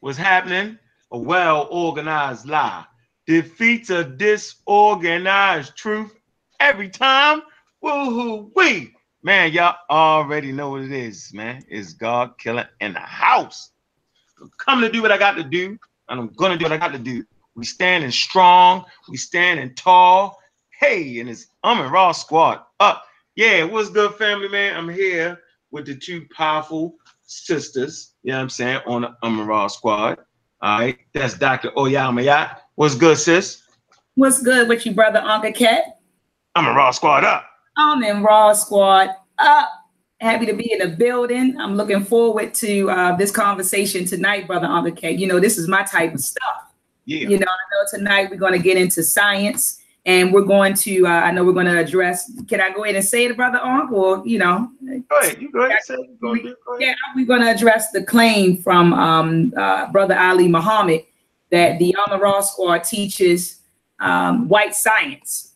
was happening? A well-organized lie defeats a disorganized truth every time. Woohoo wee. Man, y'all already know what it is, man. It's God killer in the house. Coming to do what I got to do, and I'm gonna do what I got to do. We standing strong, we standing tall. Hey, and it's I'm in Raw Squad up. Yeah, what's good, family, man? I'm here with the two powerful sisters, you know what I'm saying, on the Raw Squad. All right, that's Dr. Oyamayat. What's good, sis? What's good with you, brother Uncle Cat? I'm in Raw Squad up. I'm in Raw Squad up. Happy to be in the building. I'm looking forward to uh, this conversation tonight, brother Uncle Cat. You know, this is my type of stuff. Yeah. You know, I know tonight we're going to get into science and we're going to, uh, I know we're going to address, can I go ahead and say it, brother Uncle? Or, you know, Go ahead. You go ahead. Say it. Go ahead. Yeah, we're going to address the claim from um, uh, brother Ali Muhammad that the Amara Squad teaches um, white science.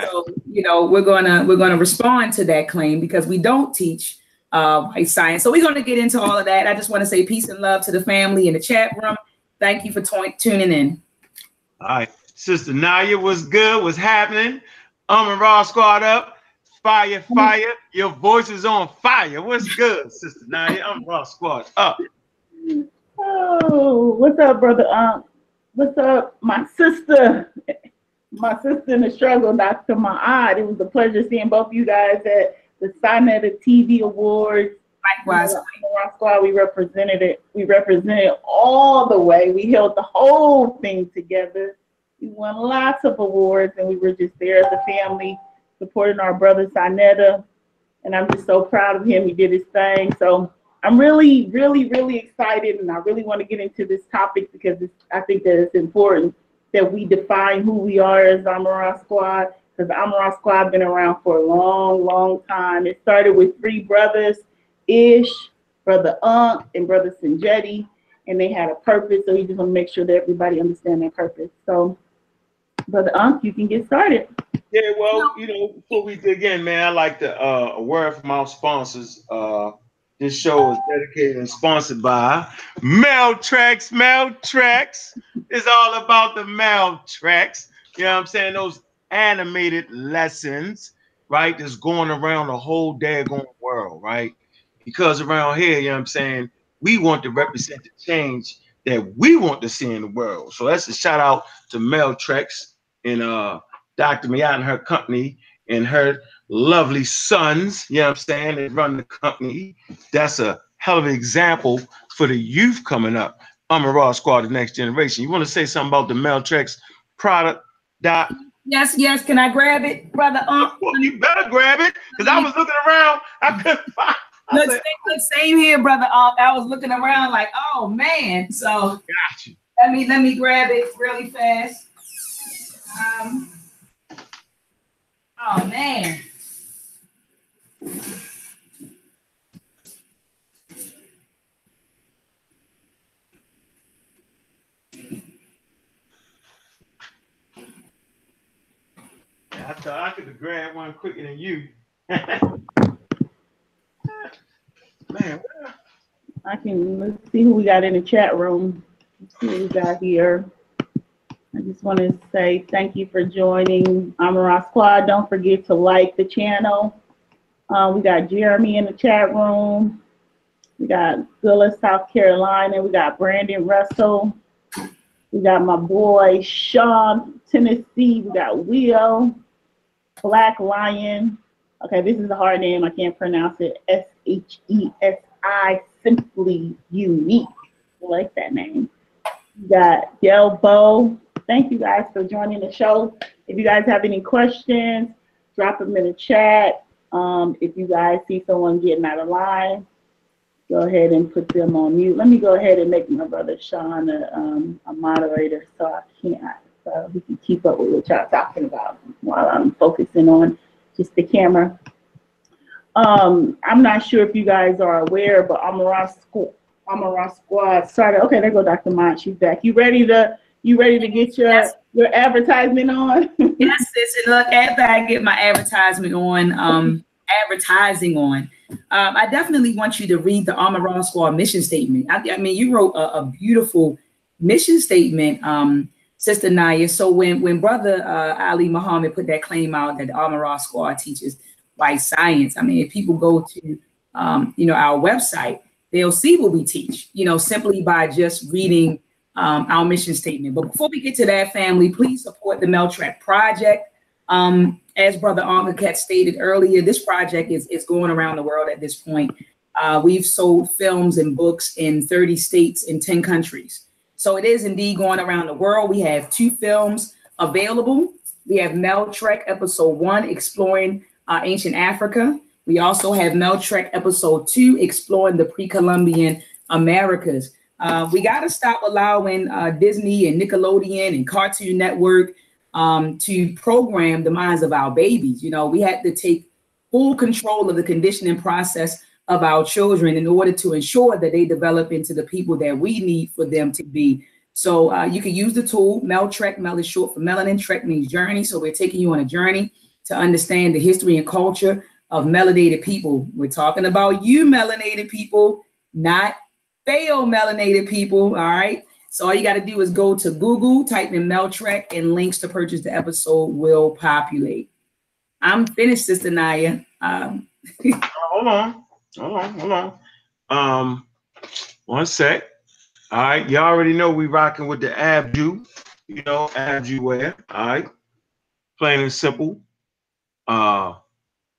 So you know we're gonna we're gonna respond to that claim because we don't teach uh, white science. So we're gonna get into all of that. I just want to say peace and love to the family in the chat room. Thank you for tu- tuning in. All right. Sister Naya was good. What's happening? I'm in Raw Squad up. Fire, fire. Your voice is on fire. What's good, Sister Naya? I'm Raw Squad up. Oh, what's up, brother? Um, what's up, my sister? My sister in the struggle, Dr. Ma'at. It was a pleasure seeing both of you guys at the Sinetta TV Awards. Likewise. On squad, we represented it. We represented all the way. We held the whole thing together. We won lots of awards, and we were just there as a family, supporting our brother Sinetta. And I'm just so proud of him. He did his thing. So I'm really, really, really excited, and I really want to get into this topic because I think that it's important that we define who we are as Amara Squad. Because Amara Squad been around for a long, long time. It started with three brothers, Ish, brother Unc, and brother Sinjetti, and they had a purpose. So we just want to make sure that everybody understand their purpose. So, brother Unc, you can get started. Yeah, well, you know, before we dig in, man, I like to uh, a word from our sponsors. Uh, this show is dedicated and sponsored by Meltrex. Meltrex is all about the Meltrex. You know what I'm saying? Those animated lessons, right? That's going around the whole daggone world, right? Because around here, you know what I'm saying, we want to represent the change that we want to see in the world. So that's a shout out to Meltrex and uh Dr. Miyat and her company and her lovely sons, you know what I'm saying, that run the company. That's a hell of an example for the youth coming up. I'm a Raw Squad, the next generation. You want to say something about the Meltrex product, Doc? Yes, yes. Can I grab it, brother Unc? Well, you better grab it, because I was looking around, I couldn't find. Look, same, look, same here, brother Unc. I was looking around like, oh man. So got you. let me let me grab it really fast. Um, oh man. I thought I could have grabbed one quicker than you. Man, where- I can let's see who we got in the chat room. Let's see what we got here. I just want to say thank you for joining Amara Squad. Don't forget to like the channel. Uh, we got Jeremy in the chat room. We got Gullah, South Carolina. We got Brandon Russell. We got my boy Sean, Tennessee. We got Will, Black Lion. Okay, this is a hard name. I can't pronounce it. S H E S I, simply unique. I like that name. We got Del Bo. Thank you guys for joining the show. If you guys have any questions, drop them in the chat. Um, if you guys see someone getting out of line, go ahead and put them on mute. Let me go ahead and make my brother Sean a, um, a moderator so I can't, so he can keep up with what y'all talking about while I'm focusing on just the camera. Um, I'm not sure if you guys are aware, but Amara Squad started. Okay, there go Dr. Mont. She's back. You ready to? You ready to get your Yes. your advertisement on? Yes, sis. And look, after I get my advertisement on, um, advertising on, Um, I definitely want you to read the Amara Squad mission statement. I, I mean, you wrote a, a beautiful mission statement, um, Sister Naya. So when when Brother uh, Ali Muhammad put that claim out that the Amara Squad teaches white science, I mean, if people go to um, you know our website, they'll see what we teach. You know, simply by just reading um, our mission statement. But before we get to that, family, please support the Meltrek Project. Um, as Brother Onkaket stated earlier, this project is, is going around the world at this point. Uh, we've sold films and books in 30 states in 10 countries. So it is indeed going around the world. We have two films available. We have Meltrek Episode 1, Exploring uh, Ancient Africa. We also have Meltrek Episode 2, Exploring the Pre-Columbian Americas. Uh, we got to stop allowing uh, Disney and Nickelodeon and Cartoon Network um, to program the minds of our babies. You know, we had to take full control of the conditioning process of our children in order to ensure that they develop into the people that we need for them to be. So uh, you can use the tool Meltrek. Mel is short for melanin. Trek means journey. So we're taking you on a journey to understand the history and culture of melanated people. We're talking about you melanated people, not fail melanated people. All right. So all you got to do is go to Google, type in Meltrek, and links to purchase the episode will populate. I'm finished, Sister Naya. Um, hold on, hold on, hold on. Um, one sec. All right, y'all already know we rocking with the Abdju, you know, Abdju wear. All right, plain and simple. Uh,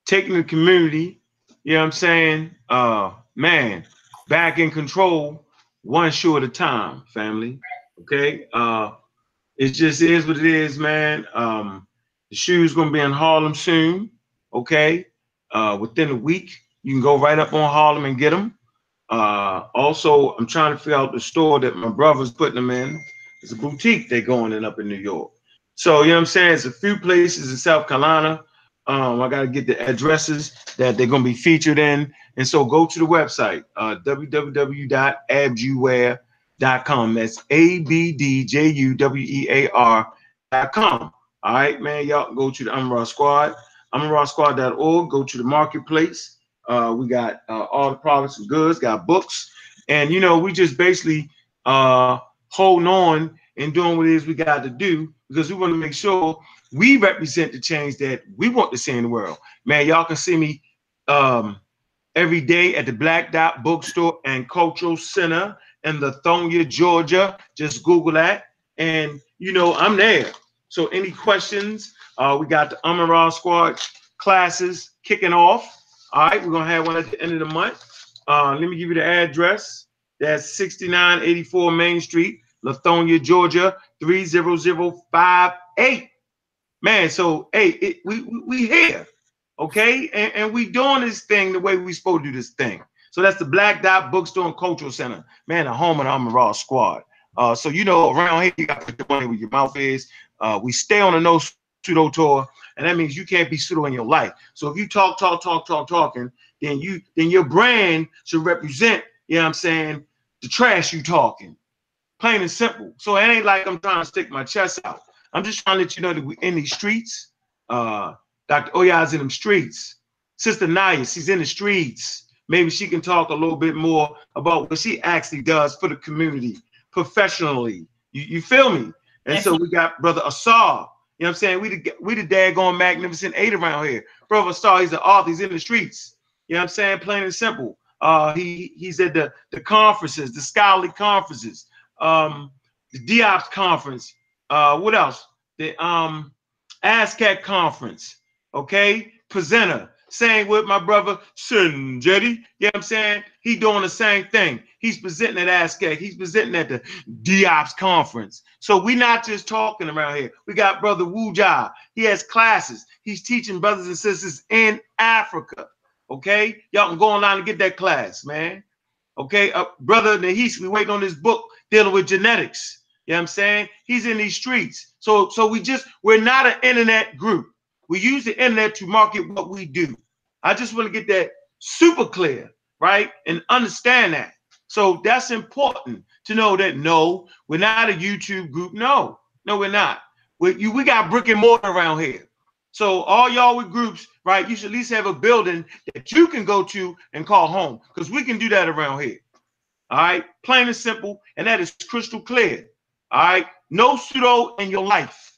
taking the community, you know what I'm saying? Uh, man, back in control one shoe at a time, family. Okay. Uh it just is what it is, man. Um, the shoe's gonna be in Harlem soon. Okay. Uh, within a week, you can go right up on Harlem and get them. Uh, also, I'm trying to figure out the store that my brother's putting them in. It's a boutique they're going in up in New York. So, you know what I'm saying? It's a few places in South Carolina. Um, I got to get the addresses that they're to be featured in. And so go to the website, uh, www.abdjuwear.com. That's A B D J U W E A R.com. All right, man. Y'all go to the Amara Squad, AmaraSquad.org. Go to the marketplace. Uh, we got uh, all the products and goods, got books. And, you know, we just basically uh, holding on and doing what it is we got to do because we want to make sure we represent the change that we want to see in the world. Man, y'all can see me um, every day at the Black Dot Bookstore and Cultural Center in Lithonia, Georgia. Just Google that. And, you know, I'm there. So any questions? Uh, we got the Amara Squad classes kicking off. All right, we're going to have one at the end of the month. Uh, let me give you the address. That's 6984 Main Street, Lithonia, Georgia, 30058. Man, so, hey, it, we, we here okay? And, and we doing this thing the way we supposed to do this thing. So that's the Black Dot Bookstore and Cultural Center. Man, the home of the Armor Raw Squad. Uh, so you know, around here you got to put the money where your mouth is. Uh, we stay on a no pseudo tour, and that means you can't be pseudo in your life. So if you talk, talk, talk, talk, talking, then you then your brand should represent, you know what I'm saying, the trash you talking. Plain and simple. So it ain't like I'm trying to stick my chest out. I'm just trying to let you know that we in these streets. Uh, Dr. Oya's in them streets. Sister Naya, she's in the streets. Maybe she can talk a little bit more about what she actually does for the community professionally. You, you feel me? And so we got Brother Asar. You know what I'm saying? We the we the daggone magnificent eight around here. Brother Asar, he's the author, he's in the streets. You know what I'm saying? Plain and simple. Uh, he he's at the the conferences, the scholarly conferences, um, the DIOPS conference. Uh, what else? The um ASCAC conference okay? Presenter, saying with my brother Sin Jetty. You know what I'm saying? He doing the same thing. He's presenting at ASCAC. He's presenting at the DIOPS conference. So we not just talking around here. We got brother Wu Wuja. He has classes. He's teaching brothers and sisters in Africa. Okay? Y'all can go online and get that class, man. Okay? Uh, brother Nahis, we waiting on this book dealing with genetics. You know what I'm saying? He's in these streets. So so we just we're not an internet group. We use the internet to market what we do. I just want to get that super clear, right? And understand that. So that's important to know that no, we're not a YouTube group. No, no, we're not. We, you, we got brick and mortar around here. So all y'all with groups, right? You should at least have a building that you can go to and call home, because we can do that around here. All right, plain and simple, and that is crystal clear. All right, no pseudo in your life.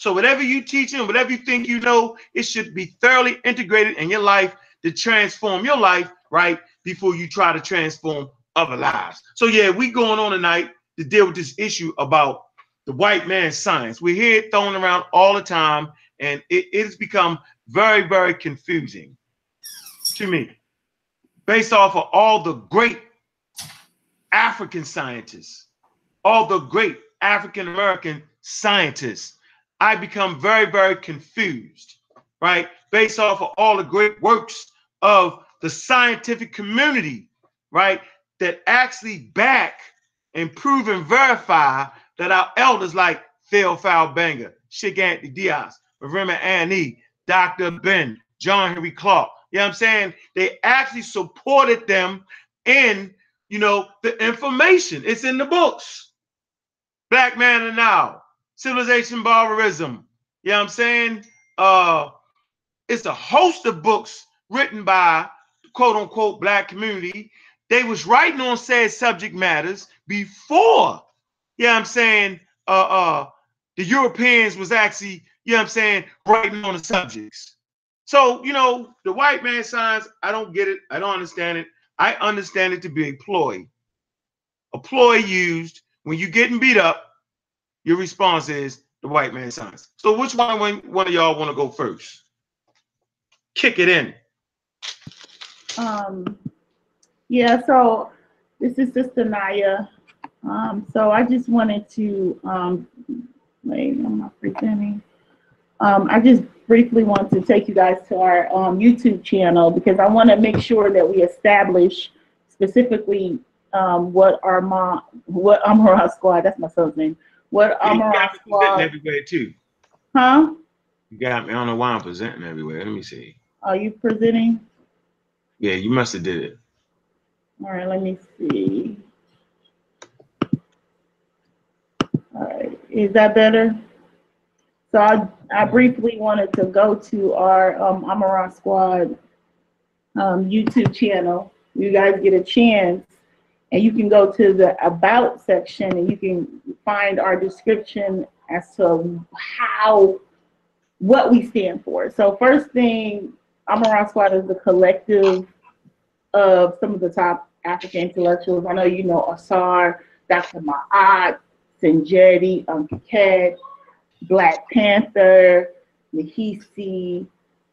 So whatever you teaching, whatever you think you know, it should be thoroughly integrated in your life to transform your life, right? Before you try to transform other lives. So yeah, we going on tonight to deal with this issue about the white man's science. We hear it thrown around all the time, and it, it has become very, very confusing to me, based off of all the great African scientists, all the great African American scientists. I become very, very confused, right? Based off of all the great works of the scientific community, right? That actually back and prove and verify that our elders like Théophile Obenga, Cheikh Anta Diop, Reverend Annie, Dr. Ben, John Henrik Clarke. You know what I'm saying? They actually supported them in, you know, the information. It's in the books. Black Man and Now, Civilization Barbarism. You know what I'm saying? Uh, it's a host of books written by quote unquote black community. They was writing on said subject matters before, you know what I'm saying, uh uh the Europeans was actually, you know what I'm saying, writing on the subjects. So, you know, the white man signs, I don't get it. I don't understand it. I understand it to be a ploy. A ploy used when you're getting beat up, your response is the white man signs. So which one one of y'all want to go first? Kick it in. Um, yeah, so this is Sister Naya. Um, so I just wanted to, um, wait, I'm not presenting. Um, I just briefly want to take you guys to our um, YouTube channel because I want to make sure that we establish specifically um, what our mom, what Amara Squad, that's my son's name, what You Amara presenting everywhere too. huh? You got me. I don't know why I'm presenting everywhere. Let me see. Are you presenting? Yeah, you must have did it. All right, let me see. All right, is that better? So I, I briefly wanted to go to our um, Amaran Squad um, YouTube channel. You guys get a chance, and you can go to the About section, and you can find our description as to how, what we stand for. So first thing, Amaran Squad is the collective of some of the top African intellectuals. I know you know Asar, Dr. Ma'at, Uncle Cat, Black Panther, Nahisi,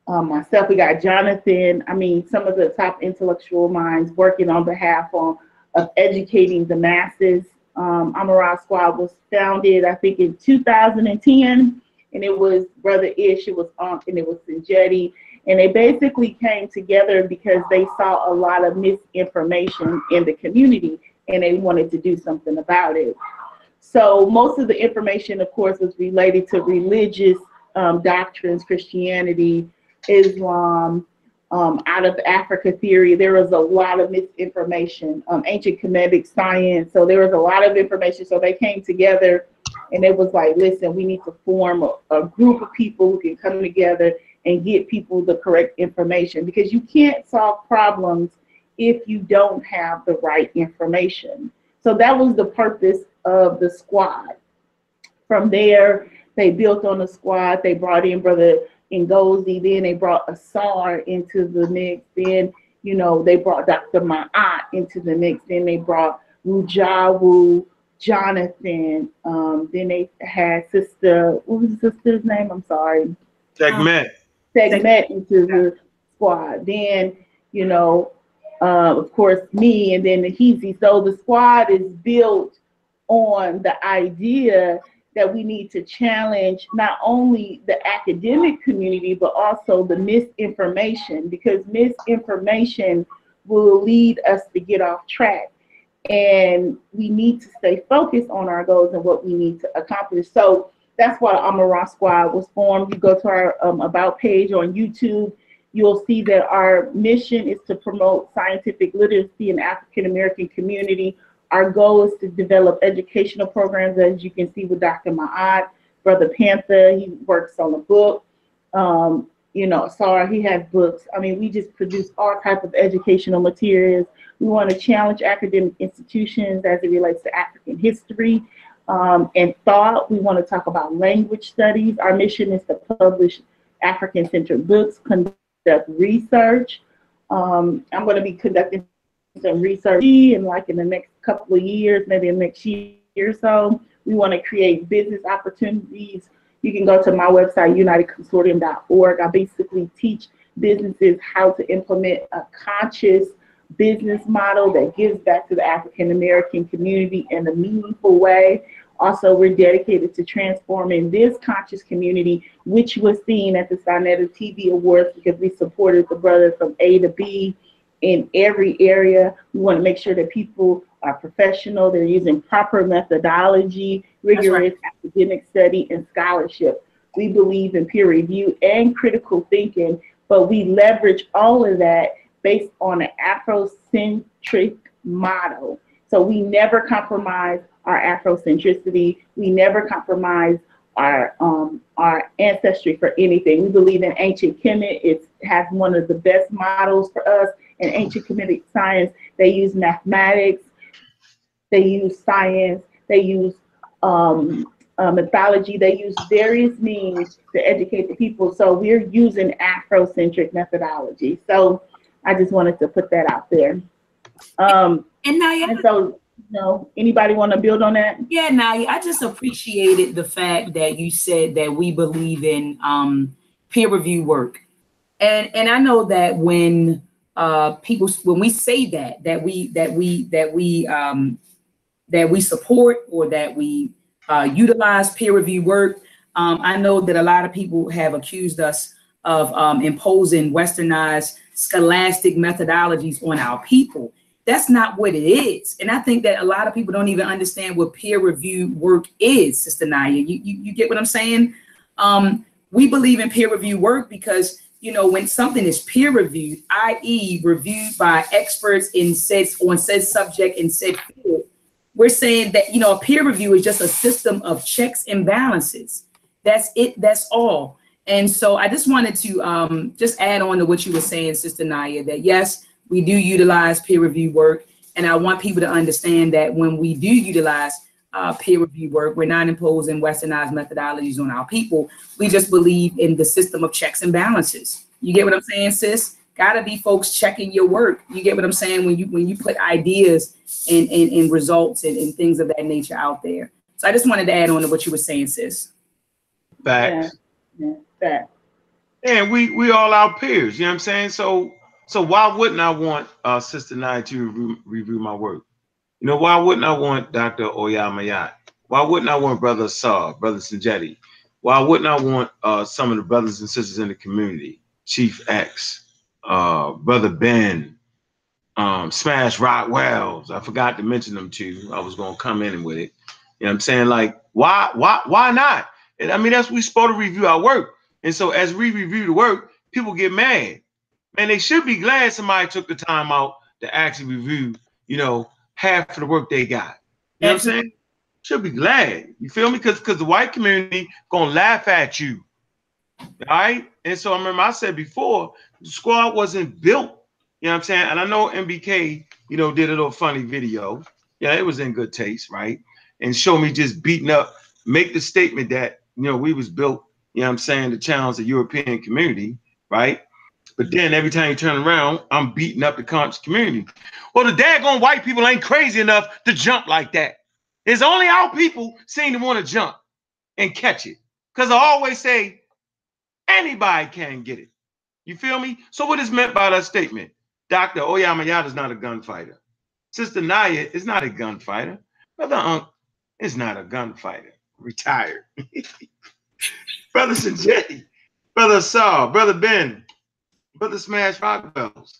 um, myself, we got Jonathan. I mean, some of the top intellectual minds working on behalf of, of educating the masses. Um, Amara Squad was founded, I think, in 2010, and it was Brother Ish, it was Unc, and it was Sinjetti. And they basically came together because they saw a lot of misinformation in the community and they wanted to do something about it. So most of the information, of course, was related to religious um, doctrines, Christianity, Islam, um, out of Africa theory. There was a lot of misinformation, um, ancient Kemetic science. So there was a lot of information. So they came together and it was like, listen, we need to form a, a group of people who can come together and get people the correct information because you can't solve problems if you don't have the right information. So that was the purpose of the squad. From there, they built on the squad. They brought in Brother Ngozi. Then they brought Asar into the mix. Then, you know, they brought Dr. Ma'at into the mix. Then they brought Rujawu, Jonathan. Um, then they had Sister, what was the sister's name? I'm sorry. Segment. Segment into the squad. Then, you know, uh, of course, me and then the Heezy. So the squad is built on the idea that we need to challenge not only the academic community, but also the misinformation, because misinformation will lead us to get off track. And we need to stay focused on our goals and what we need to accomplish. So that's why Amara Squad was formed. You go to our um, About page on YouTube, you'll see that our mission is to promote scientific literacy in African American community our goal is to develop educational programs, as you can see with Dr. Ma'at, Brother Panther, he works on a book. Um, you know, Sar, he has books. I mean, we just produce all type of educational materials. We want to challenge academic institutions as it relates to African history um, and thought. We want to talk about language studies. Our mission is to publish African-centered books, conduct research. Um, I'm going to be conducting some research in like in the next couple of years, maybe next year or so. We want to create business opportunities you can go to my website, unitedconsortium.org. I basically teach businesses how to implement a conscious business model that gives back to the African American community in a meaningful way. Also, we're dedicated to transforming this conscious community, which was seen at the Sonetta TV Awards because we supported the brothers from A to B in every area. We want to make sure that people are professional, they're using proper methodology, rigorous right. academic study, and scholarship. We believe in peer review and critical thinking, but we leverage all of that based on an Afrocentric model. So we never compromise our Afrocentricity. We never compromise our um, our ancestry for anything. We believe in ancient Kemet. It has one of the best models for us in ancient Kemetic science. They use mathematics, they use science, they use um, uh, mythology, they use various means to educate the people. So we're using Afrocentric methodology. So I just wanted to put that out there. Um, and now, yeah. And so, you know, anybody want to build on that? Yeah, now I just appreciated the fact that you said that we believe in um, peer review work, and and I know that when uh, people when we say that that we that we that we um, that we support or that we uh, utilize peer review work. Um, I know that a lot of people have accused us of um, imposing westernized scholastic methodologies on our people. That's not what it is. And I think that a lot of people don't even understand what peer review work is, Sister Naya. You, you, you get what I'm saying? Um, we believe in peer review work because you know, when something is peer reviewed, i.e., reviewed by experts in said on said subject in said field, we're saying that you know a peer review is just a system of checks and balances. That's it. That's all. And so I just wanted to um, just add on to what you were saying, Sister Naya, that yes, we do utilize peer review work, and I want people to understand that when we do utilize uh, peer review work. We're not imposing westernized methodologies on our people. We just believe in the system of checks and balances. You get what I'm saying, sis? Gotta be folks checking your work. You get what I'm saying when you when you put ideas and and, and results and, and things of that nature out there. So I just wanted to add on to what you were saying, sis. Facts. Yeah. yeah. And we we all our peers. You know what I'm saying? So so why wouldn't I want uh, Sister Nine to review, review my work? You know, why wouldn't I want Dr. Oyamayat? Why wouldn't I want Brother Saw, Brother Sanjetti? Why wouldn't I want uh, some of the brothers and sisters in the community? Chief X, uh, Brother Ben, um, Smash Rock Wells. I forgot to mention them too. I was gonna come in with it. You know what I'm saying? Like, why, why, why not? And I mean, that's we supposed to review our work. And so as we review the work, people get mad. Man, they should be glad somebody took the time out to actually review, you know, half of the work they got. You know what I'm saying? Should be glad. You feel me? Because because the white community gonna laugh at you. All right. And so I remember I said before, the squad wasn't built. You know what I'm saying? And I know MBK, you know, did a little funny video. Yeah, it was in good taste, right? And show me just beating up, make the statement that you know we was built, you know what I'm saying, to challenge the European community, right? But then every time you turn around, I'm beating up the conscious community. Well, the daggone white people ain't crazy enough to jump like that. It's only our people seem to want to jump and catch it. Because I always say, anybody can get it. You feel me? So what is meant by that statement? Dr. Oyamayata is not a gunfighter. Sister Naya is not a gunfighter. Brother Unc is not a gunfighter. Retired. Brother Sanjay, Brother Saul, Brother Ben, Brother Smash Rockwells.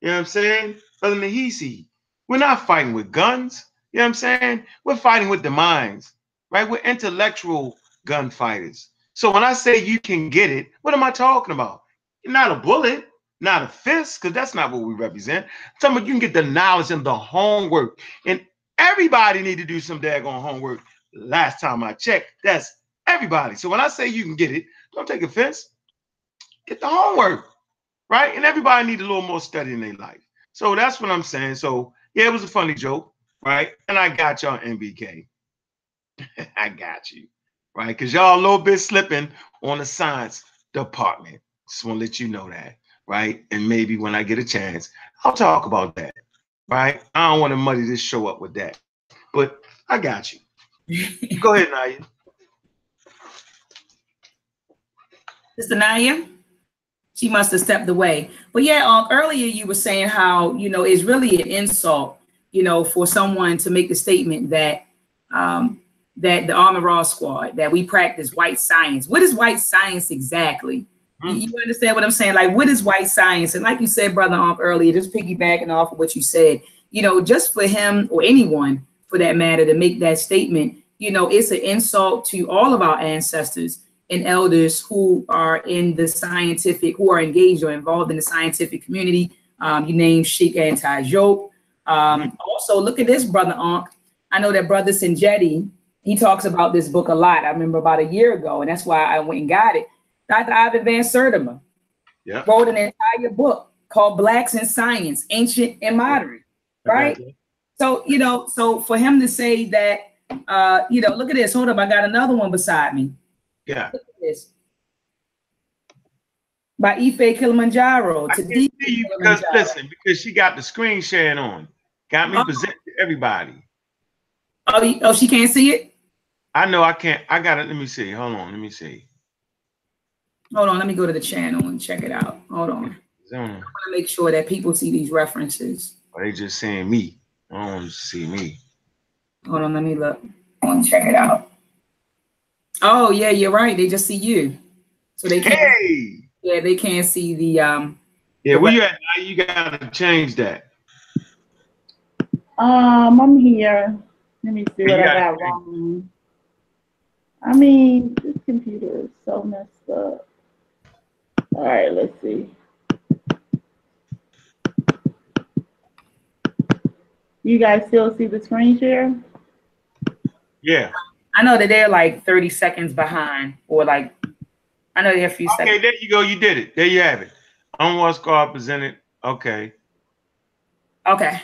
You know what I'm saying? Brother Nahisi. We're not fighting with guns. You know what I'm saying? We're fighting with the minds, right? We're intellectual gunfighters. So when I say you can get it, what am I talking about? Not a bullet, not a fist, because that's not what we represent. Some of you can get the knowledge and the homework. And everybody need to do some daggone homework. Last time I checked, that's everybody. So when I say you can get it, don't take offense. get the homework, right? And everybody need a little more study in their life. So that's what I'm saying. So yeah, it was a funny joke, right? And I got y'all NBK. I got you, right? Because y'all a little bit slipping on the science department. Just want to let you know that, right? And maybe when I get a chance, I'll talk about that, right? I don't want to muddy this show up with that, but I got you. Go ahead, Naya. Sister Naya? She must have stepped away. But yeah, um, earlier you were saying how, you know, it's really an insult, you know, for someone to make the statement that um, that the Army Raw Squad, that we practice white science. What is white science exactly? Mm-hmm. You, understand what I'm saying? Like, what is white science? And like you said, Brother Ump, earlier, just piggybacking off of what you said, you know, just for him or anyone for that matter to make that statement, you know, it's an insult to all of our ancestors and elders who are in the scientific, who are engaged or involved in the scientific community. Um, you name Cheikh Anta Diop. Um. Also, look at this, Brother Ankh. I know that Brother Sinjeti, he talks about this book a lot. I remember about a year ago, and that's why I went and got it. Dr. Ivan Van Sertima yeah. wrote an entire book called Blacks in Science, Ancient and Modern, right? So, you know, so for him to say that, uh, you know, look at this. Hold up, I got another one beside me. Yeah. Look at this. By Ife Kilimanjaro. I to see you because listen, because she got the screen sharing on. Got me oh. present to everybody. Oh, oh, she can't see it? I know I can't. I got it. Let me see. Hold on. Let me see. Hold on. Let me go to the channel and check it out. Hold on. I want to make sure that people see these references. Are they just saying me? I don't want to see me. Hold on. Let me look. I want to check it out. Oh yeah, you're right. They just see you, so they can't. Hey. Yeah, they can't see the um. Yeah, where you at? Now you gotta change that. Um, I'm here. Let me see what I got wrong. I mean, this computer is so messed up. All right, let's see. You guys still see the screen share? Yeah. I know that they're like 30 seconds behind, or like, I know they're a few okay, seconds. Okay, there you go. You did it. There you have it. On what squad presented. Okay. Okay.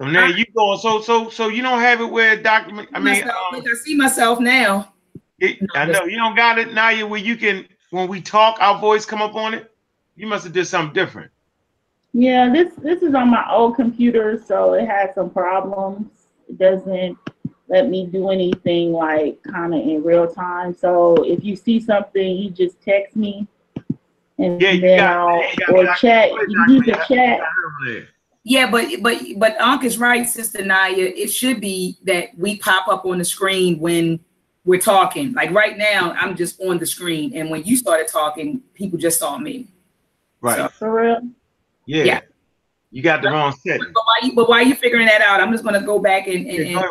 So now you going so so so you don't have it where document. I mean, myself, um, I see myself now. It, I know you don't got it now. You where you can when we talk, our voice come up on it. You must have did something different. Yeah, this this is on my old computer, so it had some problems. It doesn't let me do anything like kind of in real time. So if you see something, you just text me, and yeah, then I'll or chat. You use the chat. Yeah, but but but Unc is right, Sister Naya. It should be that we pop up on the screen when we're talking. Like right now, I'm just on the screen, and when you started talking, people just saw me. Right. So, For real? Yeah. yeah. You got the wrong set. But why, you, but why are you figuring that out? I'm just gonna go back and, and, and,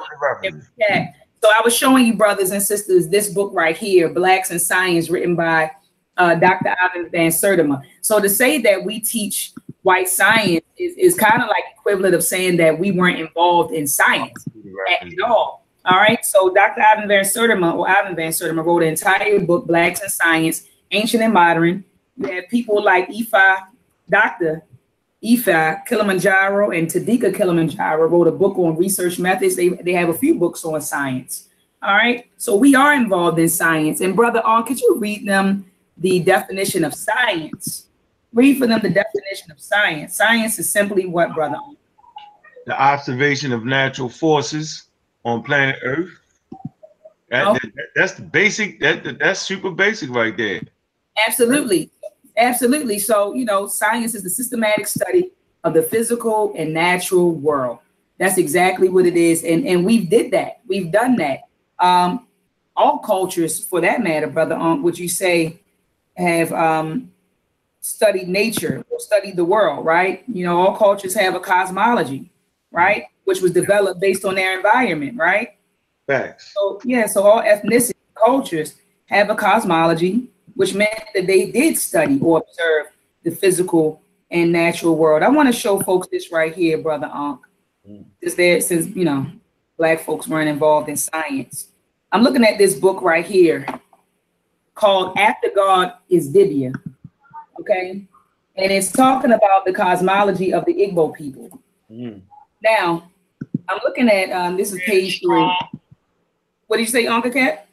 and yeah. So I was showing you, brothers and sisters, this book right here, Blacks in Science, written by uh, Dr. Ivan Van Sertima. So to say that we teach white science is, is kind of like equivalent of saying that we weren't involved in science right. at, all. All right. So Dr. Ivan Van Sertima or Ivan Van Sertima wrote an entire book, Blacks in Science, Ancient and Modern. You have people like Ifa, Dr. Ifa Kilimanjaro and Tadika Kilimanjaro wrote a book on research methods. They, they have a few books on science. All right. So we are involved in science. And Brother On, could you read them the definition of science? Read for them the definition of science. Science is simply what, brother? The observation of natural forces on planet Earth. That, okay. that, that's the basic. That, that's super basic right there. Absolutely, absolutely. So you know, science is the systematic study of the physical and natural world. That's exactly what it is, and and we've did that. We've done that. Um, all cultures, for that matter, brother, um, would you say, have um, studied nature or studied the world, right? You know, all cultures have a cosmology, right? Which was developed based on their environment, right? Facts. So yeah, so all ethnicity cultures have a cosmology, which meant that they did study or observe the physical and natural world. I want to show folks this right here, brother Ankh. Mm. Is there since you know black folks weren't involved in science. I'm looking at this book right here called After God is Dibia Okay. And it's talking about the cosmology of the Igbo people. Mm. Now, I'm looking at um, this is page three. What did you say, Uncle Cat?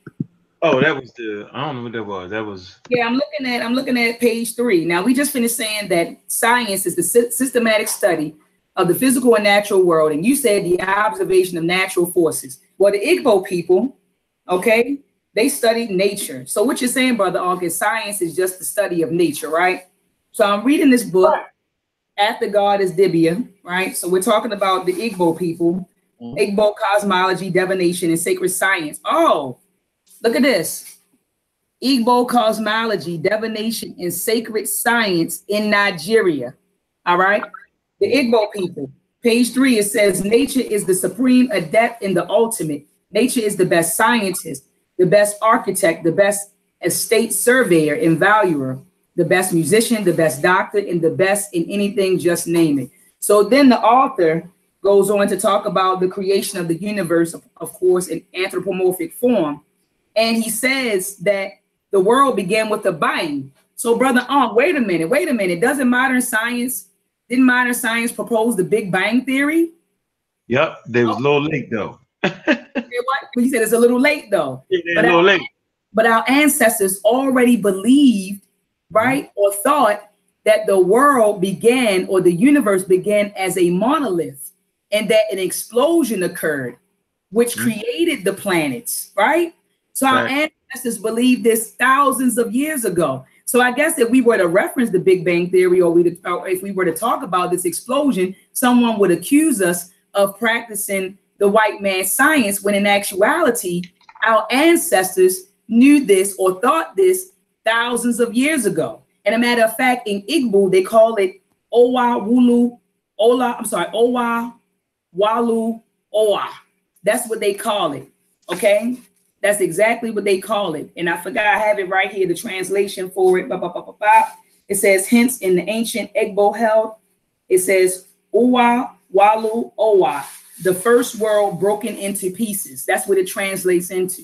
Oh, that was the I don't know what that was. That was yeah. I'm looking at I'm looking at page three. Now we just finished saying that science is the sy- systematic study of the physical and natural world, and you said the observation of natural forces. Well, the Igbo people, okay, they studied nature. So what you're saying, brother Uncle, science is just the study of nature, right? So I'm reading this book. After God is Dibia, right? So we're talking about the Igbo people, mm-hmm. Igbo cosmology, divination, and sacred science. Oh, Look at this. Igbo cosmology, divination, and sacred science in Nigeria. All right. The Igbo people. Page three, it says nature is the supreme adept in the ultimate. Nature is the best scientist, the best architect, the best estate surveyor and valuer, the best musician, the best doctor, and the best in anything, just name it. So then the author goes on to talk about the creation of the universe, of, of course, in anthropomorphic form. And he says that the world began with a bang. So, brother, um, wait a minute, wait a minute. Doesn't modern science, didn't modern science propose the Big Bang Theory? Yep, they was oh. a little late though. He said it's a little late though. Yeah, but a little our, late. But our ancestors already believed, right, or thought that the world began or the universe began as a monolith and that an explosion occurred, which mm-hmm. created the planets, right? So right. our ancestors believed this thousands of years ago. So I guess if we were to reference the Big Bang Theory, or we or if we were to talk about this explosion, someone would accuse us of practicing the white man's science, when in actuality, our ancestors knew this or thought this thousands of years ago. And a matter of fact, in Igbo, they call it Owa Wulu Ola. I'm sorry, Owa Walu Owa. That's what they call it. Okay. That's exactly what they call it. And I forgot I have it right here, the translation for it. Bah, bah, bah, it says, hence in the ancient Igbo held, it says, Walu Owa, the first world broken into pieces. That's what it translates into.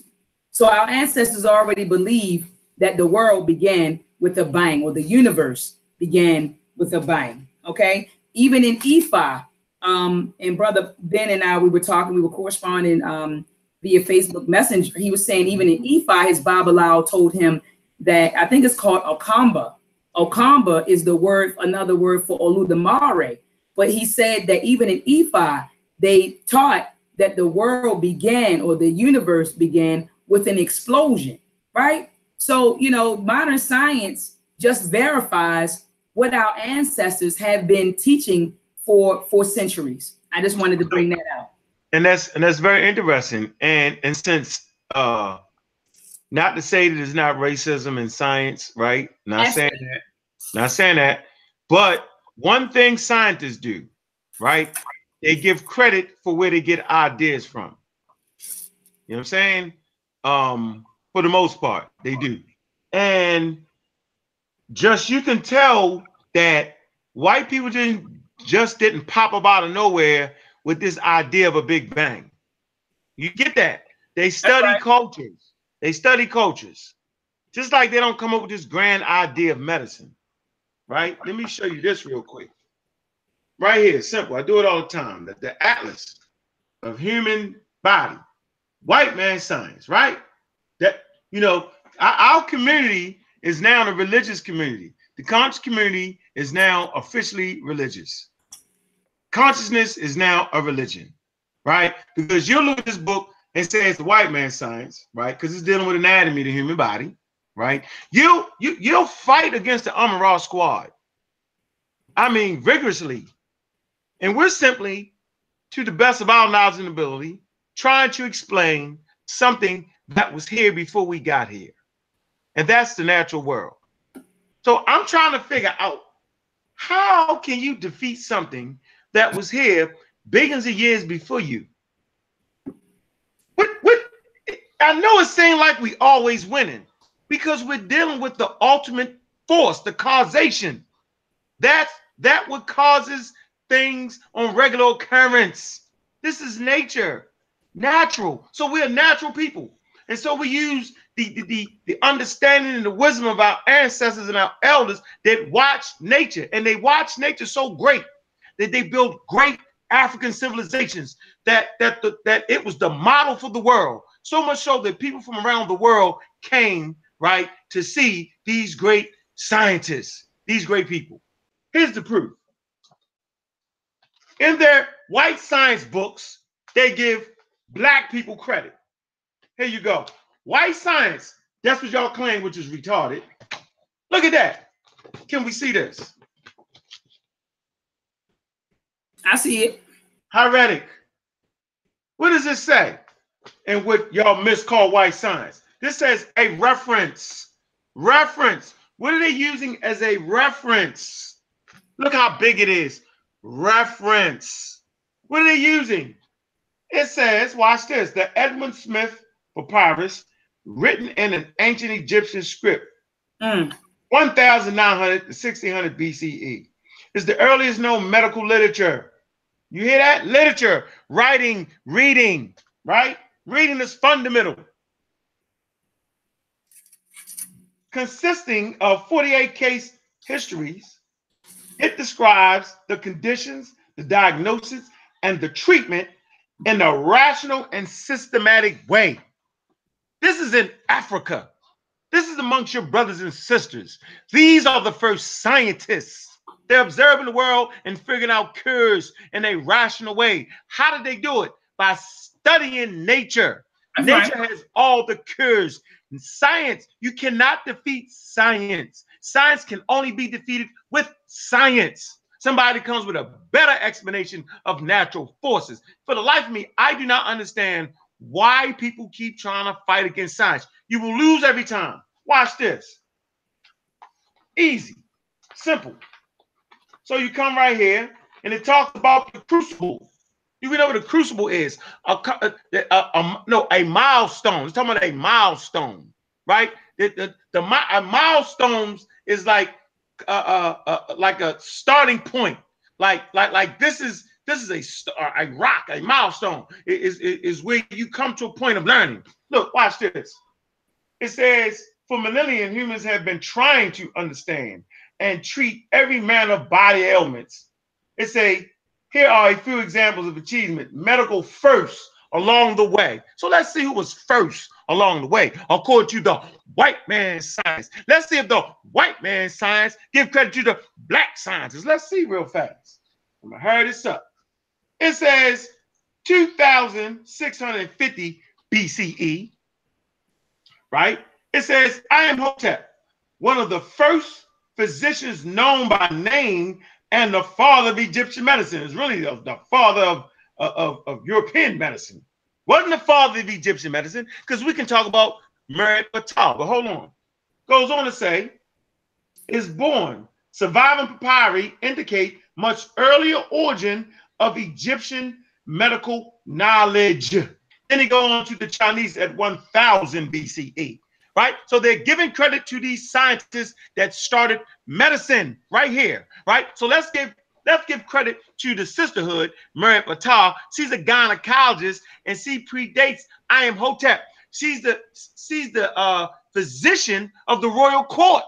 So our ancestors already believed that the world began with a bang, or the universe began with a bang. Okay. Even in Ifa, um, and brother Ben and I, we were talking, we were corresponding um, via Facebook Messenger. He was saying even in Ifa, his Babalawo told him that I think it's called Okamba. Okamba is the word, another word for Olodumare. But he said that even in Ifa, they taught that the world began or the universe began with an explosion, right? So, you know, modern science just verifies what our ancestors have been teaching for for centuries. I just wanted to bring that out and that's and that's very interesting. And and since uh not to say that it's not racism in science, right? Not saying that, not saying that, but one thing scientists do, right? They give credit for where they get ideas from. You know what I'm saying? Um, for the most part, they do. And just you can tell that white people didn't just didn't pop up out of nowhere with this idea of a big bang. You get that? They study right. cultures. They study cultures. Just like they don't come up with this grand idea of medicine. Right? Let me show you this real quick. Right here, simple. I do it all the time. The, the atlas of human body, white man science, right? That you know, our, our community is now a religious community. The conscious community is now officially religious consciousness is now a religion, right? Because you look at this book and say it's the white man's science, right? Because it's dealing with anatomy the human body, right? You you you'll fight against the Amara squad. I mean, vigorously. And we're simply, to the best of our knowledge and ability, trying to explain something that was here before we got here. And that's the natural world. So I'm trying to figure out how can you defeat something that was here billions of years before you. What, what, I know it seems like we always winning because we're dealing with the ultimate force, the causation. That's that what causes things on regular occurrence. This is nature, natural. So we're natural people. And so we use the, the, the, the understanding and the wisdom of our ancestors and our elders that watch nature. And they watch nature so great that they built great African civilizations that that the, that it was the model for the world. So much so that people from around the world came right to see these great scientists, these great people. Here's the proof. In their white science books, they give black people credit. Here you go. White science, that's what y'all claim, which is retarded. Look at that. Can we see this? I see it. Hieratic. What does this say? And what y'all miscall white science? This says a reference. Reference. What are they using as a reference? Look how big it is. Reference. What are they using? It says, watch this, the Edwin Smith papyrus, written in an ancient Egyptian script, Mm. 1900 to 1600 BCE. Is the earliest known medical literature. You hear that? Literature, writing, reading, right? Reading is fundamental. Consisting of 48 case histories, it describes the conditions, the diagnosis, and the treatment in a rational and systematic way. This is in Africa. This is amongst your brothers and sisters. These are the first scientists. They're observing the world and figuring out cures in a rational way. How did they do it? By studying nature. That's nature right. has all the cures. Science, you cannot defeat science. Science can only be defeated with science. Somebody comes with a better explanation of natural forces. For the life of me, I do not understand why people keep trying to fight against science. You will lose every time. Watch this. Easy, simple. So you come right here, and it talks about the crucible. You know what a crucible is? A, a, a- a- no, a milestone. It's talking about a milestone, right? The, the, the milestones is like uh, uh, uh, like a starting point. Like like like this is this is a st- uh, a rock, a milestone. It is is is where you come to a point of learning. Look, watch this. It says, for millennia, humans have been trying to understand and treat every manner of body ailments. It say, here are a few examples of achievement. Medical first along the way. So let's see who was first along the way, according to the white man science. Let's see if the white man science give credit to the black scientists. Let's see real fast. I'm gonna hurry this up. It says 2650 BCE, right? It says, Imhotep, one of the first physicians known by name and the father of Egyptian medicine. It's really the, the father of, of, of European medicine. Wasn't the father of Egyptian medicine, because we can talk about Merit-Ptah, but hold on. Goes on to say, is born. Surviving papyri indicate much earlier origin of Egyptian medical knowledge. Then he goes on to the Chinese at 1000 BCE, right? So they're giving credit to these scientists that started medicine right here, right? So let's give let's give credit to the sisterhood, Merit-Ptah. She's a gynecologist and she predates Imhotep. She's the she's the uh, physician of the royal court,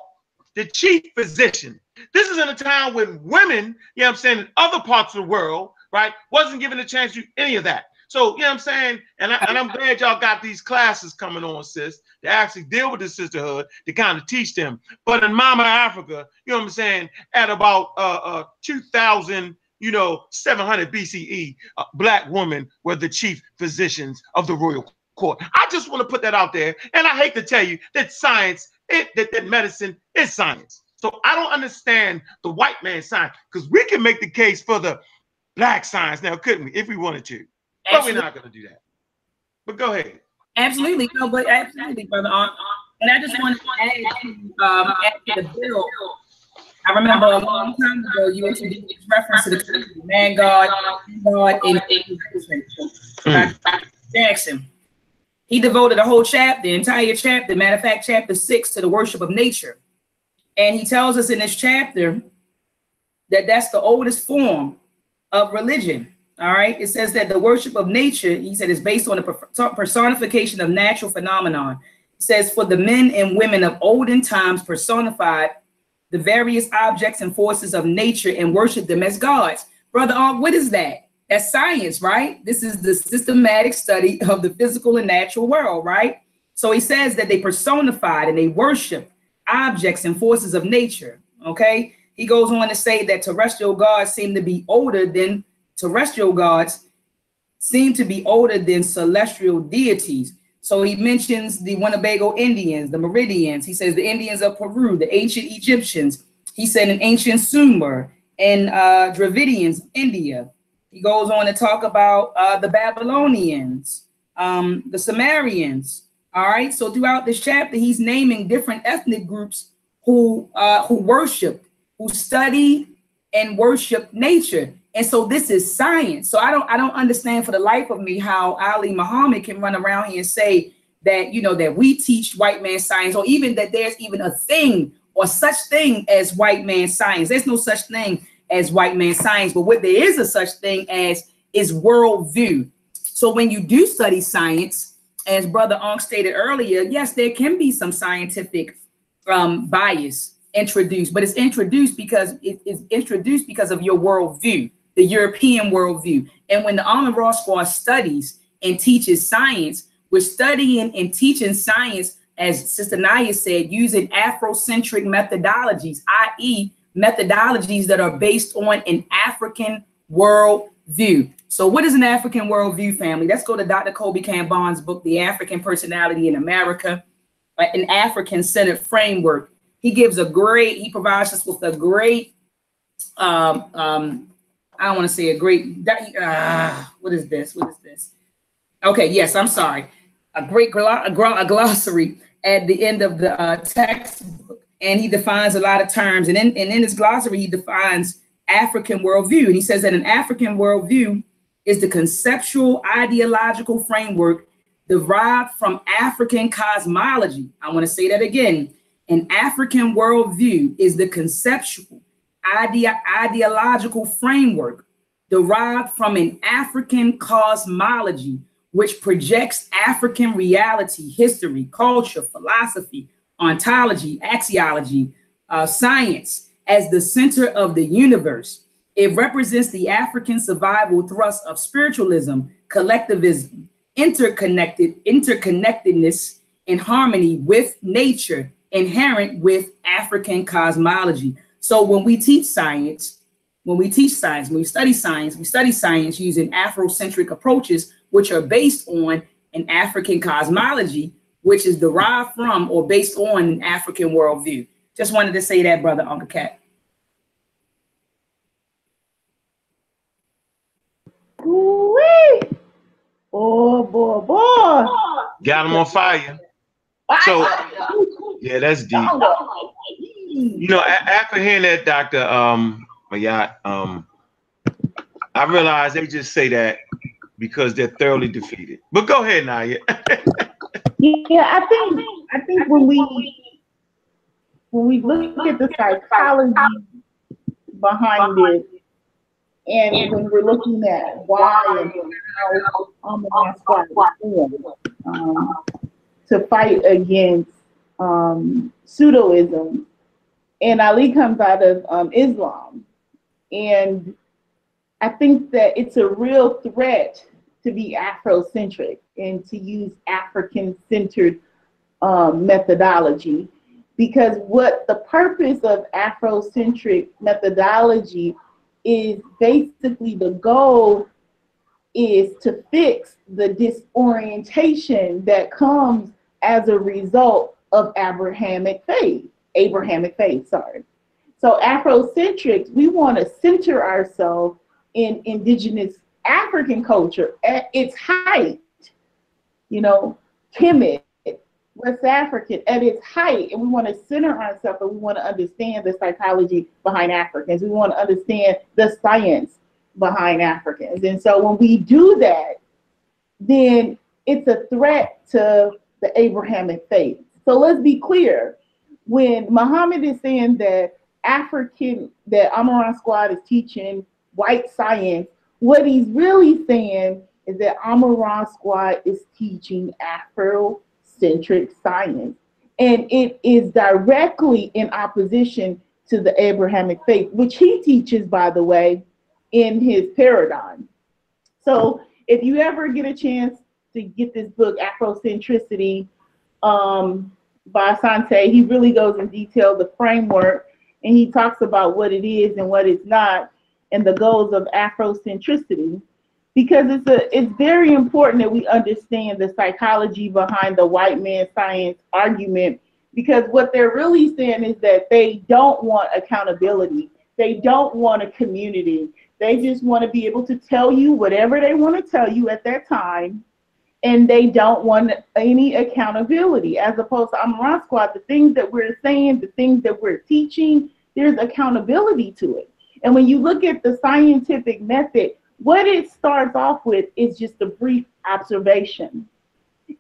the chief physician. This is in a time when women, you know what I'm saying, in other parts of the world, right, wasn't given a chance to do any of that. So, you know what I'm saying? And, I, and I'm glad y'all got these classes coming on, sis, to actually deal with the sisterhood, to kind of teach them. But in Mama Africa, you know what I'm saying, at about uh, uh 2000, you know, 700 BCE, uh, black women were the chief physicians of the royal court. I just want to put that out there. And I hate to tell you that science, it, that, that medicine is science. So I don't understand the white man science because we can make the case for the black science now, couldn't we, if we wanted to? But we're not going to do that. But go ahead. Absolutely, no, but absolutely, brother. Uh, And I just wanted to add, to, um, add to the bill. I remember a long time ago you introduced this reference to the man God, God, and Mm. Jackson. He devoted a whole chapter, the entire chapter, matter of fact, chapter six, to the worship of nature. And he tells us in this chapter that that's the oldest form of religion. All right. It says that the worship of nature, he said, is based on the personification of natural phenomenon. It says, for the men and women of olden times personified the various objects and forces of nature and worship them as gods. Brother, what is that? That's science, right? This is the systematic study of the physical and natural world, right? So he says that they personified and they worship objects and forces of nature. Okay. He goes on to say that terrestrial gods seem to be older than terrestrial gods, seem to be older than celestial deities. So he mentions the Winnebago Indians, the Meridians. He says the Indians of Peru, the ancient Egyptians. He said an ancient Sumer and uh, Dravidians, India. He goes on to talk about uh, the Babylonians, um, the Sumerians. All right. So throughout this chapter, he's naming different ethnic groups who uh, who worship, who study and worship nature. And so this is science. So I don't I don't understand for the life of me how Ali Muhammad can run around here and say that you know that we teach white man science, or even that there's even a thing or such thing as white man science. There's no such thing as white man science, but what there is a such thing as is worldview. So when you do study science, as Brother Ong stated earlier, yes, there can be some scientific um, bias introduced, but it's introduced because it is introduced because of your worldview, the European worldview. And when the Amara Squad studies and teaches science, we're studying and teaching science, as Sister Naya said, using Afrocentric methodologies, i.e., methodologies that are based on an African worldview. So, what is an African worldview, family? Let's go to Dr. Kobi Kambon's book, The African Personality in America, an African centered framework. He gives a great, he provides us with a great, um, um, I don't want to say a great, uh, what is this? What is this? Okay, yes, I'm sorry. A great a glossary at the end of the uh, textbook and he defines a lot of terms. And in, and in his glossary, he defines African worldview. And he says that an African worldview is the conceptual ideological framework derived from African cosmology. I want to say that again. An African worldview is the conceptual idea, ideological framework derived from an African cosmology, which projects African reality, history, culture, philosophy, ontology, axiology, uh, science as the center of the universe. It represents the African survival thrust of spiritualism, collectivism, interconnected, interconnectedness, and harmony with nature inherent with African cosmology. So when we teach science, when we teach science, when we study science, we study science using Afrocentric approaches, which are based on an African cosmology which is derived from or based on an African worldview. Just wanted to say that, brother Uncle Cat. Ooh-wee. Oh boy, boy. Got him on fire. So yeah, that's deep. You know, after hearing that, Doctor um Ma'at, um, I realized they just say that because they're thoroughly defeated. But go ahead, Naya. Yeah, I think I think when we when we look at the psychology behind it, and when we're looking at why and how Amara Squad formed um, to fight against um, pseudoism, and Ali comes out of um, Islam, and I think that it's a real threat to be Afrocentric and to use African centered um, methodology. Because what the purpose of Afrocentric methodology is basically the goal is to fix the disorientation that comes as a result of Abrahamic faith. Abrahamic faith, sorry. So Afrocentrics, we want to center ourselves in indigenous African culture at its height, you know, Kemet, West African at its height, and we want to center ourselves and we want to understand the psychology behind Africans. We want to understand the science behind Africans. And so when we do that, then it's a threat to the Abrahamic faith. So let's be clear. When Muhammad is saying that African, that Amara Squad is teaching white science, what he's really saying is that Amara Squad is teaching Afrocentric science. And it is directly in opposition to the Abrahamic faith, which he teaches, by the way, in his paradigm. So if you ever get a chance to get this book, Afrocentricity, um, by Asante, he really goes in detail the framework and he talks about what it is and what it's not and the goals of Afrocentricity. Because it's a it's very important that we understand the psychology behind the white man science argument because what they're really saying is that they don't want accountability. They don't want a community. They just want to be able to tell you whatever they want to tell you at that time and they don't want any accountability as opposed to Amara Squad the things that we're saying the things that we're teaching there's accountability to it and when you look at the scientific method what it starts off with is just a brief observation.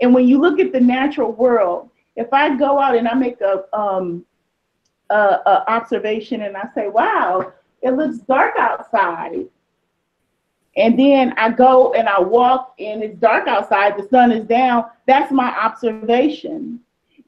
And when you look at the natural world, if I go out and I make a, um, a, a observation and I say, wow, it looks dark outside. And then I go and I walk and it's dark outside, the sun is down. That's my observation.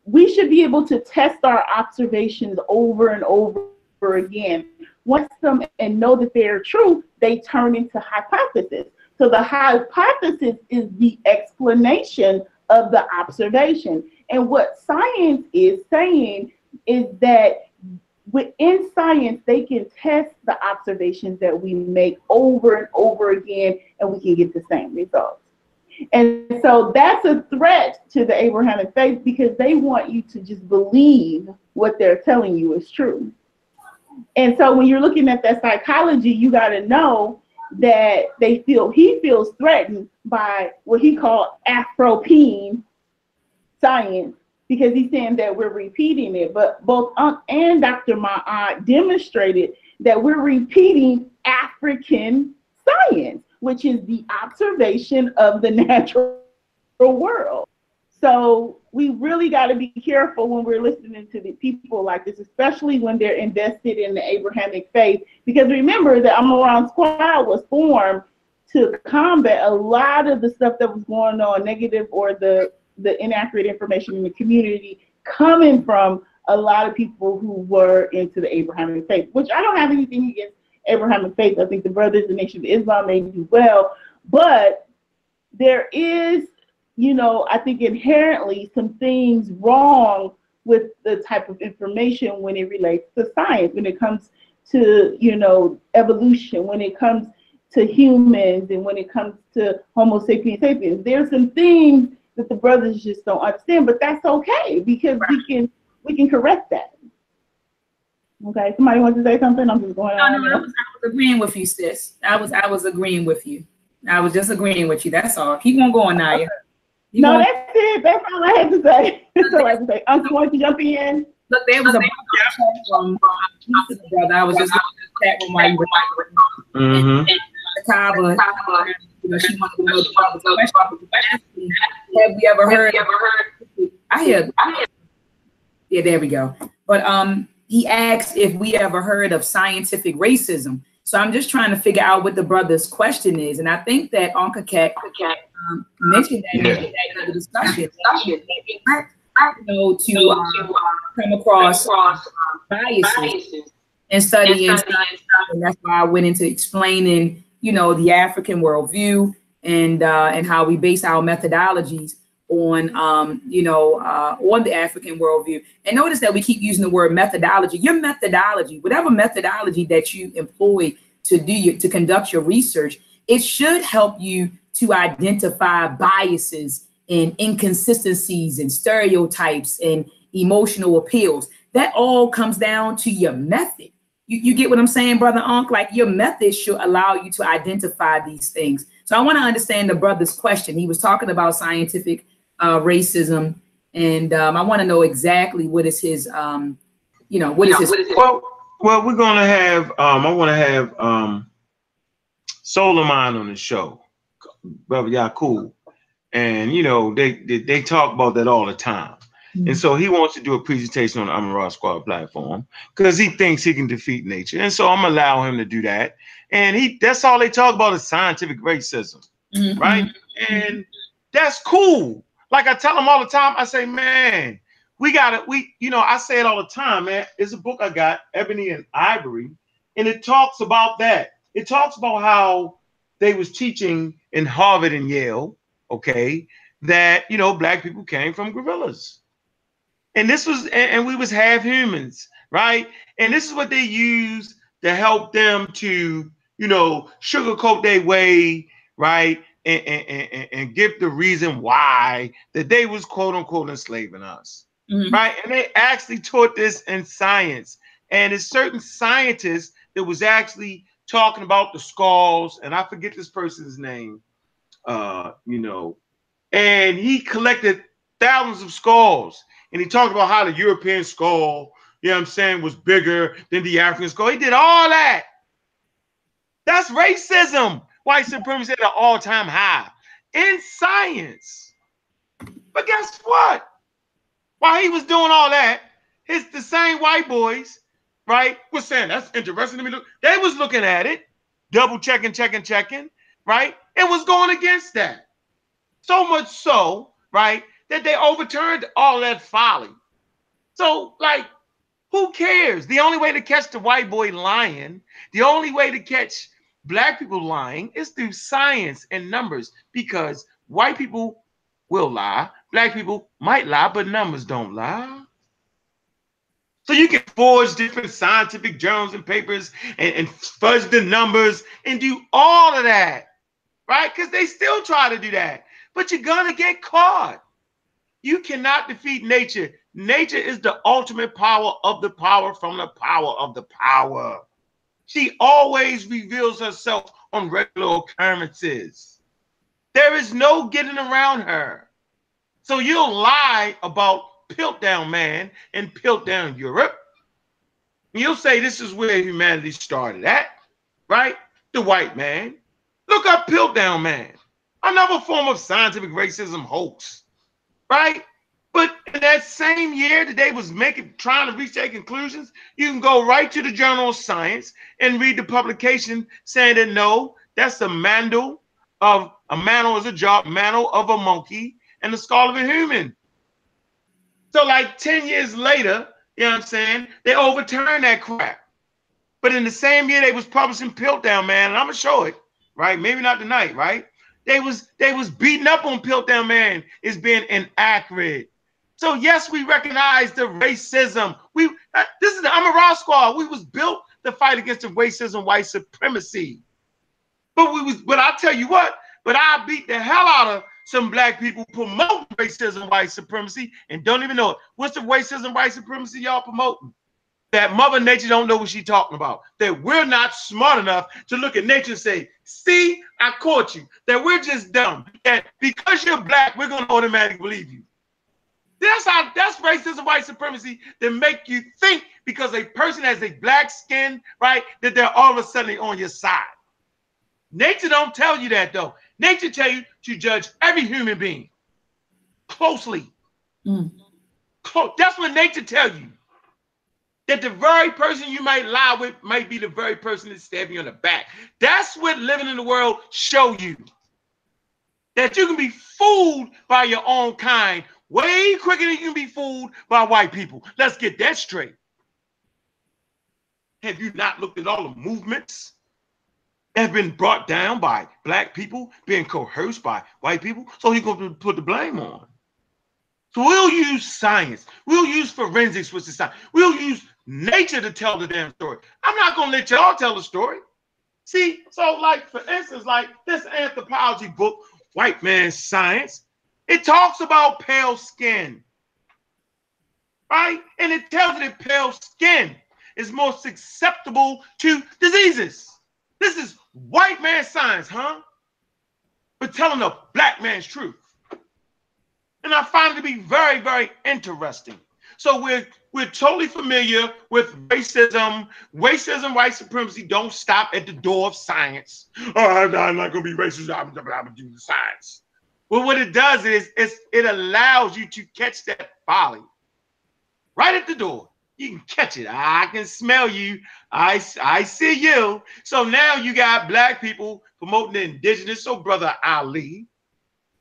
We should be able to test our observations over and over again once them and know that they're true, they turn into hypothesis. So the hypothesis is the explanation of the observation. And what science is saying is that within science, they can test the observations that we make over and over again, and we can get the same results. And so that's a threat to the Abrahamic faith because they want you to just believe what they're telling you is true. And so when you're looking at that psychology, you got to know that they feel he feels threatened by what he called Afropene science because he's saying that we're repeating it. But both Unc and Dr. Ma'at demonstrated that we're repeating African science, which is the observation of the natural world. So we really got to be careful when we're listening to the people like this, especially when they're invested in the Abrahamic faith. Because remember that Amara Squad was formed to combat a lot of the stuff that was going on, negative or the the inaccurate information in the community coming from a lot of people who were into the Abrahamic faith, which I don't have anything against Abrahamic faith. I think the Brothers, the Nation of Islam may do well, but there is you know, I think inherently some things wrong with the type of information when it relates to science, when it comes to, you know, evolution, when it comes to humans and when it comes to Homo sapiens sapiens. There's some things that the brothers just don't understand, but that's okay because right. we can we can correct that. Okay, somebody wants to say something? I'm just going no, on. No, I was, I was agreeing with you, sis. I was I was agreeing with you. I was just agreeing with you. That's all. Keep on going, Naya. Okay. You no, want, that's it. That's all I had to say. That's all I had to say. Uncle, you want to jump in? Look, there was a from brother. I was just chatting while you were mm-hmm. the Kaba, you know, she wanted to know the question. Have we ever heard? I hear. Yeah, there we go. but um, he asked if we ever heard of scientific racism. So I'm just trying to figure out what the brother's question is, and I think that Uncle Cat um, mentioned that yeah. in the discussion. I know, to um, come across biases and studying, and that's why I went into explaining, you know, the African worldview and uh, and how we base our methodologies on, um, you know, uh, on the African worldview. And notice that we keep using the word methodology. Your methodology, whatever methodology that you employ to do your, to conduct your research, it should help you to identify biases and inconsistencies and stereotypes and emotional appeals. That all comes down to your method. You, you get what I'm saying, brother Unc? Like your method should allow you to identify these things. So I want to understand the brother's question. He was talking about scientific uh, racism, and um, I want to know exactly what is his, um, you know, what is his. Well, well, we're gonna have. Um, I want to have um, Solomon on the show brother Yakub, and you know they, they they talk about that all the time. Mm-hmm. And so he wants to do a presentation on the Amara Squad platform because he thinks he can defeat nature. And so I'm allow him to do that. And he that's all they talk about is scientific racism, mm-hmm. right? And that's cool. Like I tell him all the time, I say, man, we got it. we, you know, I say it all the time, man. It's a book I got, Ebony and Ivy, and it talks about that. It talks about how they was teaching in Harvard and Yale, okay, that you know, black people came from gorillas and this was and, and we was half humans right? And this is what they use to help them to you know sugarcoat their way right? And, and, and, and give the reason why that they was quote unquote enslaving us mm-hmm. right? And they actually taught this in science. And it's certain scientists that was actually talking about the skulls and i forget this person's name uh you know. And he collected thousands of skulls and he talked about how the European skull, you know what I'm saying, was bigger than the African skull. He did all that. That's racism. White supremacy at an all-time high in science. But guess what? While he was doing all that, it's the same white boys, right, was saying that's interesting to me. Look, they was looking at it, double checking, checking, checking, right, and was going against that. So much so, right, that they overturned all that folly. So, like, who cares? The only way to catch the white boy lying, the only way to catch black people lying is through science and numbers because white people will lie, black people might lie, but numbers don't lie. So you can forge different scientific journals and papers and, and fudge the numbers and do all of that, right? Because they still try to do that, but you're gonna get caught. You cannot defeat nature. Nature is the ultimate power of the power from the power of the power. She always reveals herself on regular occurrences. There is no getting around her. So you'll lie about Piltdown Man and Piltdown Europe. You'll say this is where humanity started at, right? The white man. Look up Piltdown Man, another form of scientific racism hoax right? But in that same year that they was making trying to reach their conclusions, you can go right to the Journal of Science and read the publication saying that no, that's a mantle of a mantle is a job, mantle of a monkey and the skull of a human. So like 10 years later, you know what I'm saying, they overturned that crap. But in the same year they was publishing Piltdown Man, and I'm gonna show it, right? Maybe not tonight, right? They was they was beating up on Piltdown Man as being inaccurate. So yes, we recognize the racism. We uh, this is the Amara Squad. We was built to fight against the racism, white supremacy. But we was, but I'll tell you what, but I beat the hell out of some black people promoting racism, white supremacy, and don't even know it. What's the racism, white supremacy y'all promoting? That Mother Nature don't know what she's talking about. That we're not smart enough to look at nature and say, see, I caught you. That we're just dumb. That because you're black, we're gonna automatically believe you. That's how that's racism, white supremacy that make you think because a person has a black skin, right, that they're all of a sudden on your side. Nature don't tell you that though. Nature tell you to judge every human being closely. Mm. Close. That's what nature tell you that the very person you might lie with might be the very person that stabbed you in the back. That's what living in the world show you. That you can be fooled by your own kind way quicker than you can be fooled by white people. Let's get that straight. Have you not looked at all the movements that have been brought down by black people, being coerced by white people? So you're going to put the blame on. So we'll use science. We'll use forensics, which is science. We'll use nature to tell the damn story. I'm not gonna let y'all tell the story. See, so like for instance, like this anthropology book, White Man's Science, it talks about pale skin, right? And it tells you that pale skin is more susceptible to diseases. This is white man science, huh? But telling the black man's truth. And I find it to be very, very interesting. So we're we're totally familiar with racism. Racism, white supremacy don't stop at the door of science. Oh, I'm not, going to be racist. I'm, to do the science. Well, what it does is it allows you to catch that folly. Right at the door. You can catch it. I can smell you. I, I see you. So now you got black people promoting the indigenous. So, Brother Ali,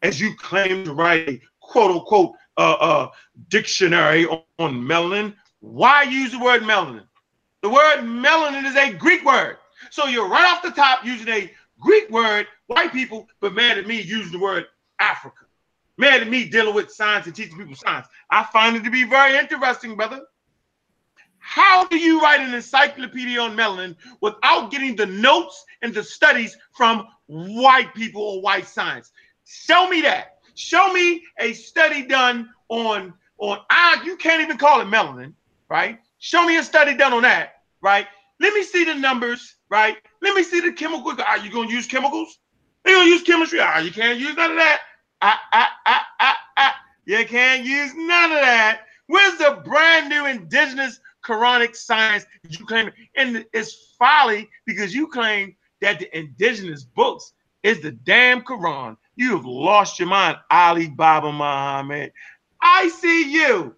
as you claim to write a quote unquote uh, uh, dictionary on, on melanin, why use the word melanin? The word melanin is a Greek word. So you're right off the top using a Greek word, white people, but mad at me using the word Africa. Mad at me dealing with science and teaching people science. I find it to be very interesting, brother. How do you write an encyclopedia on melanin without getting the notes and the studies from white people or white science? Show me that. Show me a study done on on I you can't even call it melanin, right? Show me a study done on that, right? Let me see the numbers, right? Let me see the chemical. Are you gonna use chemicals? You gonna use chemistry? Ah, you can't use none of that. Ah, ah, ah, ah, ah. You can't use none of that. Where's the brand new indigenous Quranic science you claim? And it's folly because you claim that the indigenous books is the damn Quran. You have lost your mind, Ali Baba Muhammad. I see you.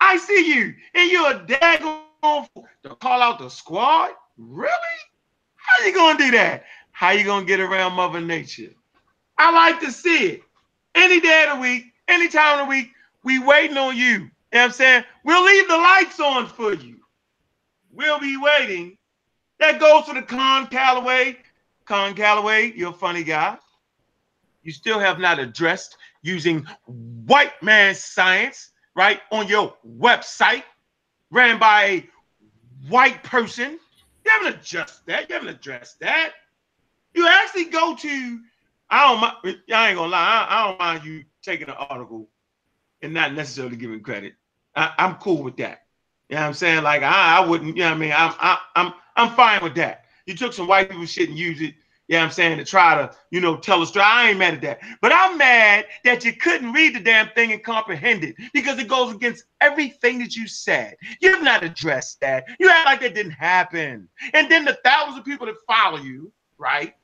I see you. And you're a daggone to call out the squad? Really? How you gonna do that? How you gonna get around Mother Nature? I like to see it. Any day of the week, any time of the week, we waiting on you. You know what I'm saying? We'll leave the lights on for you. We'll be waiting. That goes for the Con Calloway. Con Calloway, you're a funny guy. You still have not addressed using white man science, right, on your website, ran by a white person. You haven't addressed that. You haven't addressed that. You actually go to, I don't mind, I ain't gonna lie, I, I don't mind you taking an article and not necessarily giving credit. I, am cool with that. You know what I'm saying? Like I, I wouldn't, you know what I mean? I'm I, I'm I'm fine with that. You took some white people shit and used it yeah, I'm saying to try to, you know, tell a story. I ain't mad at that. But I'm mad that you couldn't read the damn thing and comprehend it because it goes against everything that you said. You've not addressed that. You act like that didn't happen. And then the thousands of people that follow you, right?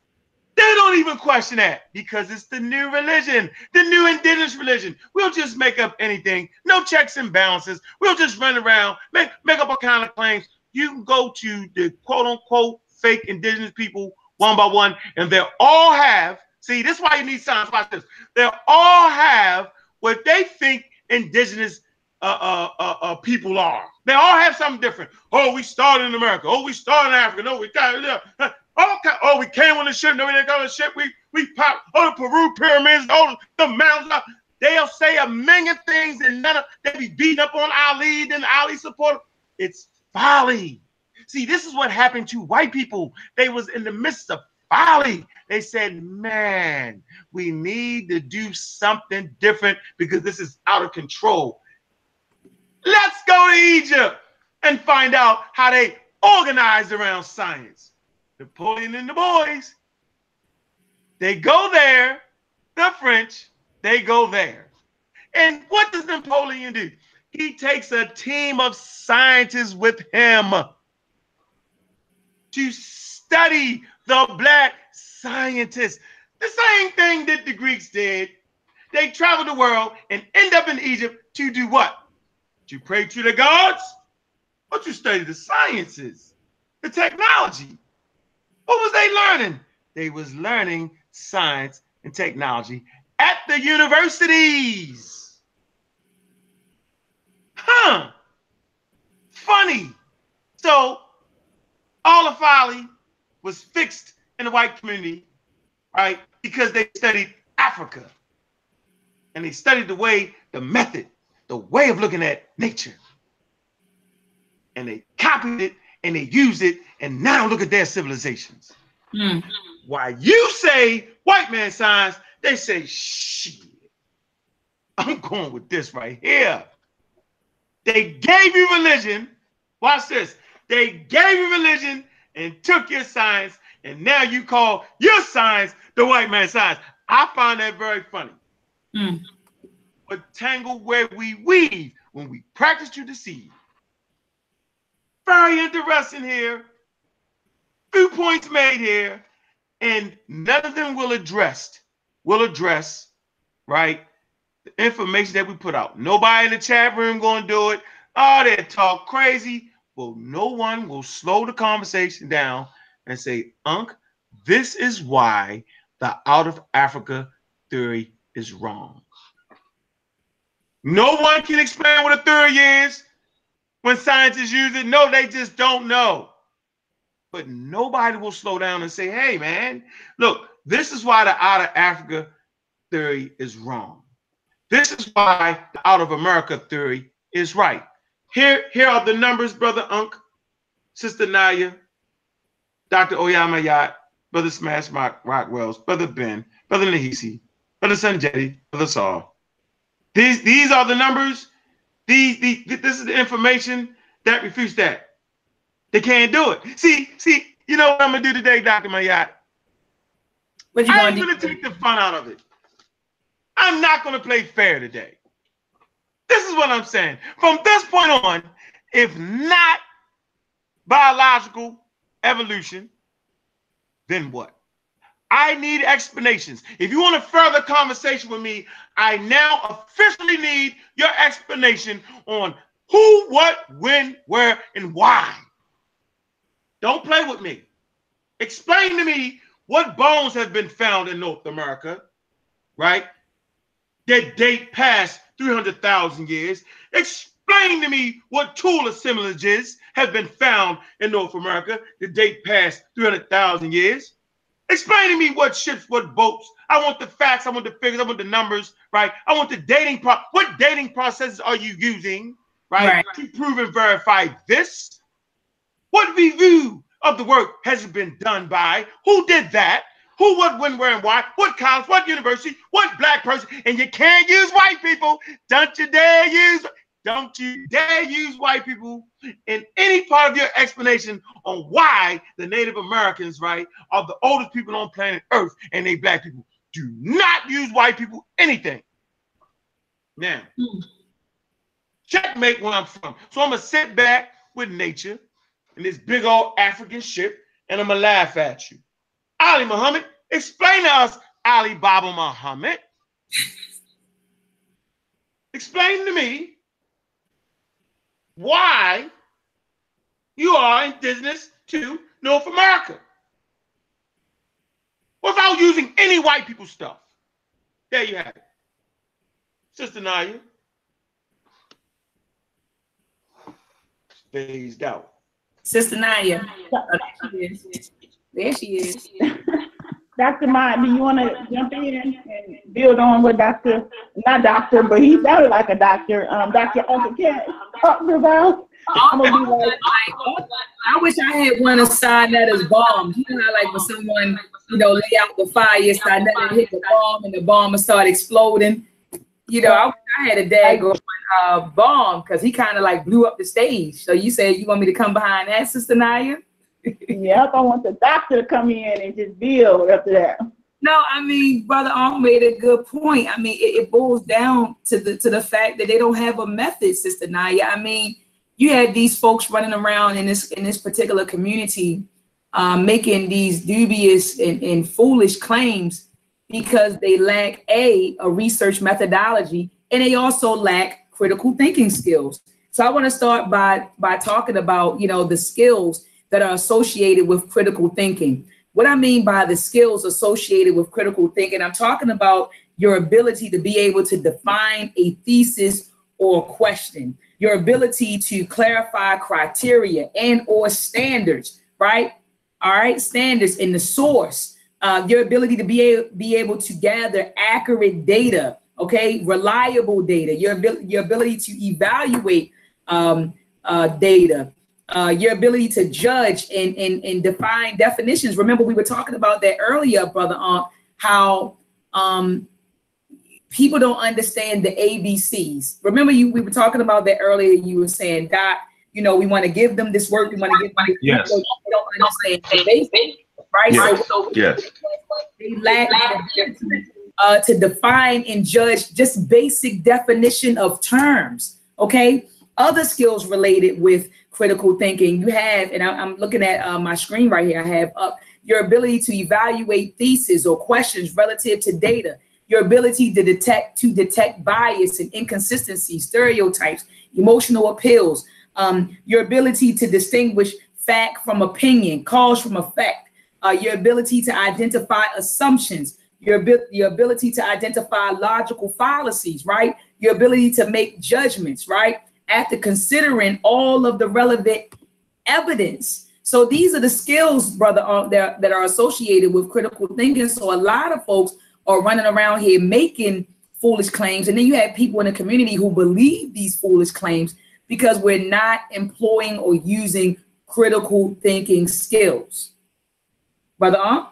They don't even question that because it's the new religion, the new indigenous religion. We'll just make up anything, no checks and balances. We'll just run around, make, make up all kind of claims. You can go to the quote unquote fake indigenous people one by one, and they all have. See, this is why you need signs. Watch this. They all have what they think indigenous uh, uh, uh, uh, people are. They all have something different. Oh, we started in America. Oh, we started in Africa. No, we got yeah. Oh, oh, we came on the ship. No, we didn't go on the ship. We we popped. Oh, the Peru pyramids. Oh, the mountains. They'll say a million things, and none of them, they be beating up on Ali. Then Ali support. It's folly. See, this is what happened to white people. They was in the midst of folly. They said, man, we need to do something different because this is out of control. Let's go to Egypt and find out how they organized around science. Napoleon and the boys, they go there. The French, they go there. And what does Napoleon do? He takes a team of scientists with him to study the black scientists. The same thing that the Greeks did. They traveled the world and end up in Egypt to do what? To pray to the gods or to study the sciences, the technology. What was they learning? They was learning science and technology at the universities. Huh. Funny. So all the folly was fixed in the white community, right? Because they studied Africa. And they studied the way, the method, the way of looking at nature. And they copied it and they used it. And now look at their civilizations. Mm. Why you say white man science, they say shit. I'm going with this right here. They gave you religion. Watch this. They gave you religion and took your science, and now you call your science the white man's science. I find that very funny. Mm. But tangle where we weave when we practice to deceive. Very interesting here. Few points made here, and none of them will address, will address, right? the information that we put out. Nobody in the chat room gonna do it. Oh, they talk crazy. Well, no one will slow the conversation down and say, Unc, this is why the out of Africa theory is wrong. No one can explain what a theory is when scientists use it. No, they just don't know. But nobody will slow down and say, hey, man, look, this is why the out of Africa theory is wrong. This is why the out of America theory is right. Here, here are the numbers, Brother Unc, Sister Naya, Dr. Oyama Yacht, Brother Smash Rock, Rockwells, Brother Ben, Brother Nahisi, Brother Sanjetti, Brother Saul. These, these are the numbers. These, these, this is the information that refutes that. They can't do it. See, see, you know what I'm gonna do today, Dr. Ma'at? I'm gonna take the fun out of it. I'm not gonna play fair today. This is what I'm saying. From this point on, if not biological evolution, then what? I need explanations. If you want a further conversation with me, I now officially need your explanation on who, what, when, where, and why. Don't play with me. Explain to me what bones have been found in North America, right? That date past 300,000 years. Explain to me what tool assemblages have been found in North America that date past 300,000 years. Explain to me what ships, what boats. I want the facts. I want the figures. I want the numbers, right? I want the dating pro. What dating processes are you using, right, right. to prove and verify this? What review of the work has been done by? Who did that? Who, what, when, where, and why? What college? What university? What black person? And you can't use white people. Don't you dare use. Don't you dare use white people in any part of your explanation on why the Native Americans, right, are the oldest people on planet Earth and they black people. Do not use white people anything. Now, mm. checkmate where I'm from. So I'm gonna sit back with nature in this big old African ship, and I'm gonna laugh at you. Ali Muhammad, explain to us, Ali Baba Muhammad. explain to me why you are indigenous to North America without using any white people stuff. There you have it. Sister Naya. Phased out. Sister Naya. Oh, there she is. Dr. Ma'at, do you want to jump in and build on what Dr. not doctor, but he sounded like a doctor, um, Dr. Uncle Cat talked about? I'm gonna be like, I wish I had one assigned that as bombs. You know like when someone, you know, lay out the fire, it's not nothing hit the bomb and the bomb will start exploding. You know, I, I had a dad go uh, bomb because he kind of like blew up the stage. So you said you want me to come behind that, Sister Naya? Yep, I want the doctor to come in and just build after that. No, I mean, Brother Arm made a good point. I mean, it, it, boils down to the to the fact that they don't have a method, Sister Naya. I mean, you had these folks running around in this in this particular community, um, making these dubious and, and foolish claims because they lack a a research methodology and they also lack critical thinking skills. So I want to start by by talking about you know the skills that are associated with critical thinking. What I mean by the skills associated with critical thinking, I'm talking about your ability to be able to define a thesis or question, your ability to clarify criteria and or standards, right? All right, standards in the source, uh, your ability to be, a, be able to gather accurate data, okay, reliable data, your, your ability to evaluate um, uh, data, uh, your ability to judge and, and, and define definitions. Remember, we were talking about that earlier, Brother Aunt, how um, people don't understand the ABCs. Remember, you we were talking about that earlier. You were saying, Doc, you know, we want to give them this work. We want to give them yes. They don't understand the basics, right? Yes. So, yes. They lack uh, to define and judge just basic definition of terms. Okay. Other skills related with critical thinking. You have, and I'm looking at uh, my screen right here. I have up your ability to evaluate theses or questions relative to data. your ability to detect to detect bias and inconsistency, stereotypes, emotional appeals, um, your ability to distinguish fact from opinion, cause from effect, uh, your ability to identify assumptions, your, your ability to identify logical fallacies, right? Your ability to make judgments, right? After considering all of the relevant evidence. So these are the skills, brother, uh, that, that are associated with critical thinking. So a lot of folks are running around here making foolish claims. And then you have people in the community who believe these foolish claims because we're not employing or using critical thinking skills. Brother Aunt?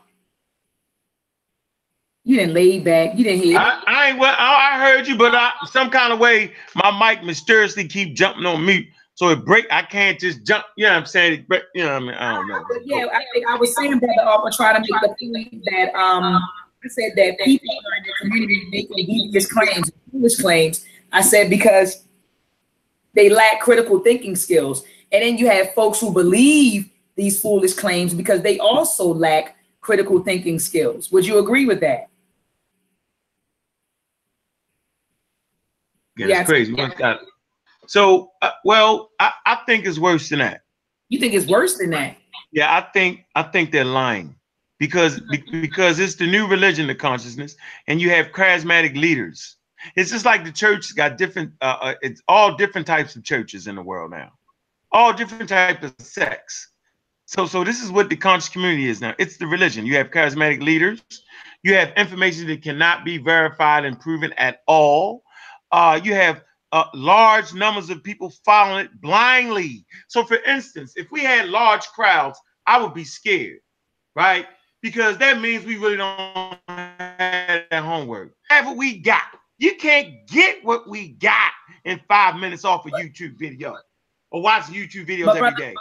You didn't lay back. You didn't hear. I, I ain't well. I heard you, but I, some kind of way my mic mysteriously keep jumping on mute, so it break. I can't just jump. You know what I'm saying? Break, you know what I mean? I don't know. But yeah, I, I was saying, brother Aunt, try to make the point that um I said that people in the community making devious claims, foolish claims. I said because they lack critical thinking skills. And then you have folks who believe these foolish claims because they also lack critical thinking skills. Would you agree with that? Yeah, it's crazy. Yeah. So, uh, well, I, I think it's worse than that. You think it's worse than that? Yeah, I think I think they're lying because because it's the new religion of consciousness, and you have charismatic leaders. It's just like the church got different. Uh, uh, it's all different types of churches in the world now, all different types of sects. So so this is what the conscious community is now. It's the religion. You have charismatic leaders. You have information that cannot be verified and proven at all. Uh, you have uh, large numbers of people following it blindly. So, for instance, if we had large crowds, I would be scared, right? because that means we really don't have that homework. Whatever we got, you can't get what we got in five minutes off a YouTube video or watch YouTube videos but every day.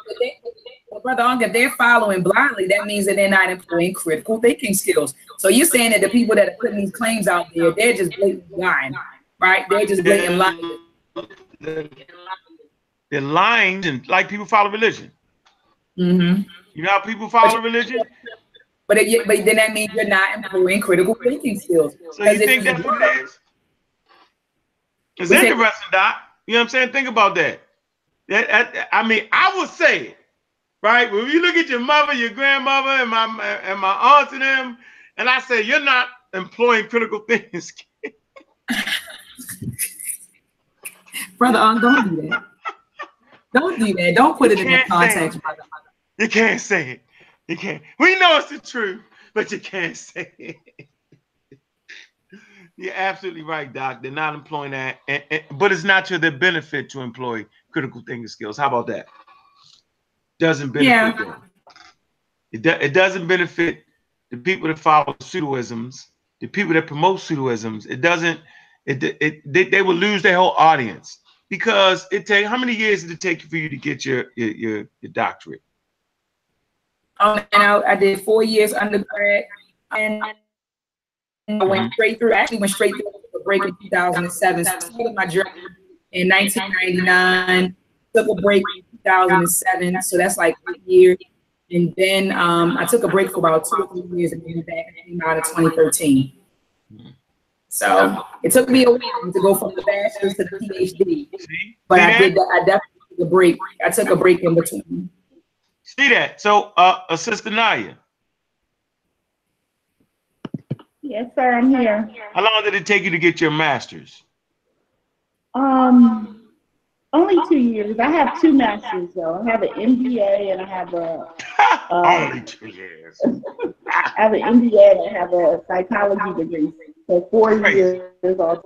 But brother Ong, if they're following blindly, that means that they're not employing critical thinking skills. So you're saying that the people that are putting these claims out there, they're just lying, right? They're just blatantly lying. They're lying and like people follow religion. Mm-hmm. You know how people follow religion? But it, but then that means you're not employing critical thinking skills. So you think that's what it is? It's interesting, Doc. You know what I'm saying? Think about that. That, that. I mean, I would say it, right? When you look at your mother, your grandmother, and my and my aunts and them, and I say you're not employing critical thinking skills. Brother, um, don't do that. Don't do that. Don't put you it in the context, brother. You can't say it. You can't. We know it's the truth, but you can't say it. You're absolutely right, Doc. They're not employing that, and, and, but it's not to their benefit to employ critical thinking skills. How about that? Doesn't benefit yeah. them. It, do, it doesn't benefit the people that follow pseudoisms, the people that promote pseudoisms. It doesn't. It, it they, they will lose their whole audience because it take how many years did it take for you to get your your, your, your doctorate? Um, and I, I did four years undergrad, and I went straight through. Actually, went straight through a break in 2007. So started my journey in 1999. Took a break in 2007, so that's like a year. And then um, I took a break for about two or three years, and then back came out in 2013. So it took me a while to go from the bachelor's to the PhD, but I did. I definitely took a break. I took a break in between. See that? So, uh, Assistant Naya. Yes, sir. I'm here. How long did it take you to get your master's? Um, only two years. I have two masters though. I have an MBA and I have a. Uh, only two years. I have an MBA and I have a psychology degree. So four Crazy. years all.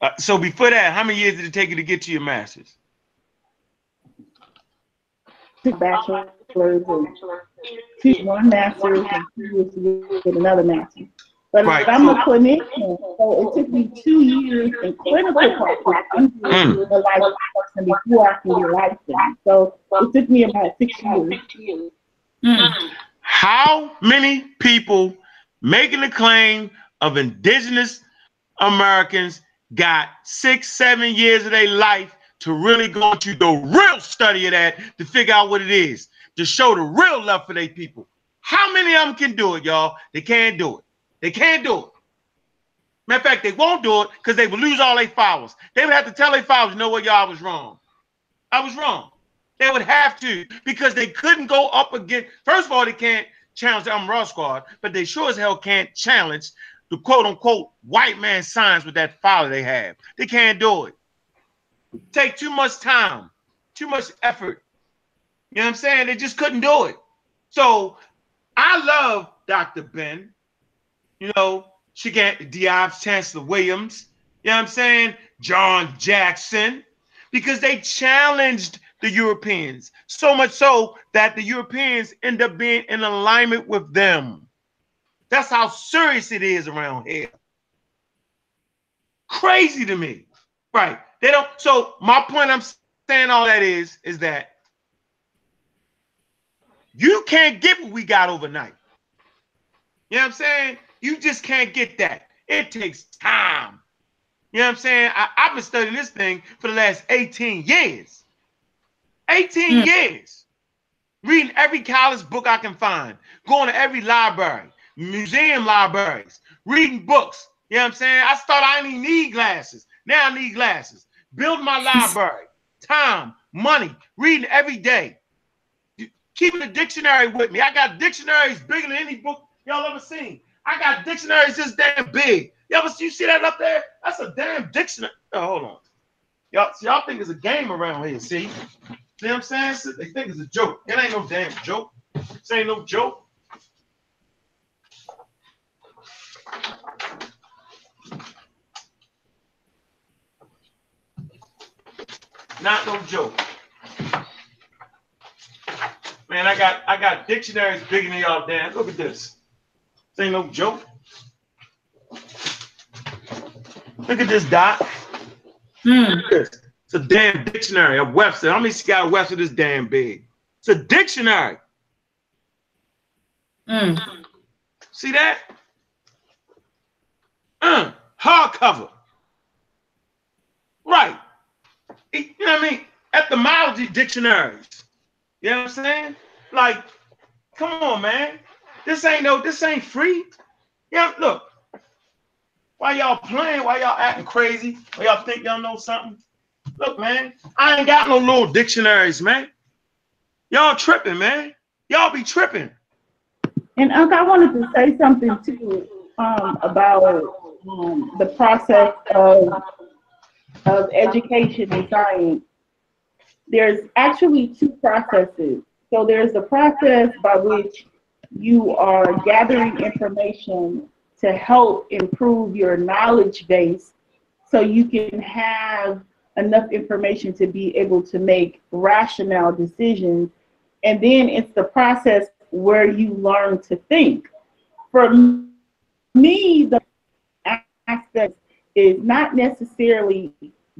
Uh, so before that, how many years did it take you to get to your master's? two bachelor's and two, one master's and two years with another master's. But right. I'm a clinician, so it took me two years in clinical practice under mm. the licensed person before I can get licensed. So it took me about six years. Mm. How many people making a claim of indigenous Americans got six, seven years of their life to really go into the real study of that to figure out what it is, to show the real love for their people. How many of them can do it, y'all? They can't do it. They can't do it. Matter of fact, they won't do it because they will lose all their followers. They would have to tell their followers, you know what, y'all, I was wrong. I was wrong. They would have to because they couldn't go up against. First of all, they can't challenge the Amara Squad, but they sure as hell can't challenge the quote unquote white man signs with that follower they have. They can't do it. Take too much time, too much effort. You know what I'm saying? They just couldn't do it. So I love Dr. Ben. You know, she got Diop, Chancellor Williams. You know what I'm saying? John Jackson. Because they challenged the Europeans. So much so that the Europeans end up being in alignment with them. That's how serious it is around here. Crazy to me. Right. They don't. So my point I'm saying all that is, is that you can't get what we got overnight. You know what I'm saying? You just can't get that. It takes time. You know what I'm saying? I, have been studying this thing for the last 18 years. 18 mm. years. Reading every college book I can find, going to every library, museum libraries, reading books. You know what I'm saying? I thought I didn't need glasses. Now I need glasses. Build my library, time, money, reading every day. Keeping a dictionary with me. I got dictionaries bigger than any book y'all ever seen. I got dictionaries this damn big. You ever you see that up there? That's a damn dictionary. Oh, hold on. Y'all, y'all think it's a game around here, see? See what I'm saying? They think it's a joke. It ain't no damn joke. This ain't no joke. Not no joke. Man, I got I got dictionaries bigger than y'all damn. Look at this. This ain't no joke. Look at this dot. Hmm. Look at this. It's a damn dictionary, a Webster. How many Scott Webster this damn big? It's a dictionary. Mm. See that? Uh, hardcover. Right. You know what I mean? Etymology dictionaries. You know what I'm saying? Like, come on, man. This ain't no, this ain't free. Yeah, look. Why y'all playing? Why y'all acting crazy? Why y'all think y'all know something? Look, man, I ain't got no little dictionaries, man. Y'all tripping, man. Y'all be tripping. And Uncle, I wanted to say something too um, about um, the process of of education and science. There's actually two processes. So there's the process by which you are gathering information to help improve your knowledge base so you can have enough information to be able to make rational decisions. And then it's the process where you learn to think. For me, the aspect is not necessarily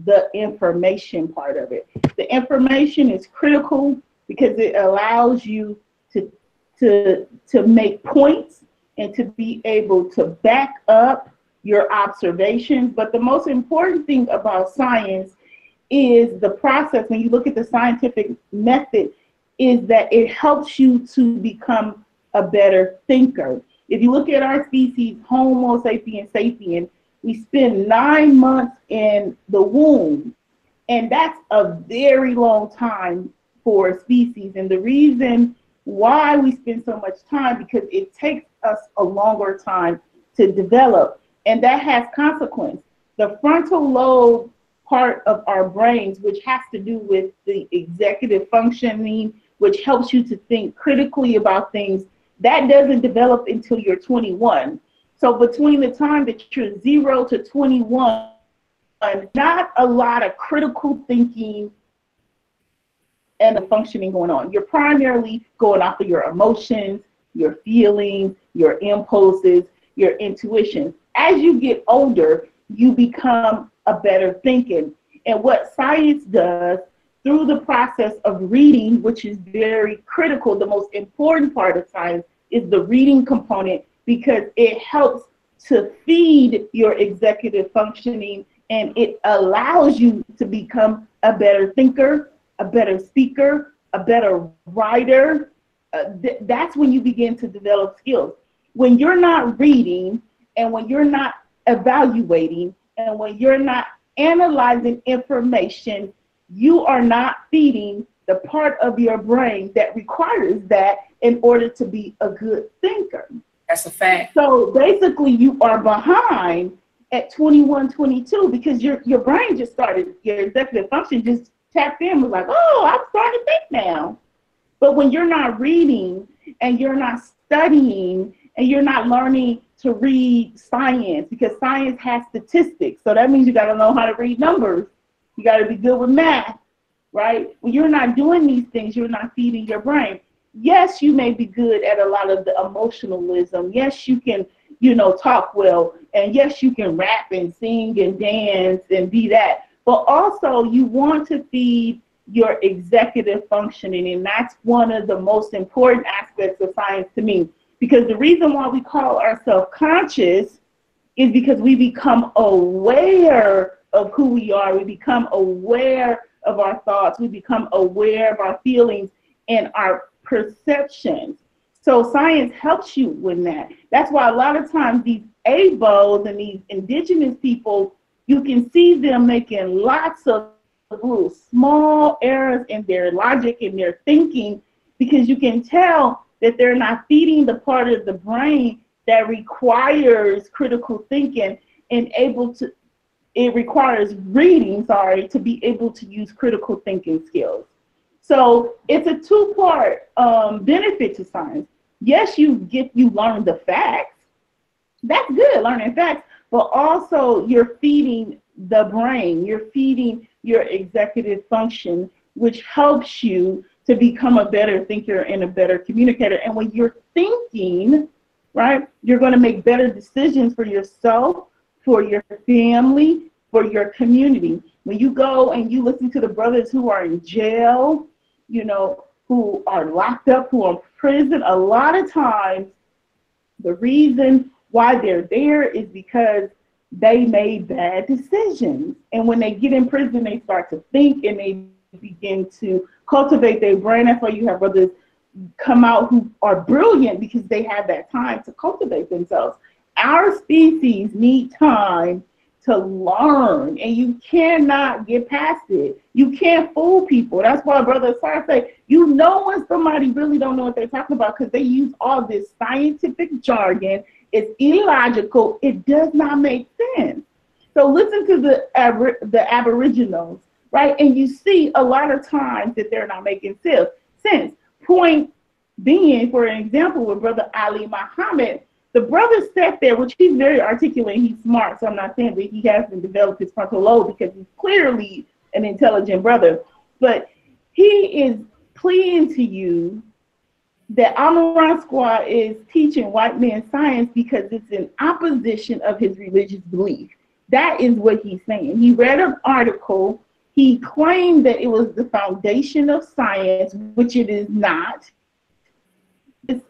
the information part of it. The information is critical because it allows you to to to make points and to be able to back up your observations. But the most important thing about science is the process, when you look at the scientific method, is that it helps you to become a better thinker. If you look at our species, Homo sapiens sapien, we spend nine months in the womb, and that's a very long time for a species. And the reason why we spend so much time because it takes us a longer time to develop, and that has consequence. The frontal lobe part of our brains, which has to do with the executive functioning, which helps you to think critically about things, that doesn't develop until you're 21. So between the time that you're zero to 21, not a lot of critical thinking and the functioning going on. You're primarily going off of your emotions, your feelings, your impulses, your intuition. As you get older, you become a better thinking. And what science does through the process of reading, which is very critical, the most important part of science is the reading component because it helps to feed your executive functioning and it allows you to become a better thinker, a better speaker, a better writer. Uh, th- that's when you begin to develop skills. When you're not reading and when you're not evaluating, and when you're not analyzing information, you are not feeding the part of your brain that requires that in order to be a good thinker. That's a fact. So basically, you are behind at 21, 22 because your your brain just started, your executive function just tapped in, was like, oh, I'm starting to think now. But when you're not reading and you're not studying and you're not learning to read science because science has statistics. So that means you got to know how to read numbers. You got to be good with math, right? When you're not doing these things, you're not feeding your brain. Yes, you may be good at a lot of the emotionalism. Yes, you can, you know, talk well. And yes, you can rap and sing and dance and be that. But also, you want to feed your executive functioning. And that's one of the most important aspects of science to me because the reason why we call ourselves conscious is because we become aware of who we are. We become aware of our thoughts. We become aware of our feelings and our perceptions. So science helps you with that. That's why a lot of times these ABOs and these indigenous people, you can see them making lots of little small errors in their logic and their thinking because you can tell that they're not feeding the part of the brain that requires critical thinking and able to it requires reading sorry to be able to use critical thinking skills. So it's a two-part um, benefit to science. Yes you get you learn the facts. That's good learning facts but also you're feeding the brain. You're feeding your executive function which helps you to become a better thinker and a better communicator. And when you're thinking, right, you're going to make better decisions for yourself, for your family, for your community. When you go and you listen to the brothers who are in jail, you know, who are locked up, who are in prison, a lot of times the reason why they're there is because they made bad decisions. And when they get in prison, they start to think and they begin to cultivate their brain. That's why you have brothers come out who are brilliant because they have that time to cultivate themselves. Our species need time to learn, and you cannot get past it. You can't fool people. That's why Brother Sar say, you know when somebody really don't know what they're talking about because they use all this scientific jargon. It's illogical. It does not make sense. So listen to the the Aboriginals right? And you see a lot of times that they're not making sense. Point being, for an example, with Brother Ali Muhammad, the brother sat there, which he's very articulate, he's smart, so I'm not saying that he hasn't developed his frontal lobe because he's clearly an intelligent brother, but he is pleading to you that Amara Squad is teaching white man science because it's in opposition of his religious belief. That is what he's saying. He read an article he claimed that it was the foundation of science, which it is not. It's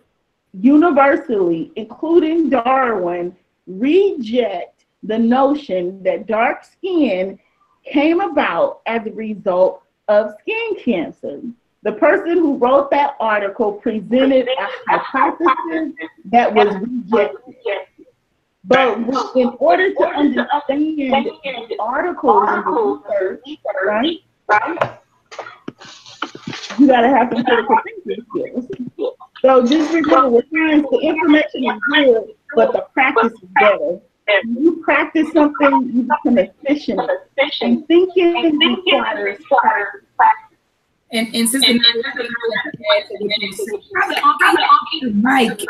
universally, including Darwin, reject the notion that dark skin came about as a result of skin cancer. The person who wrote that article presented a hypothesis that was rejected. But in order to understand the articles and the research, right? Right. You gotta have some critical thinking skills. So just remember with science, the information is good, but the practice is better. When you practice something, you become efficient. And thinking requires practice. And, and sister, Mike,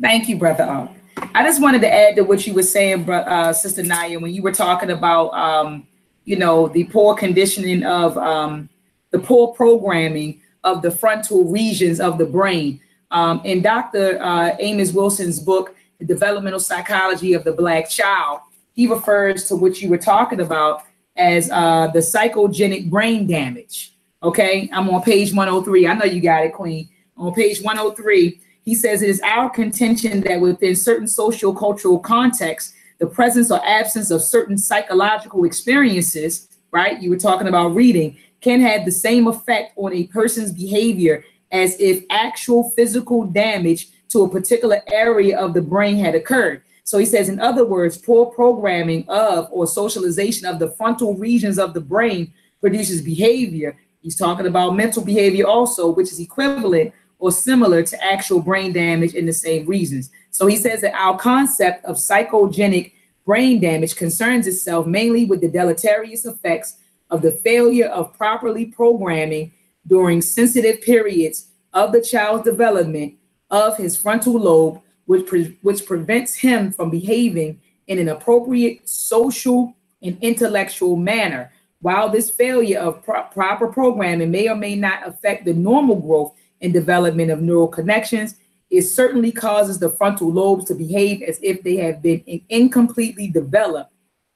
Thank you, brother. Um, I just wanted to add to what you were saying, uh, Sister Naya, when you were talking about, um, you know, the poor conditioning of um, the poor programming of the frontal regions of the brain. Um, in Dr. Uh, Amos Wilson's book, The Developmental Psychology of the Black Child, he refers to what you were talking about as uh, the psychogenic brain damage. Okay, I'm on page 103. I know you got it, Queen. On page 103, he says it is our contention that within certain social cultural contexts, the presence or absence of certain psychological experiences, right? You were talking about reading, can have the same effect on a person's behavior as if actual physical damage to a particular area of the brain had occurred. So he says, in other words, poor programming of or socialization of the frontal regions of the brain produces behavior. He's talking about mental behavior also, which is equivalent or similar to actual brain damage in the same reasons. So he says that our concept of psychogenic brain damage concerns itself mainly with the deleterious effects of the failure of properly programming during sensitive periods of the child's development of his frontal lobe, which, pre- which prevents him from behaving in an appropriate social and intellectual manner. While this failure of pro- proper programming may or may not affect the normal growth and development of neural connections, it certainly causes the frontal lobes to behave as if they have been in- incompletely developed,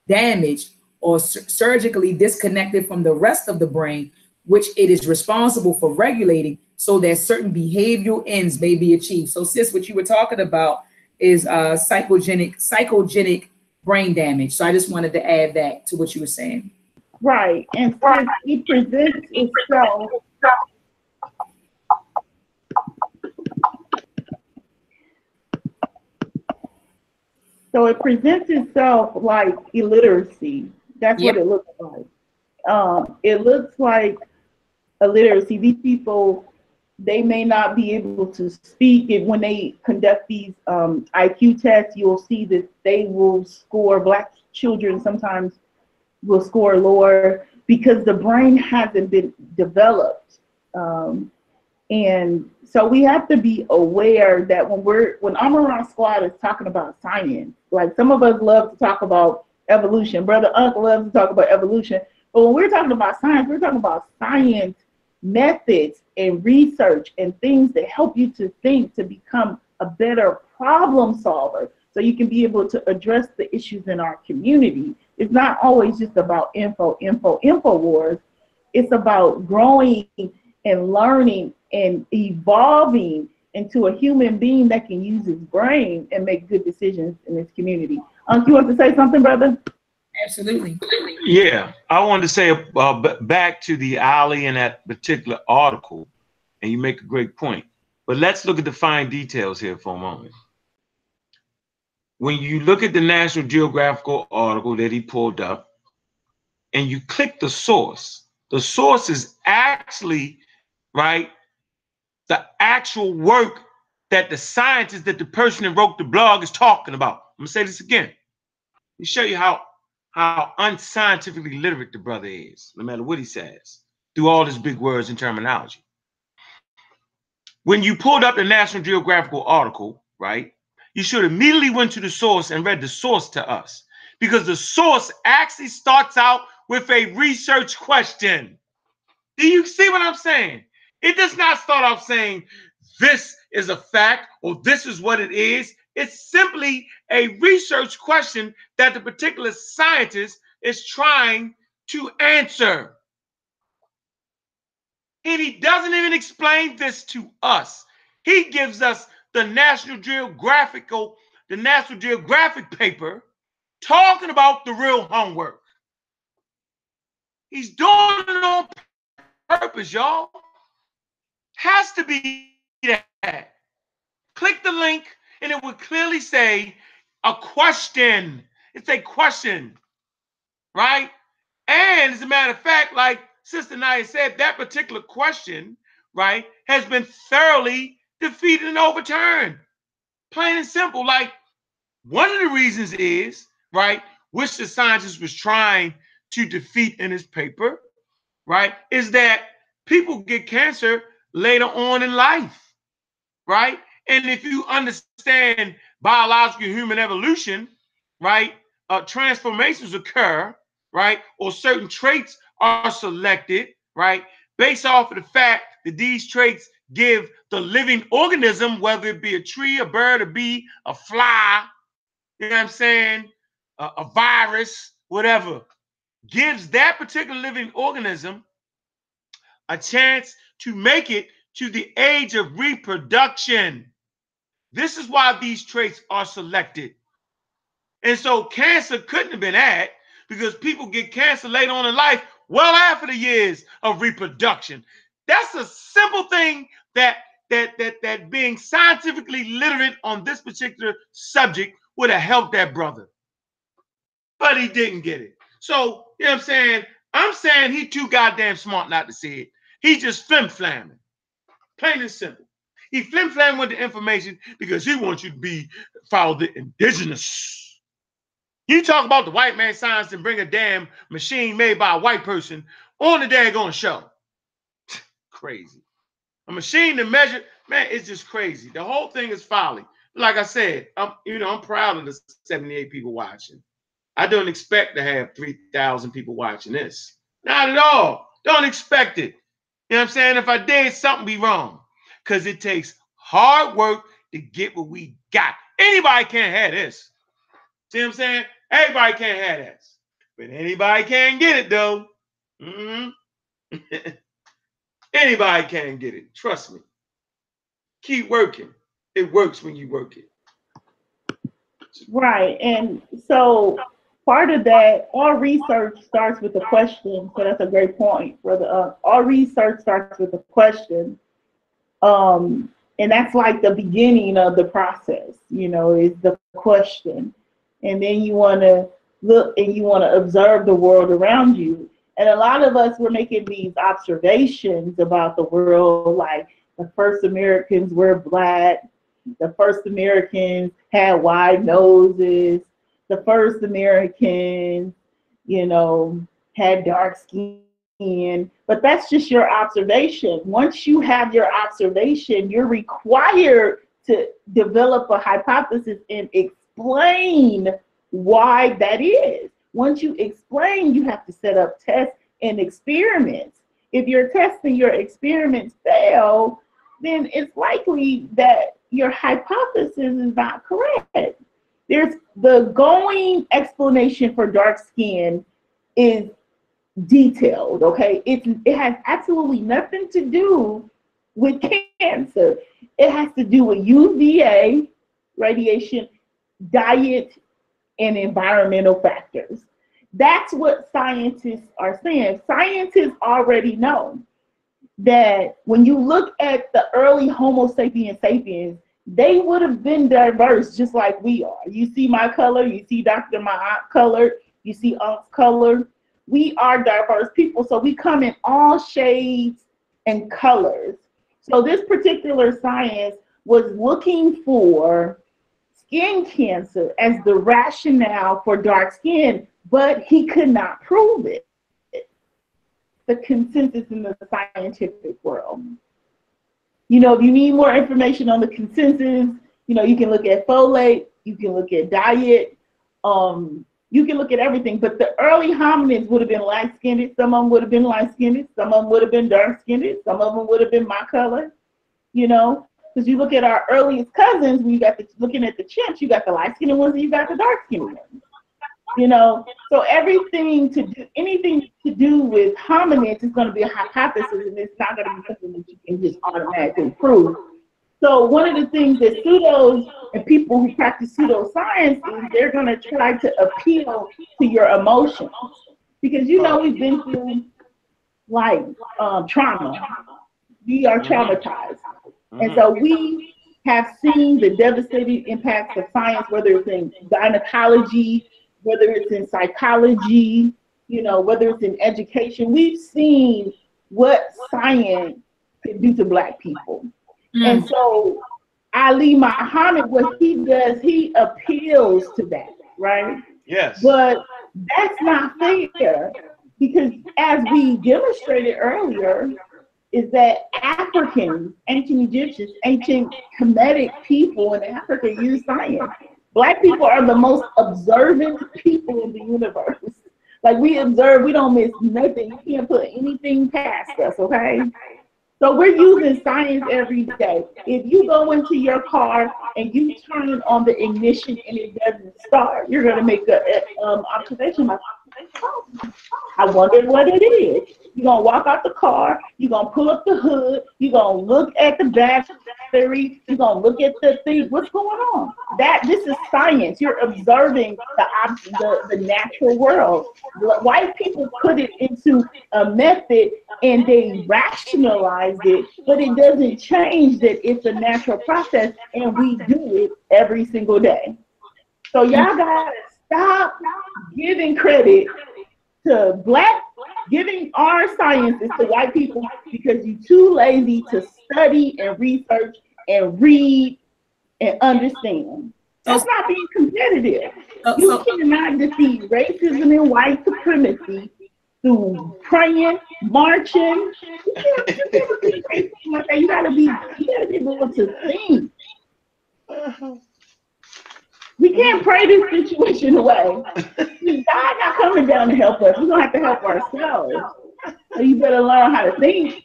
damaged, or sur- surgically disconnected from the rest of the brain, which it is responsible for regulating so that certain behavioral ends may be achieved. So, sis, what you were talking about is uh, psychogenic psychogenic brain damage. So, I just wanted to add that to what you were saying. Right, and since it presents itself So it presents itself like illiteracy. That's Yep. what it looks like. Um, it looks like illiteracy. These people, they may not be able to speak. And when they conduct these um, IQ tests, you'll see that they will score, black children sometimes will score lower because the brain hasn't been developed. Um, and so we have to be aware that when we're when Amara Squad is talking about science, like some of us love to talk about evolution. Brother Uncle loves to talk about evolution. But when we're talking about science, we're talking about science methods and research and things that help you to think to become a better problem solver so you can be able to address the issues in our community. It's not always just about info, info, info wars. It's about growing and learning and evolving into a human being that can use his brain and make good decisions in this community. Unc, you want to say something, brother? Absolutely. Yeah, I wanted to say uh, back to the alley in that particular article, and you make a great point. But let's look at the fine details here for a moment. When you look at the National Geographical article that he pulled up, and you click the source, the source is actually right the actual work that the scientist, that the person that wrote the blog is talking about. I'm gonna say this again. Let me show you how how unscientifically literate the brother is, no matter what he says, through all his big words and terminology. When you pulled up the National Geographical article, right, you should immediately went to the source and read the source to us because the source actually starts out with a research question. Do you see what I'm saying? It does not start off saying this is a fact or this is what it is. It's simply a research question that the particular scientist is trying to answer. And he doesn't even explain this to us. He gives us the National Geographical, the National Geographic paper talking about the real homework. He's doing it on purpose, y'all. Has to be that. Click the link and it would clearly say a question. It's a question, right? And as a matter of fact, like Sister Naya said, that particular question, right, has been thoroughly defeated and overturned. Plain and simple. Like one of the reasons is, right, which the scientist was trying to defeat in his paper, right, is that people get cancer later on in life, right? And if you understand biological human evolution, right, uh, transformations occur, right, or certain traits are selected, right, based off of the fact that these traits give the living organism, whether it be a tree, a bird, a bee, a fly, you know what I'm saying, a, a virus, whatever, gives that particular living organism a chance to make it to the age of reproduction. This is why these traits are selected. And so cancer couldn't have been had because people get cancer later on in life, well after the years of reproduction. That's a simple thing that that that that being scientifically literate on this particular subject would have helped that brother. But he didn't get it. So, you know what I'm saying? I'm saying he too goddamn smart not to see it. He just flim flamming. Plain and simple. He flim flamming with the information because he wants you to be follow the indigenous. You talk about the white man science and bring a damn machine made by a white person on the daggone show. crazy. A machine to measure, man, it's just crazy. The whole thing is folly. Like I said, I'm you know, I'm proud of the 78 people watching. I don't expect to have 3,000 people watching this. Not at all. Don't expect it. You know what I'm saying? If I did, something be wrong. Because it takes hard work to get what we got. Anybody can't have this. See what I'm saying? Everybody can't have this. But anybody can get it though. Mm-hmm. anybody can get it. Trust me. Keep working. It works when you work it. Right. And so part of that, all research starts with a question. So that's a great point, brother. Uh, all research starts with a question. Um, and that's like the beginning of the process, you know, is the question. And then you want to look and you want to observe the world around you. And a lot of us were making these observations about the world, like the first Americans were black, the first Americans had wide noses, the first Americans, you know, had dark skin. But that's just your observation. Once you have your observation, you're required to develop a hypothesis and explain why that is. Once you explain, you have to set up tests and experiments. If your tests and your experiments fail, then it's likely that your hypothesis is not correct there's the going explanation for dark skin is detailed, okay? It, it has absolutely nothing to do with cancer. It has to do with UVA, radiation, diet, and environmental factors. That's what scientists are saying. Scientists already know that when you look at the early Homo sapiens sapiens, they would have been diverse just like we are. You see my color, you see Dr. Ma'at color, you see Unc's color. We are diverse people, so we come in all shades and colors. So this particular science was looking for skin cancer as the rationale for dark skin, but he could not prove it. The consensus in the scientific world. You know, if you need more information on the consensus, you know, you can look at folate, you can look at diet, um, you can look at everything. But the early hominids would have been light skinned, some of them would have been light skinned, some of them would have been dark skinned, some of them would have been my color, you know. Because you look at our earliest cousins, when you got the looking at the chimps, you got the light skinned ones and you got the dark skinned ones you know? So everything to do anything to do with hominids is going to be a hypothesis and it's not going to be something that you can just automatically prove. So one of the things that pseudos and people who practice pseudoscience is they're going to try to appeal to your emotions. Because you know we've been through like um, trauma. We are traumatized. And so we have seen the devastating impacts of science whether it's in gynecology whether it's in psychology, you know, whether it's in education, we've seen what science can do to black people. Mm. And so Ali Muhammad, what he does, he appeals to that, right? Yes. But that's not fair because as we demonstrated earlier, is that Africans, ancient Egyptians, ancient Kemetic people in Africa use science. Black people are the most observant people in the universe. Like we observe, we don't miss nothing. You can't put anything past us, okay? So we're using science every day. If you go into your car and you turn on the ignition and it doesn't start, you're gonna make a, um, observation I wonder what it is. You're gonna walk out the car, you're gonna pull up the hood, you're gonna look at the back theory. You're gonna look at the thing. What's going on? That this is science. You're observing the the, the natural world. White people put it into a method and they rationalize it, but it doesn't change that it's a natural process, and we do it every single day. So y'all gotta stop giving credit to black giving our sciences to white people because you're too lazy to study and research and read and understand. That's not being competitive. You cannot defeat racism and white supremacy through praying, marching. You gotta be, you gotta be able to think. Uh-huh. We can't pray this situation away. God not coming down to help us. We're gonna have to help ourselves. So you better learn how to think.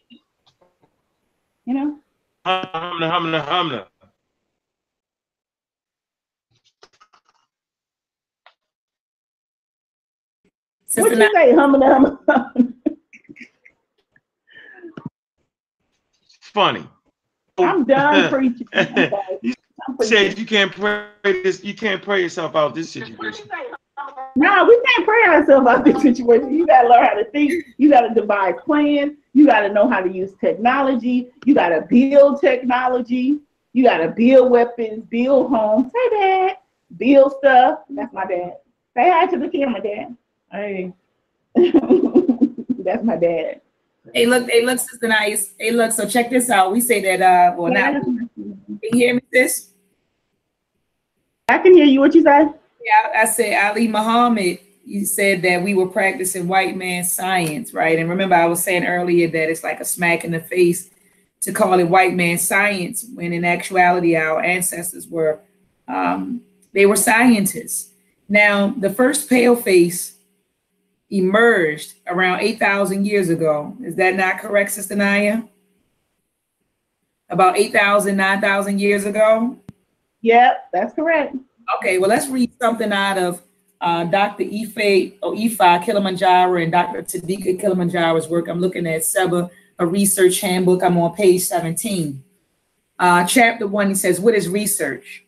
You know? Hamna, hamna, hamna. What you say, humna, humna? Funny. I'm done preaching. You said you can't pray this. You can't pray yourself out this situation. No, we can't pray ourselves out of this situation. You gotta learn how to think. You gotta devise plans. You gotta know how to use technology. You gotta build technology. You gotta build weapons, build homes. Say that. Build stuff. That's my dad. Say hi to the camera, dad. Hey. That's my dad. Hey, look, hey, look, Sister Nice. Hey, look, so check this out. We say that, uh, well, now, can you hear me, sis? I can hear you. What you say? Yeah, I said Ali Muhammad. You said that we were practicing white man science, right? And remember, I was saying earlier that it's like a smack in the face to call it white man science when in actuality our ancestors were um, they were scientists. Now, the first pale face emerged around 8,000 years ago. Is that not correct, Sister Naya? About 8,000, 9,000 years ago? Yep, that's correct. Okay, well, let's read something out of uh, Dr. Ife or Ifa Kilimanjaro and Dr. Tadika Kilimanjaro's work. I'm looking at Seba, a research handbook. I'm on page 17. Uh, chapter one, he says, What is research?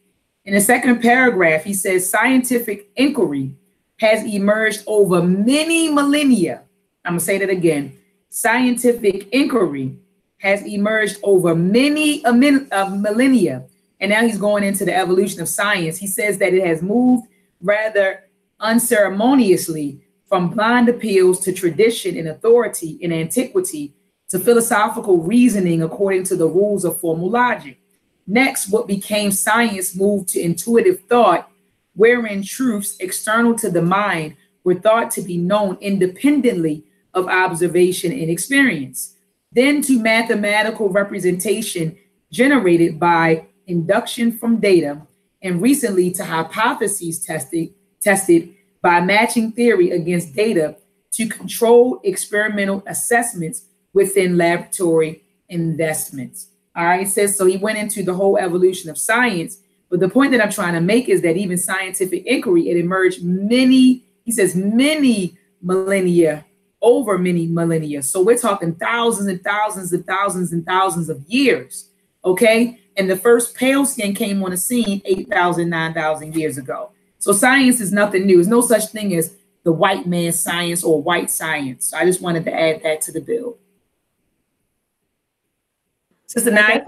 In the second paragraph, he says, Scientific inquiry has emerged over many millennia. I'm going to say that again. Scientific inquiry has emerged over many a min, uh, millennia and now he's going into the evolution of science. He says that it has moved rather unceremoniously from blind appeals to tradition and authority in antiquity to philosophical reasoning according to the rules of formal logic. Next, what became science moved to intuitive thought, wherein truths external to the mind were thought to be known independently of observation and experience. Then to mathematical representation generated by induction from data, and recently to hypotheses tested, tested by matching theory against data to control experimental assessments within laboratory investments. All right, it says so he went into the whole evolution of science. But the point that I'm trying to make is that even scientific inquiry, it emerged many, he says, many millennia, over many millennia. So we're talking thousands and thousands and thousands and thousands of years. Okay. And the first pale skin came on the scene 8,000, 9,000 years ago. So science is nothing new. There's no such thing as the white man science or white science. So I just wanted to add that to the bill. Sister Nine.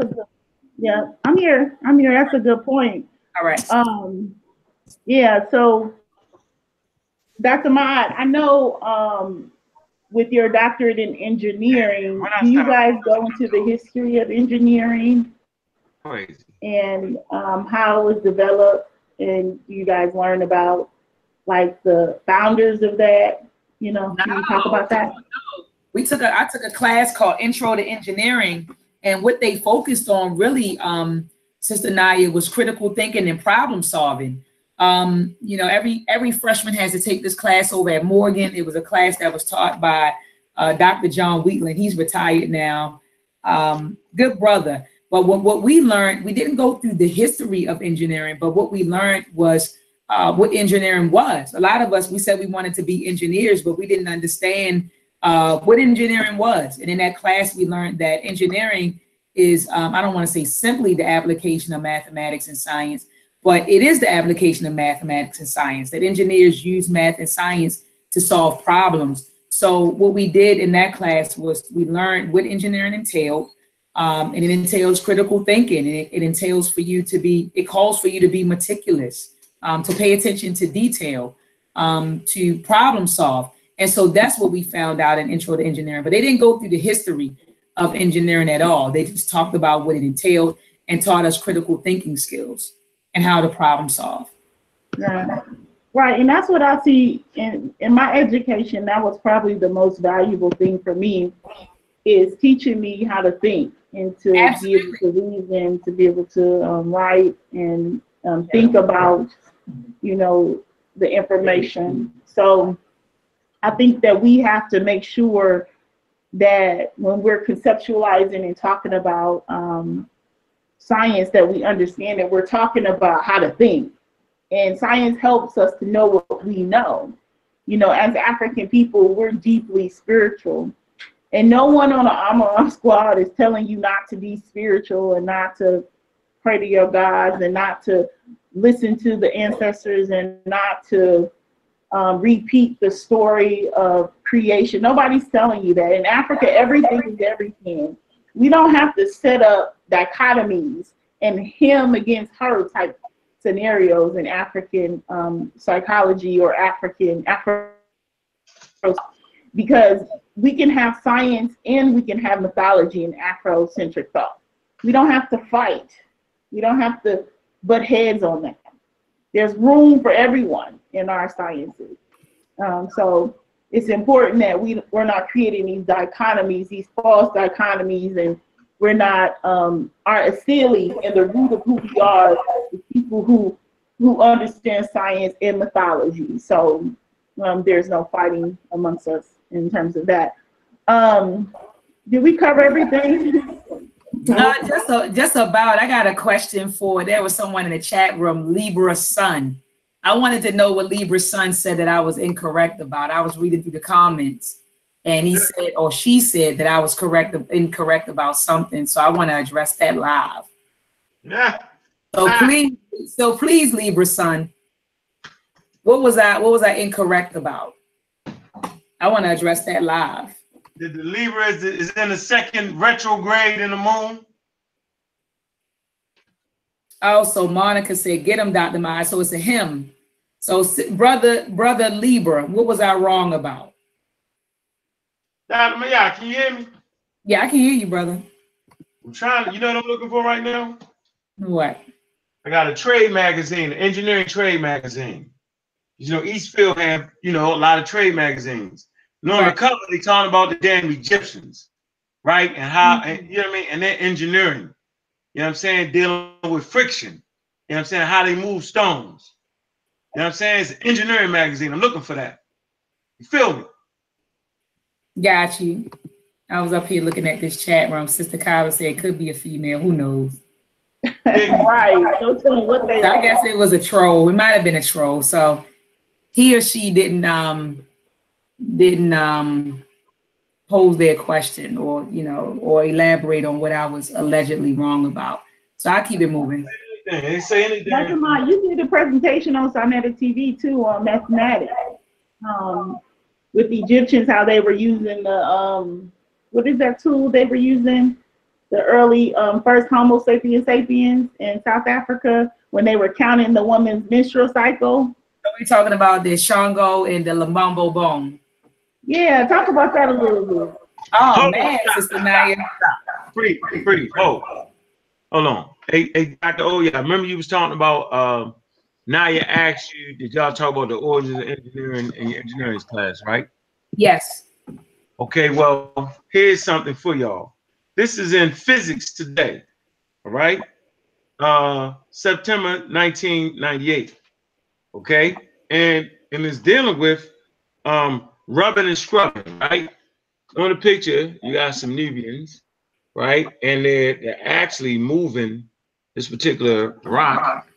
Yeah, I'm here. I'm here. That's a good point. All right. Um, yeah, so Dr. Ma'at, I know um, with your doctorate in engineering, do you guys go into the history of engineering? Crazy. And um, how it was developed, and you guys learn about like the founders of that. You know, no, can you talk about that? No. We took a I took a class called Intro to Engineering, and what they focused on really, um, Sister Naya, was critical thinking and problem solving. Um, you know, every every freshman has to take this class over at Morgan. It was a class that was taught by uh, Dr. John Wheatland. He's retired now. Um, good brother. But what, what we learned, we didn't go through the history of engineering, but what we learned was uh, what engineering was. A lot of us, we said we wanted to be engineers, but we didn't understand uh, what engineering was. And in that class, we learned that engineering is um, I don't want to say simply the application of mathematics and science, but it is the application of mathematics and science that engineers use math and science to solve problems. So what we did in that class was we learned what engineering entailed, um, and it entails critical thinking, and it, it, entails for you to be, it calls for you to be meticulous, um, to pay attention to detail, um, to problem solve. And so that's what we found out in Intro to Engineering. But they didn't go through the history of engineering at all. They just talked about what it entailed and taught us critical thinking skills and how to problem solve. Yeah. Right. And that's what I see in, in my education. That was probably the most valuable thing for me is teaching me how to think and to Absolutely. be able to reason, to be able to um, write and um, think about, you know, the information. So I think that we have to make sure that when we're conceptualizing and talking about um, science, that we understand that we're talking about how to think. And science helps us to know what we know. You know, as African people, we're deeply spiritual. And no one on the Amara squad is telling you not to be spiritual and not to pray to your gods and not to listen to the ancestors and not to um, repeat the story of creation. Nobody's telling you that. In Africa, everything is everything. We don't have to set up dichotomies and him against her type scenarios in African um, psychology or African Afro because we can have science and we can have mythology and Afrocentric thought. We don't have to fight. We don't have to butt heads on that. There's room for everyone in our sciences. Um, so it's important that we, we're not creating these dichotomies, these false dichotomies, and we're not um, aren't silly in the root of who we are, the people who who understand science and mythology. So um, there's no fighting amongst us in terms of that. Um, did we cover everything? Uh, just a, just about. I got a question for. There was someone in the chat room, Libra Sun. I wanted to know what Libra Sun said that I was incorrect about. I was reading through the comments, and he said, or she said that I was correct, incorrect about something. So I want to address that live. Yeah. So ah. please, so please, Libra Sun, what was I? What was I incorrect about? I want to address that live. The, the Libra is, is in the second retrograde in the moon. Oh, also, Monica said, "Get him, Dr. Meyer." So it's a him. So, brother, brother Libra, what was I wrong about? Dr. Can you hear me? Yeah, I can hear you, brother. I'm trying to. You know what I'm looking for right now? What? I got a trade magazine, an engineering trade magazine. You know, Eastfield have you know a lot of trade magazines. You know, on the cover they talking about the damn Egyptians, right? And how mm-hmm. and, you know what I mean, and their engineering. You know what I'm saying? Dealing with friction. You know what I'm saying? How they move stones. You know what I'm saying? It's an engineering magazine. I'm looking for that. You feel me? Got you. I was up here looking at this chat room. Sister Kyla said it could be a female. Who knows? right. Don't tell me what they. I guess it was a troll. It might have been a troll. So he or she didn't um didn't um pose their question or you know or elaborate on what I was allegedly wrong about. So I keep it moving. They say anything. Dr. Ma, you did a presentation on Sinetta TV too on mathematics. Um, with the Egyptians, how they were using the um, what is that tool they were using? The early um, first Homo sapiens sapiens in South Africa when they were counting the woman's menstrual cycle. So we're talking about the Shango and the Lebombo bone. Yeah, talk about that a little bit. Oh hold man, on, Sister Naya. Free, free. Oh, hold on. Hey, hey, Dr. Oh, yeah. Remember you was talking about um, Naya asked you, did y'all talk about the origins of engineering in your engineering class, right? Yes. Okay, well, here's something for y'all. This is in physics today. All right. Uh September 1998. Okay, and and it's dealing with um rubbing and scrubbing, right? On the picture, you got some Nubians, right? And they're, they're actually moving this particular rock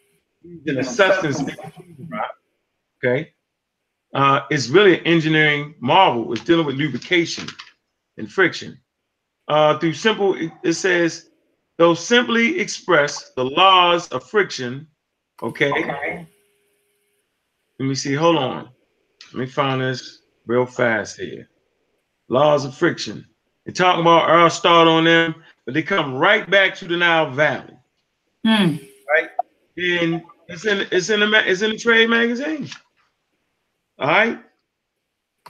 in a substance okay? Uh, it's really an engineering marvel. It's dealing with lubrication and friction. Uh, through simple, it, it says Those simply express the laws of friction. Okay. Okay. Let me see. Hold on. Let me find this real fast here. Laws of friction. They talk about Aristotle on them, but they come right back to the Nile Valley. Hmm. And it's in it's in the it's in the trade magazine. All right.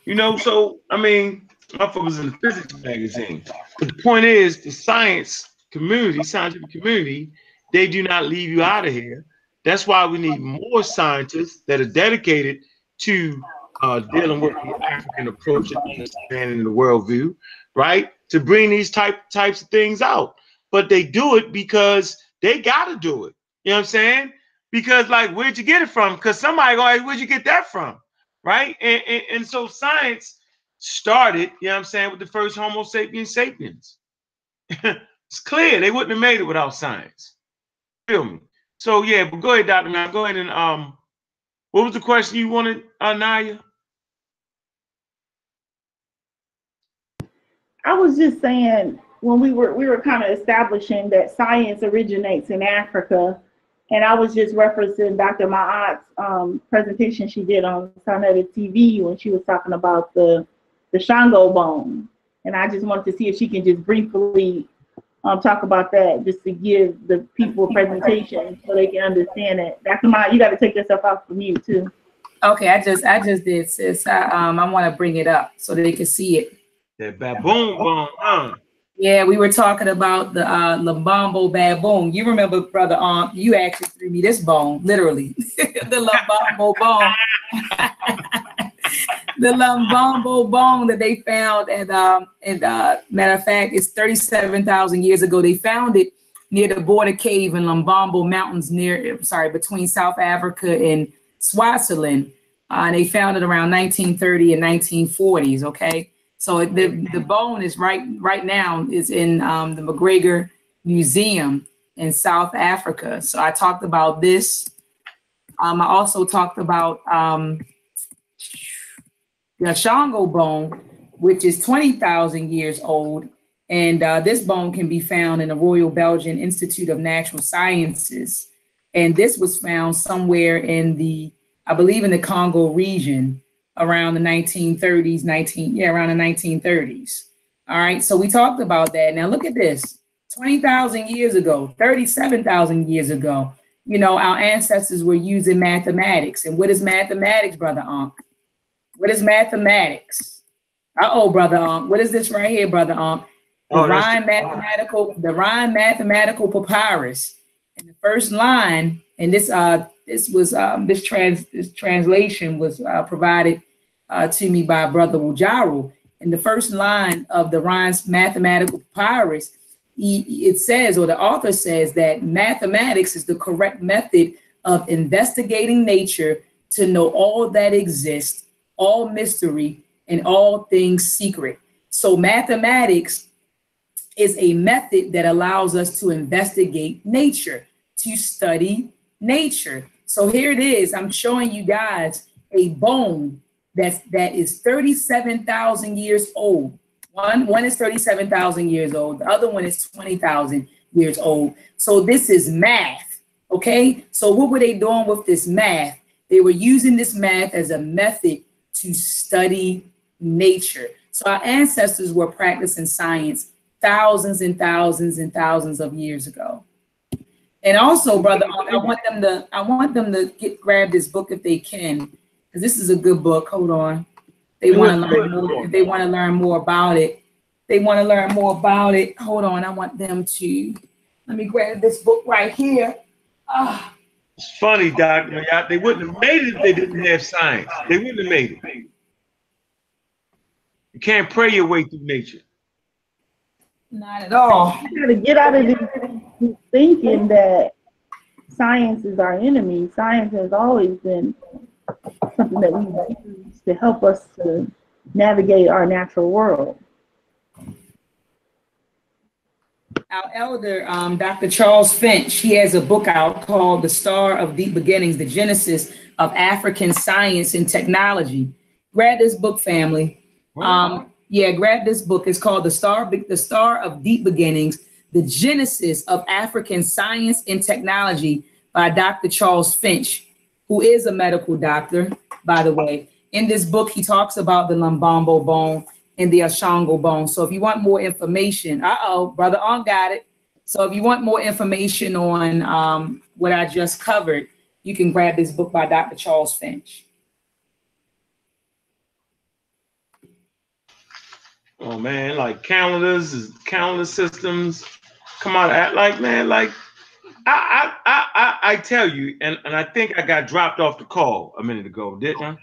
You know, so I mean, my foot was in the physics magazine. But the point is, the science community, scientific community, they do not leave you out of here. That's why we need more scientists that are dedicated to uh, dealing with the African approach and understanding the worldview, right? To bring these type types of things out. But they do it because they got to do it. You know what I'm saying? Because like, where'd you get it from? Because somebody go, where'd you get that from? Right? And, and, and so science started, you know what I'm saying, with the first Homo sapiens sapiens. it's clear they wouldn't have made it without science. Feel me? So yeah, but go ahead, Dr. Man. Go ahead and um what was the question you wanted, uh I was just saying when we were we were kind of establishing that science originates in Africa, and I was just referencing Dr. Ma'at's um, presentation she did on Sonetta TV when she was talking about the the Shango bone, and I just wanted to see if she can just briefly um, talk about that, just to give the people a presentation so they can understand it. Dr. Ma, you got to take yourself off from mute too. Okay, I just I just did, sis. I um I want to bring it up so they can see it. That baboon huh? Yeah, we were talking about the uh Lebombo baboon. You remember, brother um, you actually threw me this bone, literally. the Lebombo bone. the Lebombo bone that they found and um and uh matter of fact, it's 37,000 years ago. They found it near the border cave in Lebombo Mountains near sorry, between South Africa and Swaziland. Uh, and they found it around 1930 and 1940s, okay? So the the bone is right right now is in um, the McGregor Museum in South Africa. So I talked about this. Um, I also talked about um, the Shango bone, which is twenty thousand years old, and uh, this bone can be found in the Royal Belgian Institute of Natural Sciences, and this was found somewhere in the I believe in the Congo region around the 1930s, 19, yeah, around the 1930s. All right, so we talked about that. Now look at this 20,000 years ago, 37,000 years ago, you know, our ancestors were using mathematics. And what is mathematics, Brother Ankh? What is mathematics? Uh oh, Brother Ankh. What is this right here, Brother Ankh? The Oh, Rhind mathematical, the Rhind mathematical papyrus. And the first line, in this uh this was um this trans this translation was uh, provided uh, to me by Brother Wujaru. In the first line of the Rhind's mathematical papyrus, he, it says, or the author says, that mathematics is the correct method of investigating nature to know all that exists, all mystery, and all things secret. So mathematics is a method that allows us to investigate nature, to study nature. So here it is. I'm showing you guys a bone that's that is 37,000 years old. One one is 37,000 years old. The other one is 20,000 years old. So this is math. Okay. So what were they doing with this math? They were using this math as a method to study nature. So our ancestors were practicing science thousands and thousands and thousands of years ago. And also, brother, I want them to I want them to get grab this book if they can, because this is a good book. Hold on. They want to learn more. If they want to learn more about it, they want to learn more about it. Hold on. I want them to let me grab this book right here. Ah, It's funny, Doc. They wouldn't have made it if they didn't have science. They wouldn't have made it. You can't pray your way through nature. not at all. You gotta get out of this thinking that science is our enemy. Science has always been something that we use to help us to navigate our natural world. Our elder, um, Dr. Charles Finch, he has a book out called The Star of Deep Beginnings, The Genesis of African Science and Technology. Grab this book, family. Um, yeah, grab this book. It's called The Star, The Star of Deep Beginnings, The Genesis of African Science and Technology by Dr. Charles Finch, who is a medical doctor, by the way. In this book, he talks about the Lebombo bone and the Ishango bone. So if you want more information, uh-oh, Brother On got it. So if you want more information on um, what I just covered, you can grab this book by Dr. Charles Finch. Oh man, like calendars, calendar systems come on, at like man, like I I I I tell you, and, and I think I got dropped off the call a minute ago, didn't I?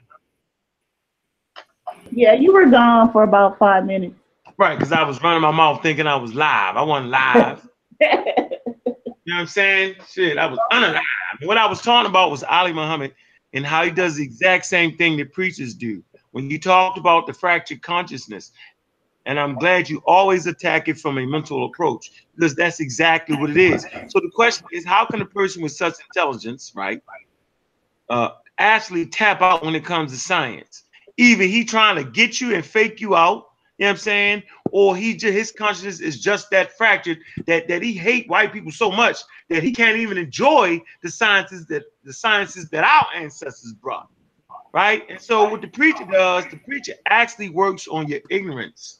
Yeah, you were gone for about five minutes. Right, because I was running my mouth thinking I was live. I wasn't live. you know what I'm saying? Shit, I was unalive. What I was talking about was Ali Muhammad and how he does the exact same thing that preachers do. When you talked about the fractured consciousness, and I'm glad you always attack it from a mental approach because that's exactly what it is. So the question is, how can a person with such intelligence, right, uh, actually tap out when it comes to science? Either he trying to get you and fake you out, you know what I'm saying, or he just his consciousness is just that fractured that that he hate white people so much that he can't even enjoy the sciences that the sciences that our ancestors brought, right? And so what the preacher does, the preacher actually works on your ignorance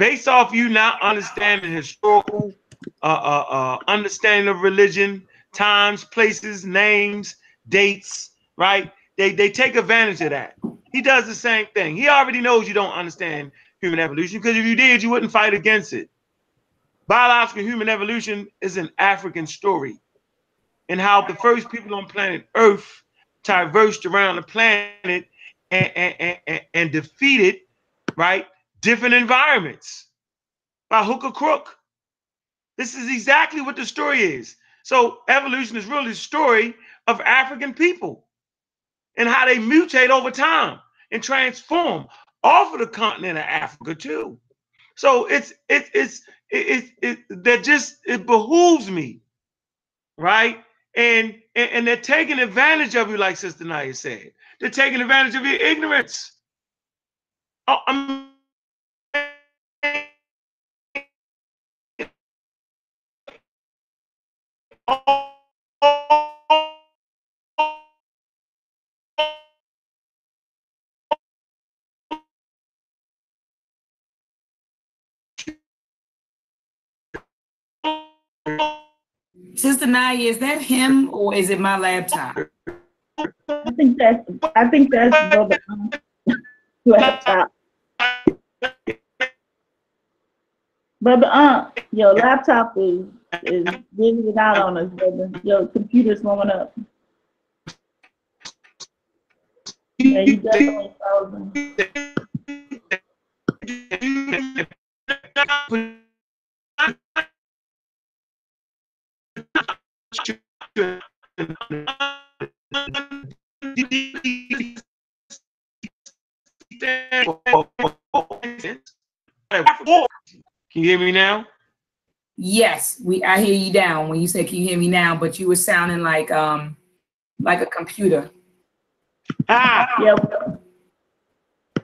based off you not understanding historical uh, uh, uh, understanding of religion, times, places, names, dates, right? They they take advantage of that. He does the same thing. He already knows you don't understand human evolution because if you did, you wouldn't fight against it. Biological human evolution is an African story, and how the first people on planet Earth traversed around the planet and, and, and, and defeated, right, different environments by hook or crook. This is exactly what the story is. So evolution is really the story of African people and how they mutate over time and transform off of the continent of Africa too. So it's it's it's it, it, it that just it behooves me, right? And, and and they're taking advantage of you, like Sister Naya said. They're taking advantage of your ignorance. Oh, I'm Sister Naya, is that him or is it my laptop? I think that's I think that's Brother laptop. Brother Aunt, uh, your laptop is is getting out on us, brother. Your computer's blowing up. You. Can you hear me now? Yes, we I hear you down when you say can you hear me now, but you were sounding like um like a computer. Ah, Yep,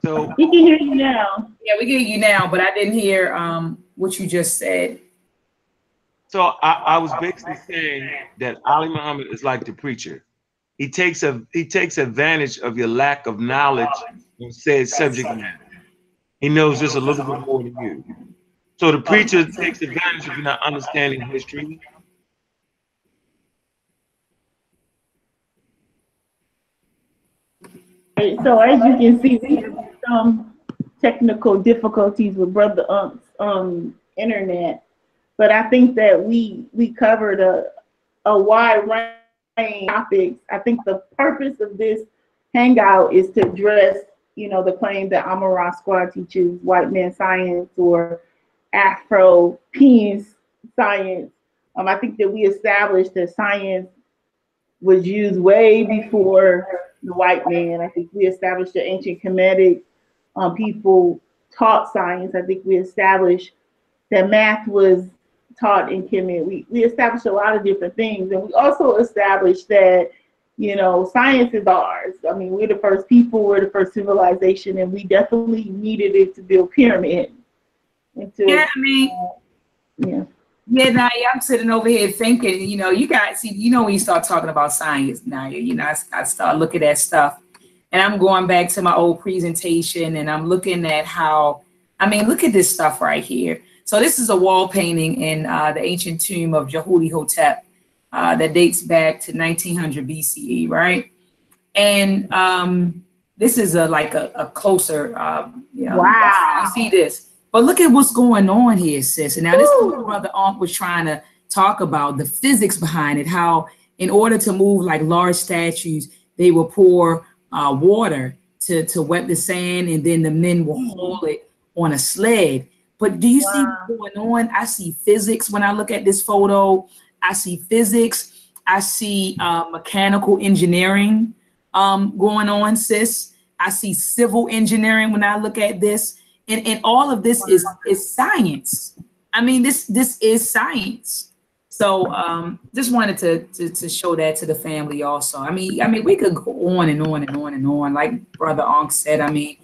so we can hear you now. Yeah, we can hear you now, but I didn't hear um what you just said. so I, I was basically saying that Ali Muhammad is like the preacher. He takes a he takes advantage of your lack of knowledge on said subject matter. He knows just a little bit more than you. So the preacher takes advantage of you not understanding history. So as you can see, we have some technical difficulties with Brother Ump's um internet. But I think that we we covered a a wide range of topics. I think the purpose of this hangout is to address, you know, the claim that Amara Squad teaches white man science or Afro penis science. Um, I think that we established that science was used way before the white man. I think we established that ancient Kemetic um, people taught science. I think we established that math was taught in Kemet. We, we established a lot of different things. And we also established that, you know, science is ours. I mean, we're the first people, we're the first civilization, and we definitely needed it to build pyramids. Yeah, I mean, Yeah. Yeah, now I'm sitting over here thinking, you know, you guys see, you know, when you start talking about science now, you know, I, I start looking at stuff and I'm going back to my old presentation and I'm looking at how, I mean, look at this stuff right here. So this is a wall painting in uh, the ancient tomb of Djehutihotep uh, that dates back to 1900 BCE, right? And um, this is a like a, a closer, uh, you know, Wow. You see this, but look at what's going on here, sis. And now this is what Brother Ankh was trying to talk about the physics behind it. How in order to move like large statues, they will pour uh, water to to wet the sand, and then the men will haul it on a sled. But do you see what's going on? I see physics when I look at this photo. I see physics. I see uh, mechanical engineering um, going on, sis. I see civil engineering when I look at this, and, and all of this is is science. I mean, this this is science. So um, just wanted to, to to show that to the family also. I mean, I mean, we could go on and on and on and on. Like Brother Ankh said, I mean,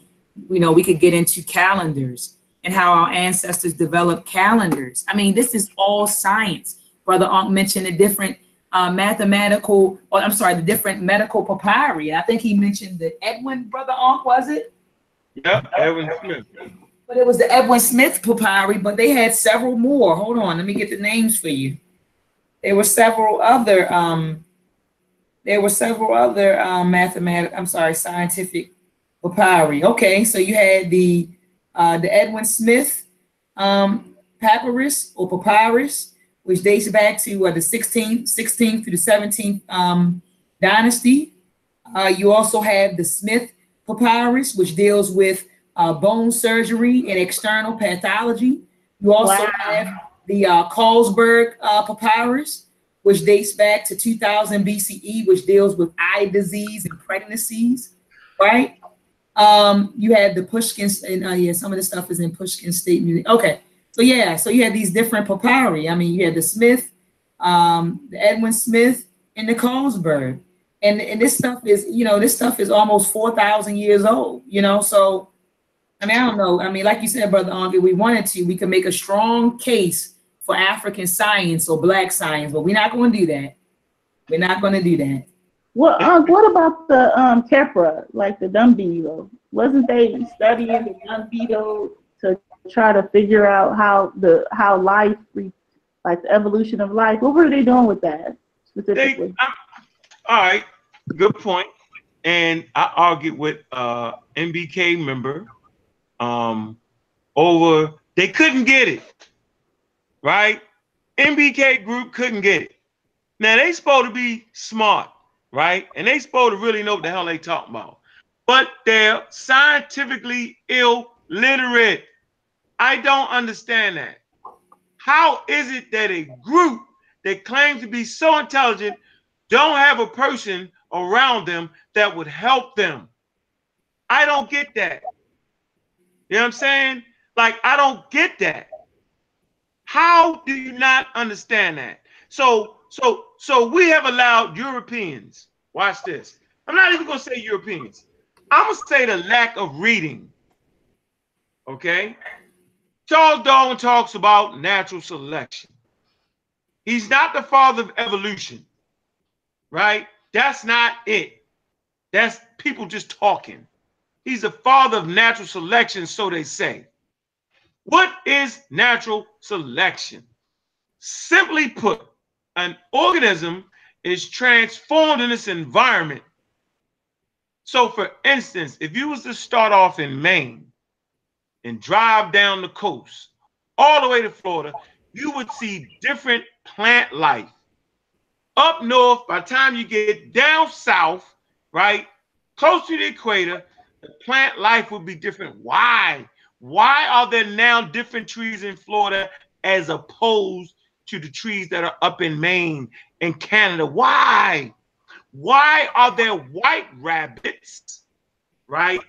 you know, we could get into calendars and how our ancestors developed calendars. I mean, this is all science. Brother Ankh mentioned the different uh, mathematical, or I'm sorry, the different medical papyri. I think he mentioned the Edwin, Brother Ankh, was it? Yep, Edwin Smith. But it was the Edwin Smith papyri, but they had several more. Hold on, let me get the names for you. There were several other, um, there were several other um, mathematic, I'm sorry, scientific papyri. Okay, so you had the uh, the Edwin Smith um, papyrus or papyrus, which dates back to the 16th, 16th to the 17th um, dynasty. Uh, you also have the Smith papyrus, which deals with uh, bone surgery and external pathology. You also Wow. have the uh, Carlsberg uh, papyrus, which dates back to 2000 BCE, which deals with eye disease and pregnancies, right? Um, you had the Pushkin, and uh, yeah, some of the stuff is in Pushkin State Museum. Okay, so yeah, so you had these different papyri. I mean, you had the Smith, um, the Edwin Smith, and the Carlsberg, and and this stuff is, you know, this stuff is almost four thousand years old. You know, so I mean, I don't know. I mean, like you said, brother Ankh, if we wanted to, we could make a strong case for African science or Black science, but we're not going to do that. We're not going to do that. What uh, what about the um Khepera, like the dung beetle? Wasn't they studying the dung beetle to try to figure out how the how life, re, like the evolution of life? What were they doing with that They, specifically? I'm, all right, good point. And I argued with uh MBK member um over they couldn't get it. Right? MBK group couldn't get it. Now they supposed to be smart, right? And they supposed to really know what the hell they talking about. But they're scientifically illiterate. I don't understand that. How is it that a group that claims to be so intelligent don't have a person around them that would help them? I don't get that. You know what I'm saying? Like, I don't get that. How do you not understand that? So, so, so we have allowed Europeans. Watch this. I'm not even gonna say Europeans. I'm gonna say the lack of reading. Okay. Charles Darwin talks about natural selection. He's not the father of evolution, right? That's not it. That's people just talking. He's the father of natural selection, so they say. What is natural selection? Simply put, an organism is transformed in its environment. So, for instance, if you was to start off in Maine and drive down the coast all the way to Florida, you would see different plant life. Up north, by the time you get down south, right, close to the equator, the plant life will be different. Why? Why are there now different trees in Florida as opposed to the trees that are up in Maine and Canada? Why? Why are there white rabbits, right?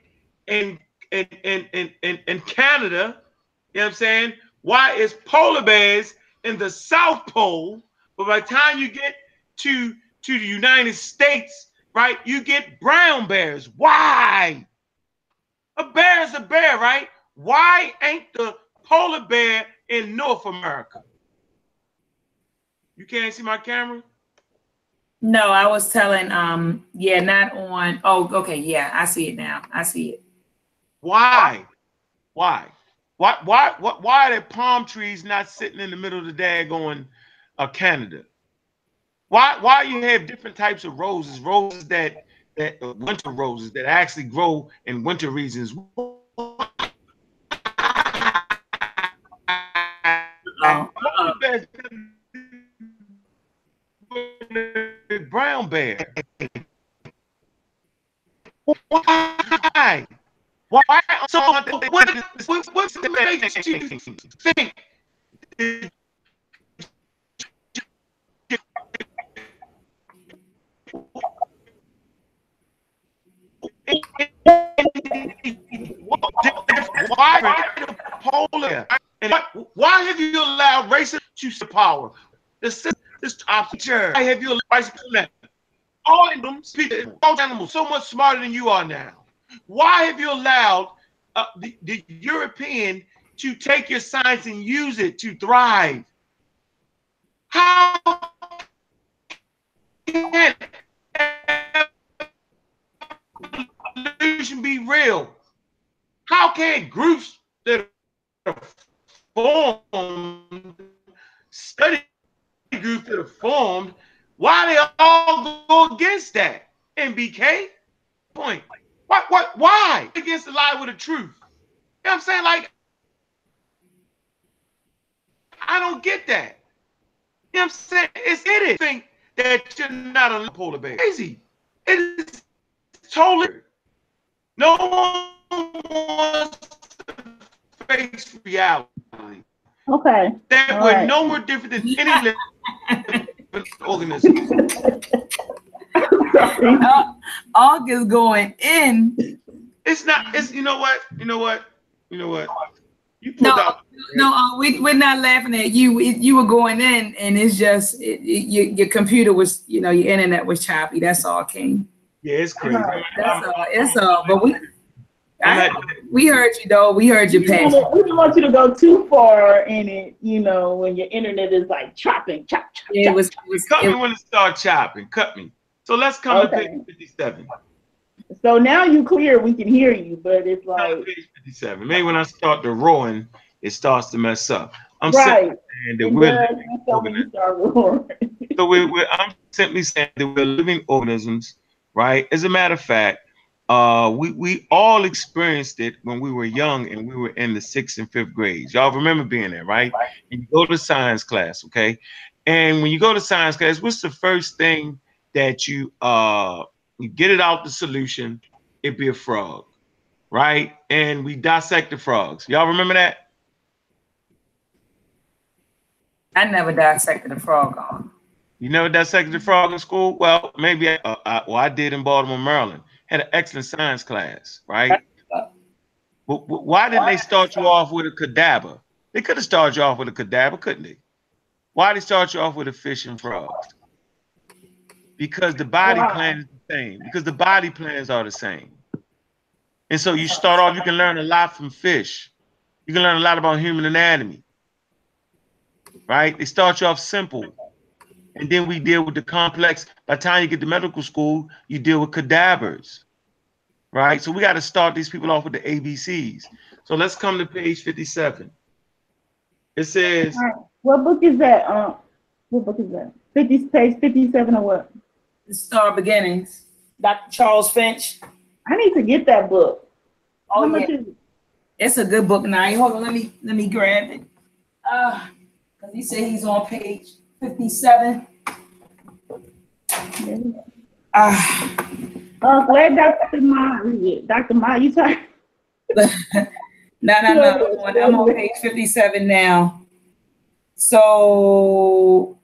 In in in in in, in Canada, you know what I'm saying? Why is polar bears in the South Pole, but by the time you get to to the United States, right, you get brown bears. Why? A bear is a bear, right? Why ain't the polar bear in North America? You can't see my camera? No, I was telling, um, yeah, not on, oh, okay, yeah, I see it now. I see it. Why? Why? Why? Why? Why? Why are the palm trees not sitting in the middle of the daggone uh, Canada? Why? Why you have different types of roses? Roses that that uh, winter roses that actually grow in winter regions. Oh, brown bear. Why? Why? So what? What? What's the makes you think? Why polar? And why have you allowed racism to power? This this option. Why have you allowed racism? All animals, people, all animals, so much smarter than you are now. Why have you allowed uh, the, the European to take your science and use it to thrive? How can evolution be real? How can groups that are formed, study groups that are formed, why they all go against that? MBK point. What what why against the lie with the truth? You know what I'm saying? Like I don't get that. You know what I'm saying? It's it think that you're not a polar bear. Crazy. It is totally no one wants to face reality. Okay. That All we're right. no more different than any living organism. Uh, August going in. It's not. It's you know what. You know what. You know what. You pulled No, out. no, uh, we, we're not laughing at you. It, you were going in, and it's just it, it, your, your computer was, you know, your internet was choppy. That's all, King. Yeah, it's crazy. That's all. It's all. But we, I'm I, at- we heard you though. We heard your We passion. want- we don't want you to go too far in it, you know, when your internet is like chopping, chop, chop, It chop. was. It was cut me when it start chopping. Cut me. So let's come Okay. to page 57. So now you clear, we can hear you, but it's like page 57. Maybe when I start the roaring, it starts to mess up. I'm right. saying that It we're living until when you start roaring. so we're, we're, I'm simply saying that we're living organisms, right? As a matter of fact, uh, we we all experienced it when we were young and we were in the sixth and fifth grades. Y'all remember being there, right? And you go to science class, okay? And when you go to science class, what's the first thing that you uh you get it out the solution? It be a frog, right? And we dissect the frogs. Y'all remember that? I never dissected a frog on. You never dissected the frog in school? Well, maybe I, uh, I, well, I did in Baltimore, Maryland. Had an excellent science class, right? But, but why didn't they start you off with a cadaver? They could have started you off with a cadaver, couldn't they? Why did they start you off with a fish and frogs? Because the body Wow. plan is the same. Because the body plans are the same. And so you start off, you can learn a lot from fish. You can learn a lot about human anatomy. Right? They start you off simple. And then we deal with the complex. By the time you get to medical school, you deal with cadavers. Right? So we got to start these people off with the ABCs. So let's come to page 57. It says, All right. What book is that? Um, what book is that? Fifty page fifty-seven or what? The Star Beginnings. Dr. Charles Finch. I need to get that book. Oh How much yeah, is it? it's a good book. Now hold on, let me let me grab it. Uh, cause he said he's on page fifty-seven. Ah. Oh, glad Dr. Ma read it. Dr. Ma, you talk. No, no, no. I'm on, I'm on page 57 now. So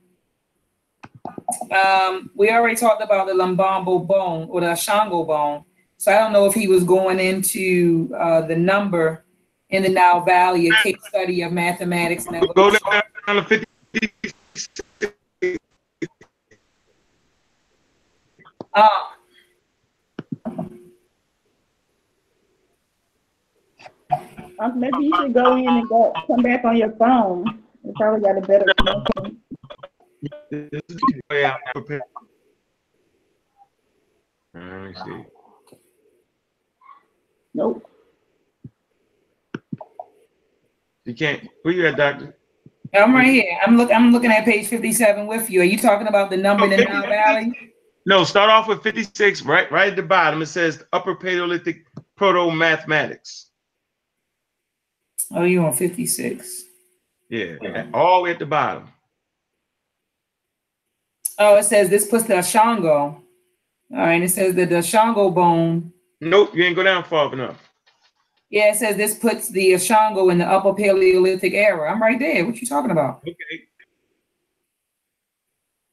um, we already talked about the Lebombo bone or the Shango bone. So I don't know if he was going into uh, the number in the Nile Valley, a case study of mathematics and go evolution. down to 50. Uh, Uh, maybe you should go in and go come back on your phone. You probably got a better connection. This is the way I prepare. Let me see. Nope. You can't. Where you at, doctor? I'm right here. I'm look. I'm looking at page 57 with you. Are you talking about the number in the Nile Valley? No, start off with 56, right, right at the bottom. It says Upper Paleolithic Proto Mathematics. Oh, you on 56? Yeah, all the way at the bottom. Oh, it says this puts the Ishango. All right, it says that the Ishango bone. Nope, you ain't go down far enough. Yeah, it says this puts the Ishango in the Upper Paleolithic era. I'm right there. What you talking about? Okay.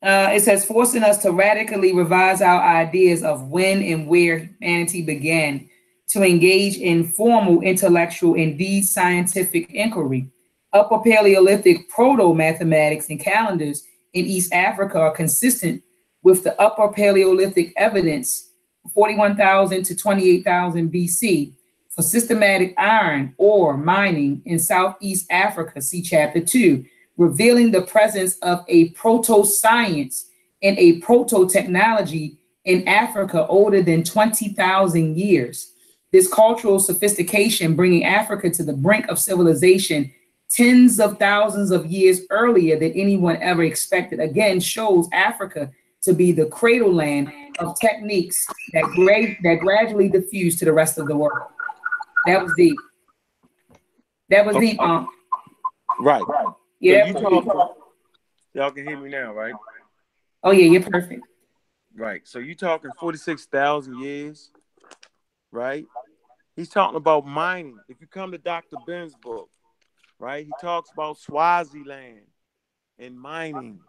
Uh, it says forcing us to radically revise our ideas of when and where humanity began to engage in formal intellectual and deed scientific inquiry. Upper Paleolithic proto mathematics and calendars in East Africa are consistent with the Upper Paleolithic evidence 41,000 to 28,000 BC for systematic iron ore mining in Southeast Africa. See Chapter 2 revealing the presence of a proto science and a proto technology in Africa older than 20,000 years. This cultural sophistication bringing Africa to the brink of civilization tens of thousands of years earlier than anyone ever expected again shows Africa to be the cradle land of techniques that, gra- that gradually diffuse to the rest of the world. That was deep. That was deep. Um, Right. Yeah. So you talk, y'all can hear me now, right? Oh yeah, you're perfect. Right. So you talking 46,000 years, right? He's talking about mining. If you come to Dr. Ben's book, right, he talks about Swaziland and mining.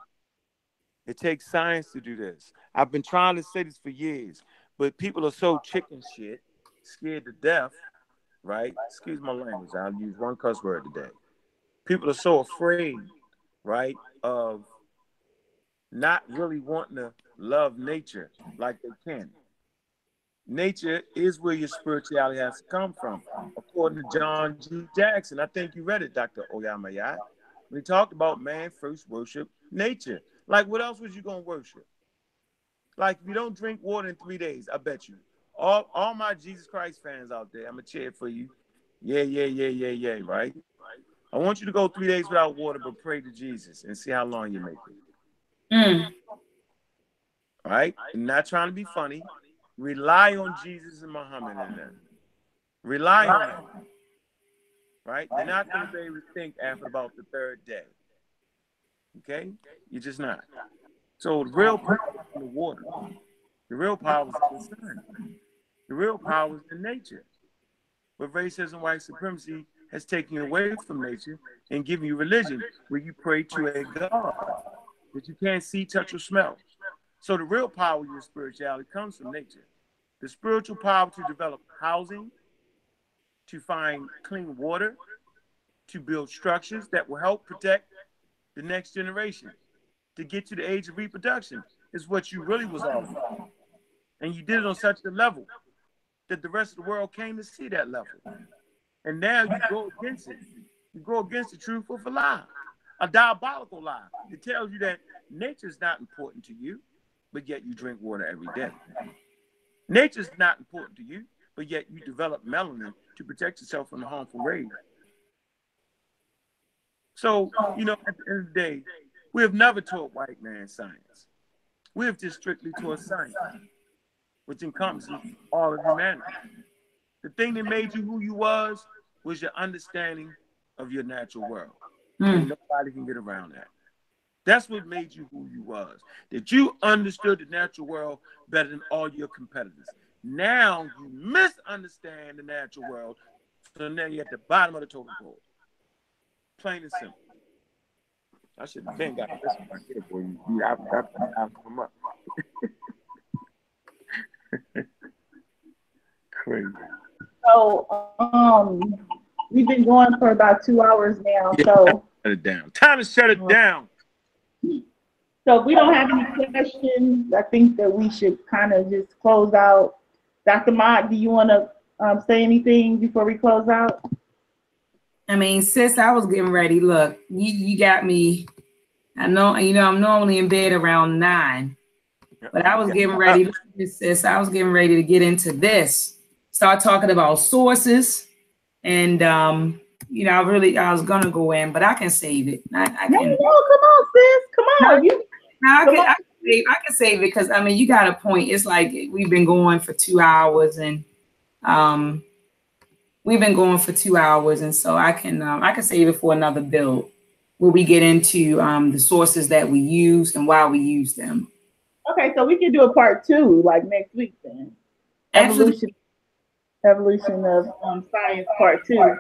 It takes science to do this. I've been trying to say this for years, but people are so chicken shit, scared to death, right? Excuse my language. I'll use one cuss word today. People are so afraid, right, of not really wanting to love nature like they can. Nature is where your spirituality has to come from, according to John G. Jackson. I think you read it, Dr. Oyamayat. We talked about man first worship nature. Like, what else was you gonna worship? Like, if you don't drink water in three days, I bet you. All, all my Jesus Christ fans out there, I'm gonna cheer for you. Yeah, yeah, yeah, yeah, yeah, right? I want you to go three days without water, but pray to Jesus and see how long you make it. Mm. All right? I'm not trying to be funny. Rely on Jesus and Muhammad in them. Rely on them. Right? They're not going to be able to think after about the third day. Okay? You're just not. So the real power is in the water. The real power is in the sun. The real power is in nature. But racism, white supremacy has taken away from nature and given you religion where you pray to a God that you can't see, touch, or smell. So the real power of your spirituality comes from nature. The spiritual power to develop housing, to find clean water, to build structures that will help protect the next generation, to get to the age of reproduction is what you really was all about. And you did it on such a level that the rest of the world came to see that level. And now you go against it. You go against the truth of a lie, a diabolical lie. It tells you that nature is not important to you, but yet you drink water every day. Nature is not important to you, but yet you develop melanin to protect yourself from the harmful rays. So, you know, at the end of the day, we have never taught white man science. We have just strictly taught science, which encompasses all of humanity. The thing that made you who you was was your understanding of your natural world. And nobody can get around that. That's what made you who you was. That you understood the natural world better than all your competitors. Now you misunderstand the natural world, so now you're at the bottom of the totem pole. Plain and simple. I should have been got this one here for you. You have to come up. Crazy. So, um, we've been going for about two hours now. So, Shut it down. Time to shut it down. so if we don't have any questions, I think that we should kind of just close out. Dr. Ma'at, do you want to um, say anything before we close out? I mean, sis, I was getting ready. Look, you, you got me. I know, you know, I'm normally in bed around nine, but I was getting ready. Sis, I was getting ready to get into this. Start talking about sources, and um, you know, I really, I was gonna go in, but I can save it. I, I No, can. no, come on, sis. Come on. You, I Come can, on. I can save, I can save it because I mean, you got a point. It's like we've been going for two hours, and um, we've been going for two hours, and so I can, um, I can save it for another build where we get into um, the sources that we use and why we use them. okay, so we can do a part two, like next week then. Absolutely. Evolution, evolution of um, science part two.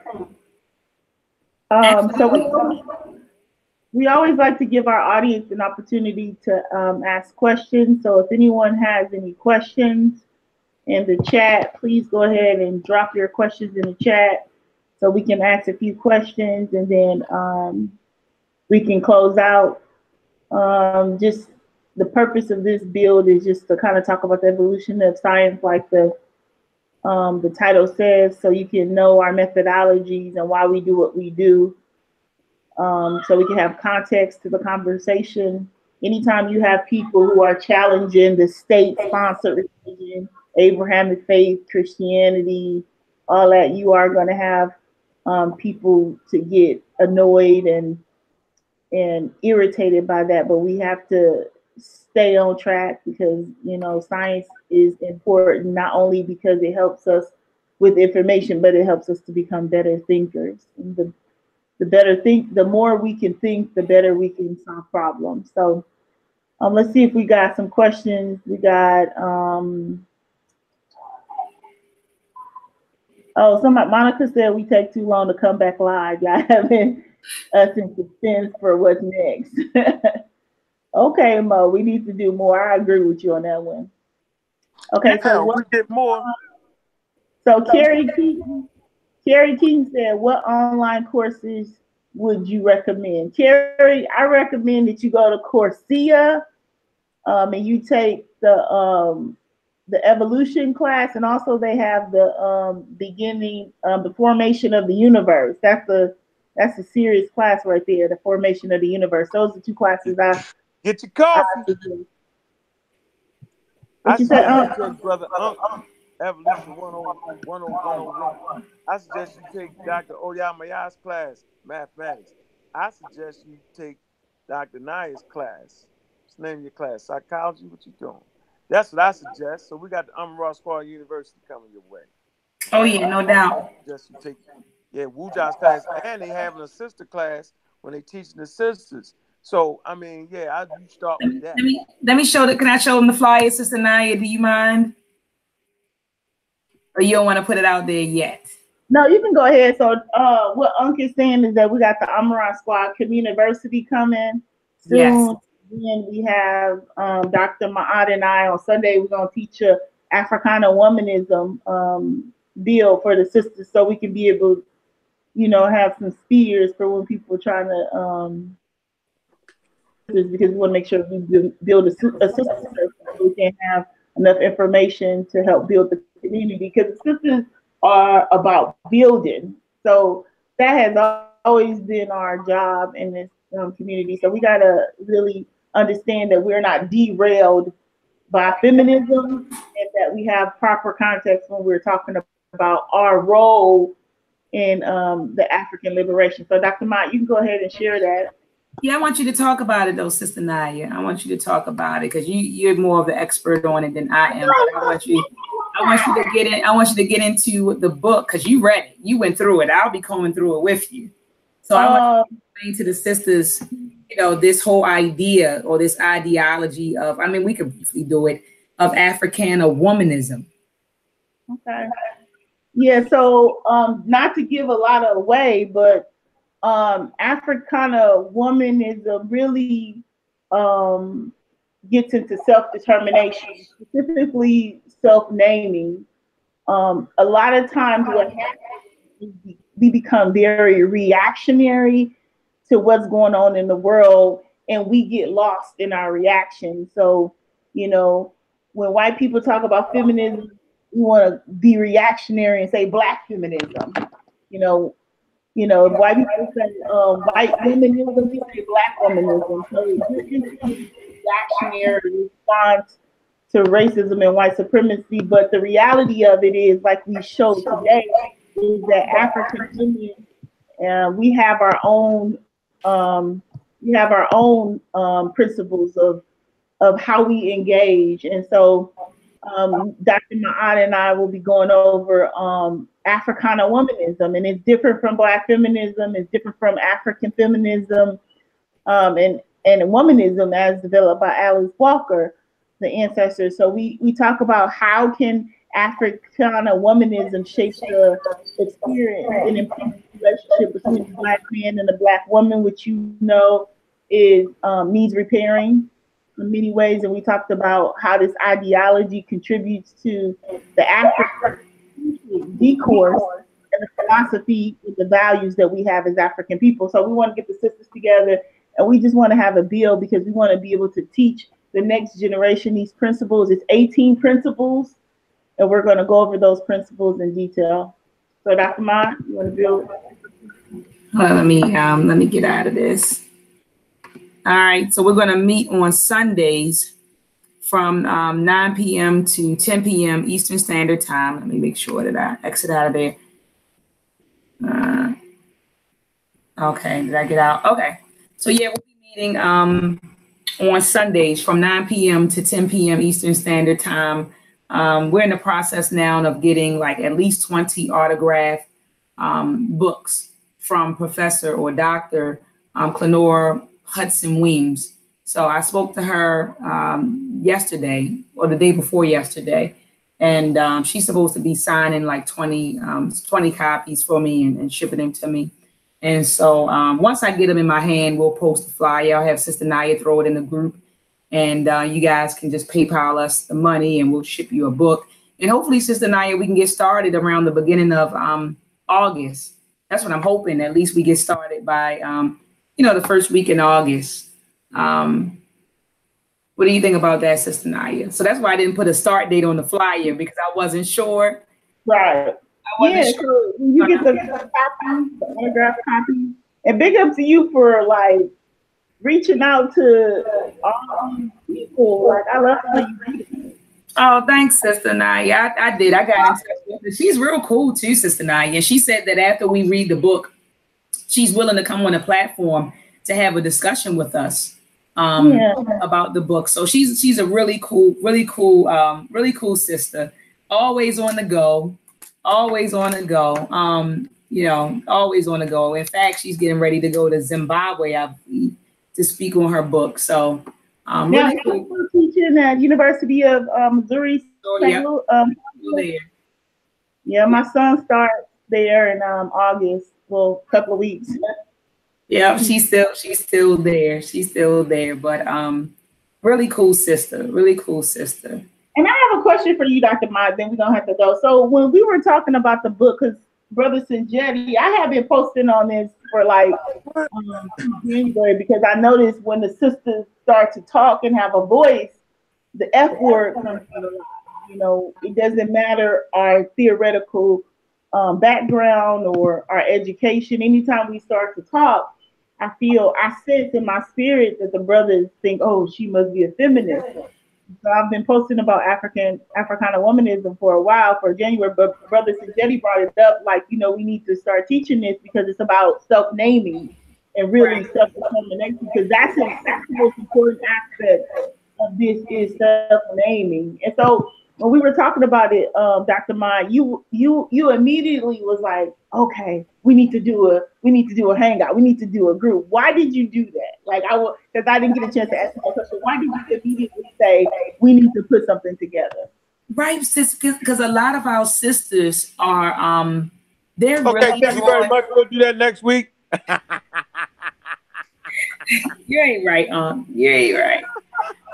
Um, so we, we always like to give our audience an opportunity to um, ask questions. So if anyone has any questions in the chat, please go ahead and drop your questions in the chat so we can ask a few questions and then um, we can close out. Um, just the purpose of this build is just to kind of talk about the evolution of science, like the um, the title says, so you can know our methodologies and why we do what we do. Um, so we can have context to the conversation. Anytime you have people who are challenging the state-sponsored religion, Abrahamic faith, Christianity, all that, you are going to have um, people to get annoyed and and irritated by that. But we have to stay on track because you know science is important not only because it helps us with information, but it helps us to become better thinkers. And the the better think, the more we can think, the better we can solve problems. So um, let's see if we got some questions. We got um, oh, somebody Monica said we take too long to come back live. Y'all having us in suspense for what's next. okay, Mo, we need to do more. I agree with you on that one. Okay, so we what, get more. so Carrie Keaton, Carrie Keaton said, what online courses would you recommend? Carrie, I recommend that you go to Coursera um, and you take the um, the evolution class, and also they have the um, beginning, um, the formation of the universe. That's the that's a serious class right there, the formation of the universe. Those are two classes I. Get your I coffee. suggest. I What you said, suggest, um, brother, um, Evolution 101, 101. I suggest you take Dr. Oyamaya's class, mathematics. I suggest you take Dr. Naya's class. What's the name of your class? Psychology? What you doing? That's what I suggest. So we got the Amara Squad University coming your way. Oh yeah, no doubt. Just you take, yeah, Wuja's class, and they having a sister class when they teaching the sisters. So I mean, yeah, I you start Let me, with that. let me let me show the. Can I show them the flyer, Sister Naya? Do you mind? Or you don't want to put it out there yet? No, you can go ahead. So, uh, what Unc is saying is that we got the Amara Squad Community coming soon. Yes. Then we have um, Dr. Ma'at and I on Sunday. We're gonna teach a Africana womanism um, deal for the sisters, so we can be able, you know, have some spears for when people are trying to. Um, because we want to make sure we build- a, a circle so we can have enough information to help build the community. Because the sisters are about building. So that has always been our job in this um, community. So we got to really understand that we're not derailed by feminism and that we have proper context when we're talking about our role in um, the African liberation. So Dr. Ma'at, you can go ahead and share that. Yeah, I want you to talk about it though, Sister Naya. I want you to talk about it because you you're more of the expert on it than I am. But I want you, I want you to get in. I want you to get into the book because you read it. You went through it. I'll be combing through it with you. So I want Uh, to explain to the sisters, you know, this whole idea or this ideology of. I mean, we could briefly do it of Africana womanism. Okay. Yeah, so um, not to give a lot away, but um, Africana womanism really um, gets into self-determination, specifically self-naming. Um, a lot of times what happens we become very reactionary to what's going on in the world and we get lost in our reaction. So, you know, when white people talk about feminism, we want to be reactionary and say black feminism. You know, You know, white people say uh, white womanism, we say black womanism. So reactionary response to racism and white supremacy. But the reality of it is, like we showed today, is that African women, uh, we have our own, um, we have our own um, principles of of how we engage, and so um, Dr. Ma'at and I will be going over um, Africana womanism, and it's different from Black feminism, it's different from African feminism, um, and and womanism as developed by Alice Walker, the ancestors. So we we talk about how can Africana womanism shape the experience and relationship between the Black man and the Black woman, which you know is um, needs repairing in many ways, and we talked about how this ideology contributes to the African discourse and the philosophy and the values that we have as African people. So we want to get the sisters together, and we just want to have a bill because we want to be able to teach the next generation these principles. It's 18 principles, and we're going to go over those principles in detail. So, Dr. Ma, you want to build? Well, let me um, let me get out of this. All right, so we're going to meet on Sundays from um, 9 p.m. to 10 p.m. Eastern Standard Time. Let me make sure that I exit out of there. Uh, okay, did I get out? Okay, so yeah, we'll be meeting um, on Sundays from 9 p.m. to 10 p.m. Eastern Standard Time. Um, we're in the process now of getting like at least 20 autograph um, books from Professor or Dr. Um, Hudson Weems. So I spoke to her um, yesterday or the day before yesterday, and um, she's supposed to be signing like 20, um, 20 copies for me and, and, shipping them to me. And so um, once I get them in my hand, we'll post the flyer. I'll have Sister Naya throw it in the group, and uh, you guys can just PayPal us the money, and we'll ship you a book. And hopefully, Sister Naya, we can get started around the beginning of um, August. That's what I'm hoping. At least we get started by um, you know, the first week in August. Um, what do you think about that, Sister Naya? So that's why I didn't put a start date on the flyer because I wasn't sure. Right. yeah, sure. so you get the, the copy, the autograph copy, and big up to you for like reaching out to all these people. Like I love how you read it. Oh, thanks, Sister Naya. I, I did. I got in touch with her. She's real cool too, Sister Naya. And she said that after we read the book, she's willing to come on a platform to have a discussion with us um, yeah. about the book. So she's she's a really cool, really cool, um, really cool sister. Always on the go, always on the go. Um, you know, always on the go. In fact, she's getting ready to go to Zimbabwe, I believe, to speak on her book. So um, really cool. teaching at University of um, Missouri. Oh, yeah. Um. Yeah, my son starts there in um, August well, a couple of weeks. Yeah, she's still she's still there. She's still there, but um, really cool sister, really cool sister. And I have a question for you, Dr. Ma'at. Then we're gonna have to go. So when we were talking about the book, because Brother Sinjetti, I have been posting on this for like um, January because I noticed when the sisters start to talk and have a voice, the F word. You know, it doesn't matter our theoretical um, background or our education, anytime we start to talk, I feel I sense in my spirit that the brothers think, oh, she must be a feminist. So I've been posting about African Africana womanism for a while for January, but Brother Sinjetti brought it up like, you know, we need to start teaching this because it's about self-naming and really self-determination because that's, a, that's the most important aspect of this is self-naming. And so when we were talking about it, um, Dr. Ma, you you you immediately was like, okay, we need to do a we need to do a hangout, we need to do a group. Why did you do that? Like I will because I didn't get a chance to ask that question. Why did you immediately say we need to put something together? Right, sis, because a lot of our sisters are um they're okay. Really thank you very much. We'll do that next week. you ain't right, um. You ain't right.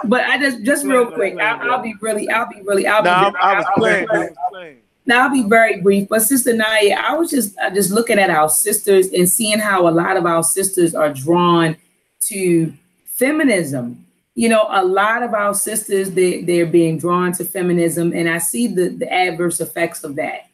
But I just just real quick, I'll, I'll be really, I'll be really, I'll be. No, really, I was playing. Now I'll be very brief, but Sister Naya, I was just uh, just looking at our sisters and seeing how a lot of our sisters are drawn to feminism. You know, a lot of our sisters they they're being drawn to feminism, and I see the the adverse effects of that.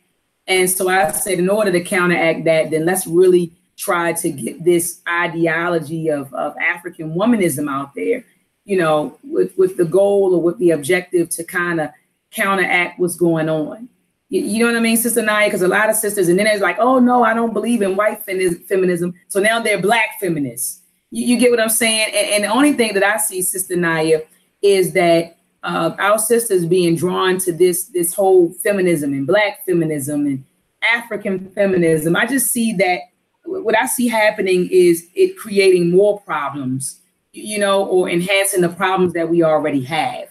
And so I said, in order to counteract that, then let's really tried to get this ideology of, of African womanism out there, you know, with, with the goal or with the objective to kind of counteract what's going on. You, you, know what I mean, Sister Naya? Because a lot of sisters, and then it's like, oh no, I don't believe in white feminism. So now they're black feminists. You, you get what I'm saying? And, and, the only thing that I see, Sister Naya, is that uh, our sisters being drawn to this this whole feminism and black feminism and African feminism. I just see that what I see happening is it creating more problems, you know, or enhancing the problems that we already have.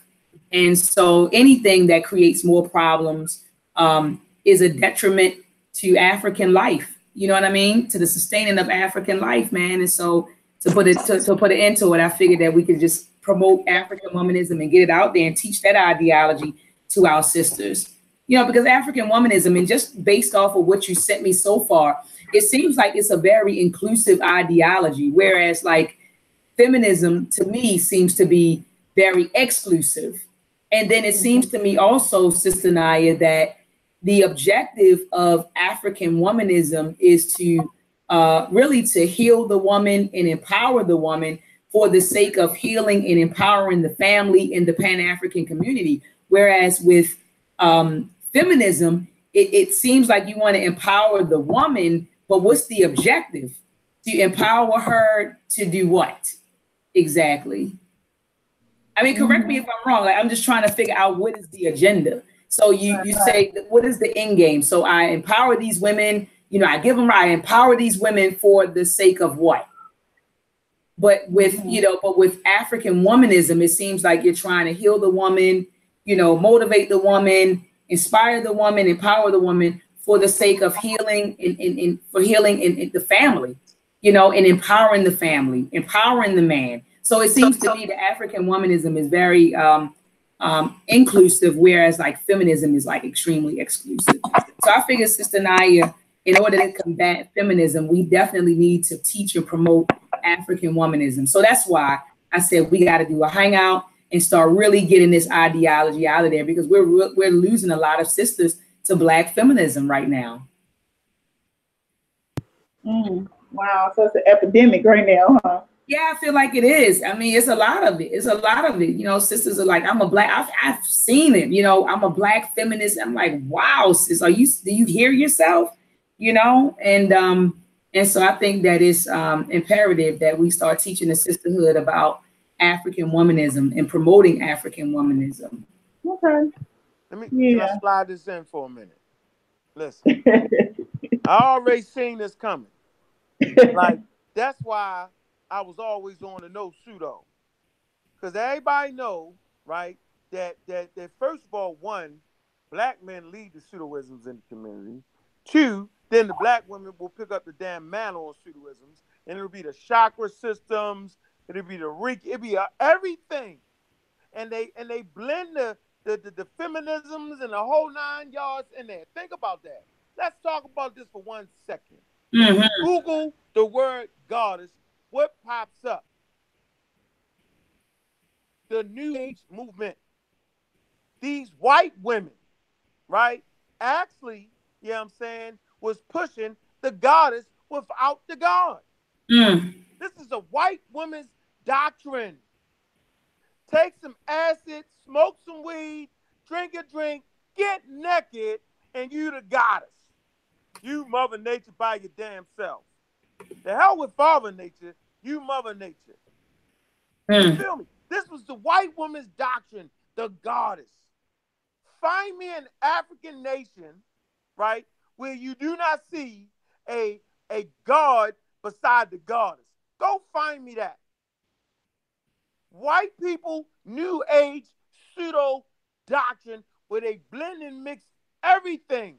And so anything that creates more problems um, is a detriment to African life. You know what I mean? To the sustaining of African life, man. And so to put it to, to put it into it, I figured that we could just promote African womanism and get it out there and teach that ideology to our sisters. You know, because African womanism, and just based off of what you sent me so far, it seems like it's a very inclusive ideology, whereas like feminism to me seems to be very exclusive. And then it seems to me also, Sister Naya, that the objective of African womanism is to uh, really to heal the woman and empower the woman for the sake of healing and empowering the family and the Pan African community. Whereas with um, feminism, it, it seems like you want to empower the woman but what's the objective? To empower her to do what exactly? I mean, correct me if I'm wrong. Like I'm just trying to figure out what is the agenda. So you you say what is the end game? So I empower these women. You know, I give them I empower these women for the sake of what? But with mm-hmm. you know, but with African womanism, it seems like you're trying to heal the woman. You know, motivate the woman, inspire the woman, empower the woman for the sake of healing and, in, in for healing in, in, the family, you know, and empowering the family, empowering the man. So it seems to me that African womanism is very um, um, inclusive, whereas like feminism is like extremely exclusive. So I figure, Sister Naya, in order to combat feminism, we definitely need to teach and promote African womanism. So that's why I said we got to do a hangout and start really getting this ideology out of there because we're we're losing a lot of sisters to Black feminism right now. Mm, wow, so it's an epidemic right now, huh? Yeah, I feel like it is. I mean, it's a lot of it. It's a lot of it. You know, sisters are like, I'm a black. I've, I've seen it. You know, I'm a black feminist. I'm like, wow, sis, are you? Do you hear yourself? You know, and um, and so I think that it's um, imperative that we start teaching the sisterhood about African womanism and promoting African womanism. Okay. Let me yeah. slide this in for a minute. Listen, I already seen this coming. Like that's why I was always on the no pseudo, because everybody know right that that that first of all, one, black men lead the pseudoisms in the community. Two, then the black women will pick up the damn mantle on pseudoisms, and it'll be the chakra systems, it'll be the reiki, it'll be uh, everything, and they and they blend the the, the, the feminisms and the whole nine yards in there. Think about that. Let's talk about this for one second. Mm-hmm. Google the word goddess. What pops up? The New Age movement. These white women, right? Actually, you know what I'm saying, was pushing the goddess without the god. Mm. This is a white woman's doctrine. Take some acid, smoke some weed, drink a drink, get naked, and you the goddess. You Mother Nature by your damn self. The hell with Father Nature, you Mother Nature. Mm. You feel me? This was the white woman's doctrine, the goddess. Find me an African nation, right, where you do not see a, a god beside the goddess. Go find me that. White people, new age, pseudo doctrine where they blend and mix everything.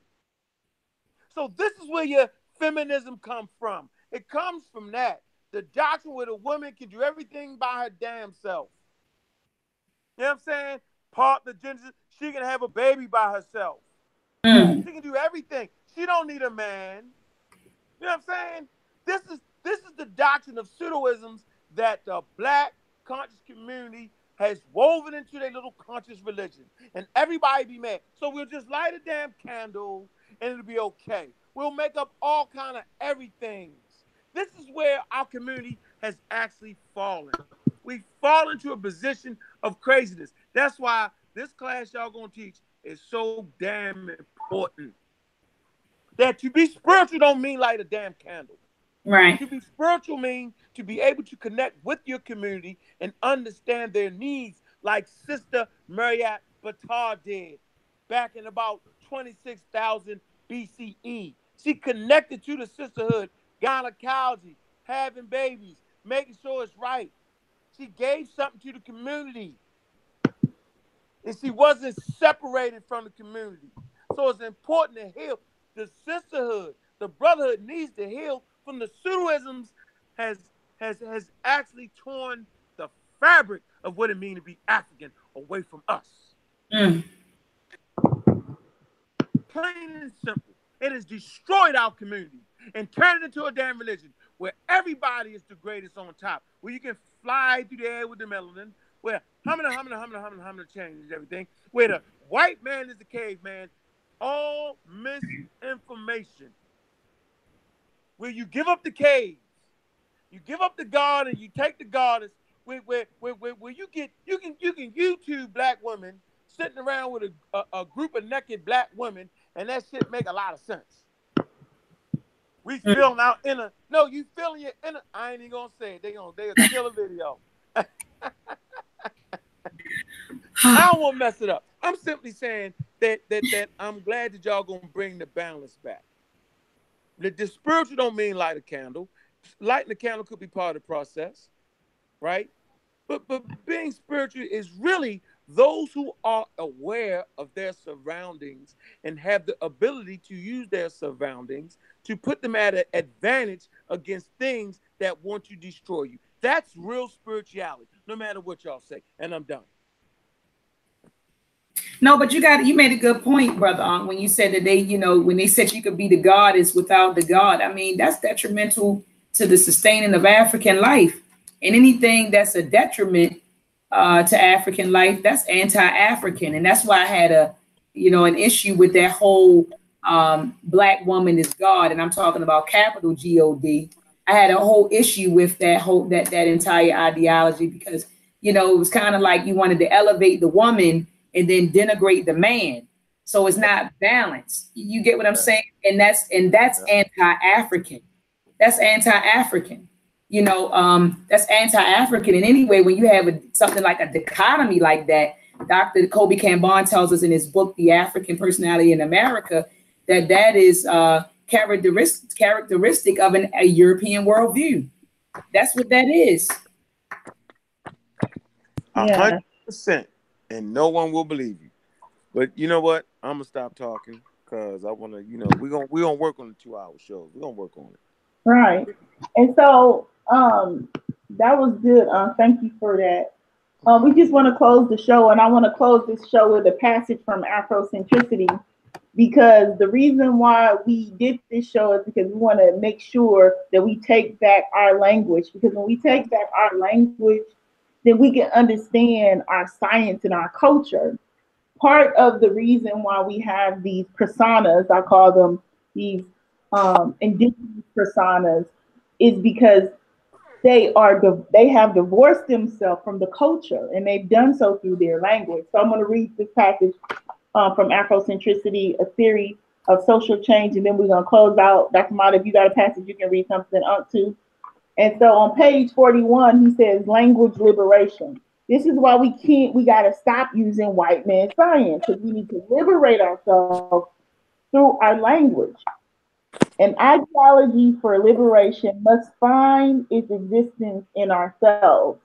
So this is where your feminism comes from. It comes from that. The doctrine where the woman can do everything by her damn self. You know what I'm saying? Part the gender, she can have a baby by herself. Mm. She can do everything. She don't need a man. You know what I'm saying? This is this is the doctrine of pseudoisms that the black conscious community has woven into their little conscious religion, and everybody be mad. So we'll just light a damn candle, and it'll be okay. We'll make up all kind of everything This is where our community has actually fallen. We've fallen into a position of craziness. That's why this class y'all gonna teach is so damn important. That to be spiritual don't mean light a damn candle. Right. To be spiritual means to be able to connect with your community and understand their needs, like Sister Mariette Batard did back in about 26,000 BCE. She connected to the sisterhood, gynecology, having babies, making sure it's right. She gave something to the community. And she wasn't separated from the community. So it's important to heal. The sisterhood, the brotherhood needs to heal from the pseudoisms has has has actually torn the fabric of what it means to be African away from us. Mm. Plain and simple. It has destroyed our community and turned it into a damn religion where everybody is the greatest on top, where you can fly through the air with the melanin, where humana, humana, humana, humana, humana changes everything, where the white man is the caveman, all misinformation. Where you give up the caves, you give up the garden, you take the gardens, where, where, where, where, where you get you can you can YouTube black women sitting around with a, a, a group of naked black women, and that shit make a lot of sense. We mm. feeling our inner. No, you feeling your inner. I ain't even gonna say it. They gonna they gonna kill a video. I don't want to mess it up. I'm simply saying that that that I'm glad that y'all gonna bring the balance back. The, the spiritual don't mean light a candle. Lighting the candle could be part of the process, right? But but being spiritual is really those who are aware of their surroundings and have the ability to use their surroundings to put them at an advantage against things that want to destroy you. That's real spirituality, no matter what y'all say. And I'm done. No, but you got you made a good point, brother. Um, when you said that they, you know, when they said you could be the goddess without the God, I mean that's detrimental to the sustaining of African life. And anything that's a detriment uh, to African life, that's anti-African, and that's why I had a, you know, an issue with that whole um, black woman is God, and I'm talking about capital G O D. I had a whole issue with that whole that that entire ideology because you know it was kind of like you wanted to elevate the woman and then denigrate the man. So it's not balanced. You get what I'm saying? And that's and that's anti-African. That's anti-African. You know, um, that's anti-African. And anyway, when you have a, something like a dichotomy like that, Dr. Kobi Kambon tells us in his book, The African Personality in America, that that is uh, characteristic characteristic of an, a European worldview. That's what that is. A Yeah. hundred percent, and no one will believe you. But you know what? I'm gonna stop talking because I want to. You know, we're gonna we're gonna work on the two hour show. We're gonna work on it. Right. And so um that was good. Uh thank you for that. Uh, we just want to close the show, and I want to close this show with a passage from Afrocentricity because the reason why we did this show is because we want to make sure that we take back our language. Because when we take back our language, then we can understand our science and our culture. Part of the reason why we have these personas, I call them these um, indigenous personas, is because they are they have divorced themselves from the culture and they've done so through their language. So I'm going to read this passage uh, from Afrocentricity, a theory of social change, and then we're going to close out. Dr. Mata, if you got a passage, you can read something up to. And so on page 41, he says language liberation. This is why we can't, we got to stop using white man science because we need to liberate ourselves through our language. An ideology for liberation must find its existence in ourselves.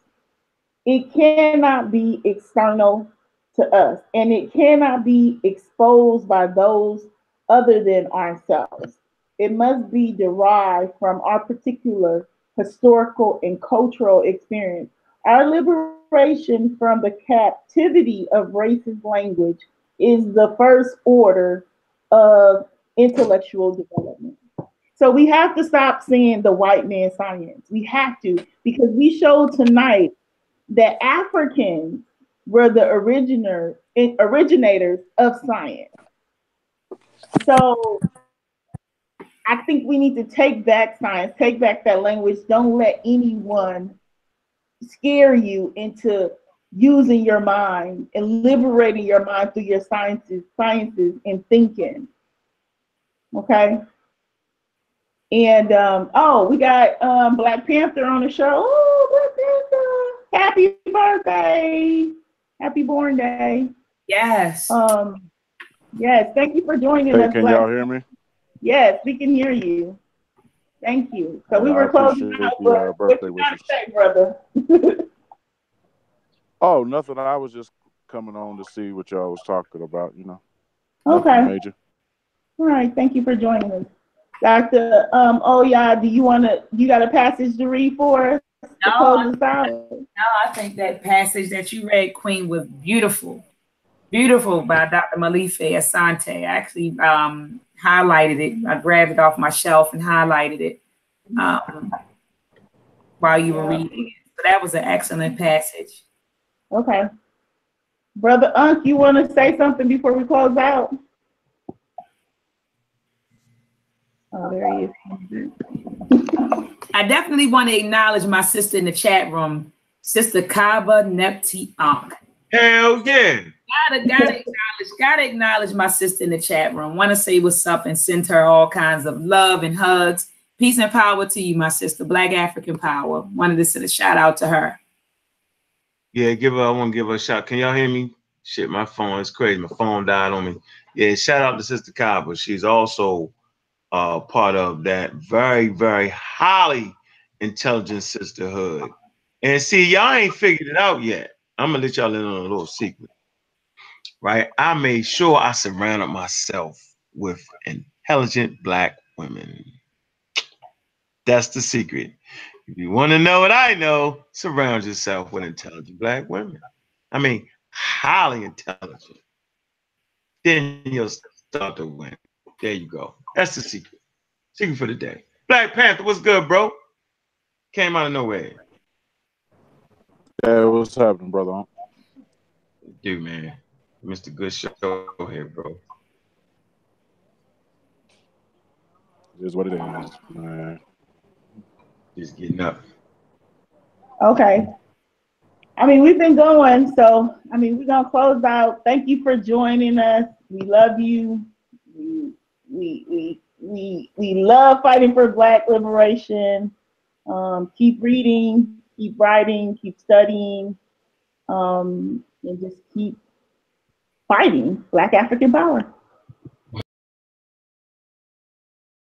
It cannot be external to us, and it cannot be exposed by those other than ourselves. It must be derived from our particular historical and cultural experience. Our liberation from the captivity of racist language is the first order of intellectual development. So we have to stop saying the white man science. We have to, because we showed tonight that Africans were the originator, originators of science. So I think we need to take back science, take back that language. Don't let anyone scare you into using your mind and liberating your mind through your sciences, sciences and thinking. Okay. And um, oh, we got um, Black Panther on the show. Oh, Black Panther! Happy birthday! Happy born day! Yes. Um, yes, thank you for joining Hey, us. can Black- y'all hear me? Yes, we can hear you. Thank you. So we I were closing appreciate out. the, but What birthday you gotta wishes. say, brother? Oh, nothing. I was just coming on to see what y'all was talking about. You know. Nothing Okay. Major. All right. Thank you for joining us, Doctor. Um. Oh yeah. Do you want to? You got a passage to read for us to No, close us out? No, I think that passage that you read, Queen, was beautiful. Beautiful by Dr. Molefi Asante. I actually um, highlighted it. I grabbed it off my shelf and highlighted it um, while you were reading it. So that was an excellent passage. Okay. Brother Unc, you want to say something before we close out? Oh, there he is. I definitely want to acknowledge my sister in the chat room, Sister Kaba Nepti Ankh. Hell yeah. Gotta, gotta acknowledge, gotta acknowledge my sister in the chat room. Want to say what's up and send her all kinds of love and hugs. Peace and power to you, my sister. Black African power. Wanted to send a shout out to her. Yeah, give her. I want to give her a shout. Can y'all hear me? Shit, my phone is crazy. My phone died on me. Yeah, shout out to Sister Kaba. She's also uh, part of that very, very highly intelligent sisterhood. And see, y'all ain't figured it out yet. I'm gonna let y'all in on a little secret. Right? I made sure I surrounded myself with intelligent black women. That's the secret. If you want to know what I know, surround yourself with intelligent black women. I mean, highly intelligent. Then you'll start to win. There you go. That's the secret. Secret for the day. Black Panther, what's good, bro? Came out of nowhere. Yeah, what's happening, brother? Dude, man. Mr. Good Show here, bro. It is what it is, man. Just getting up. Okay. I mean, we've been going, so I mean, we're gonna close out. Thank you for joining us. We love you. We we we we, love fighting for Black liberation. Um, keep reading, keep writing, keep studying, um, and just keep fighting Black African power.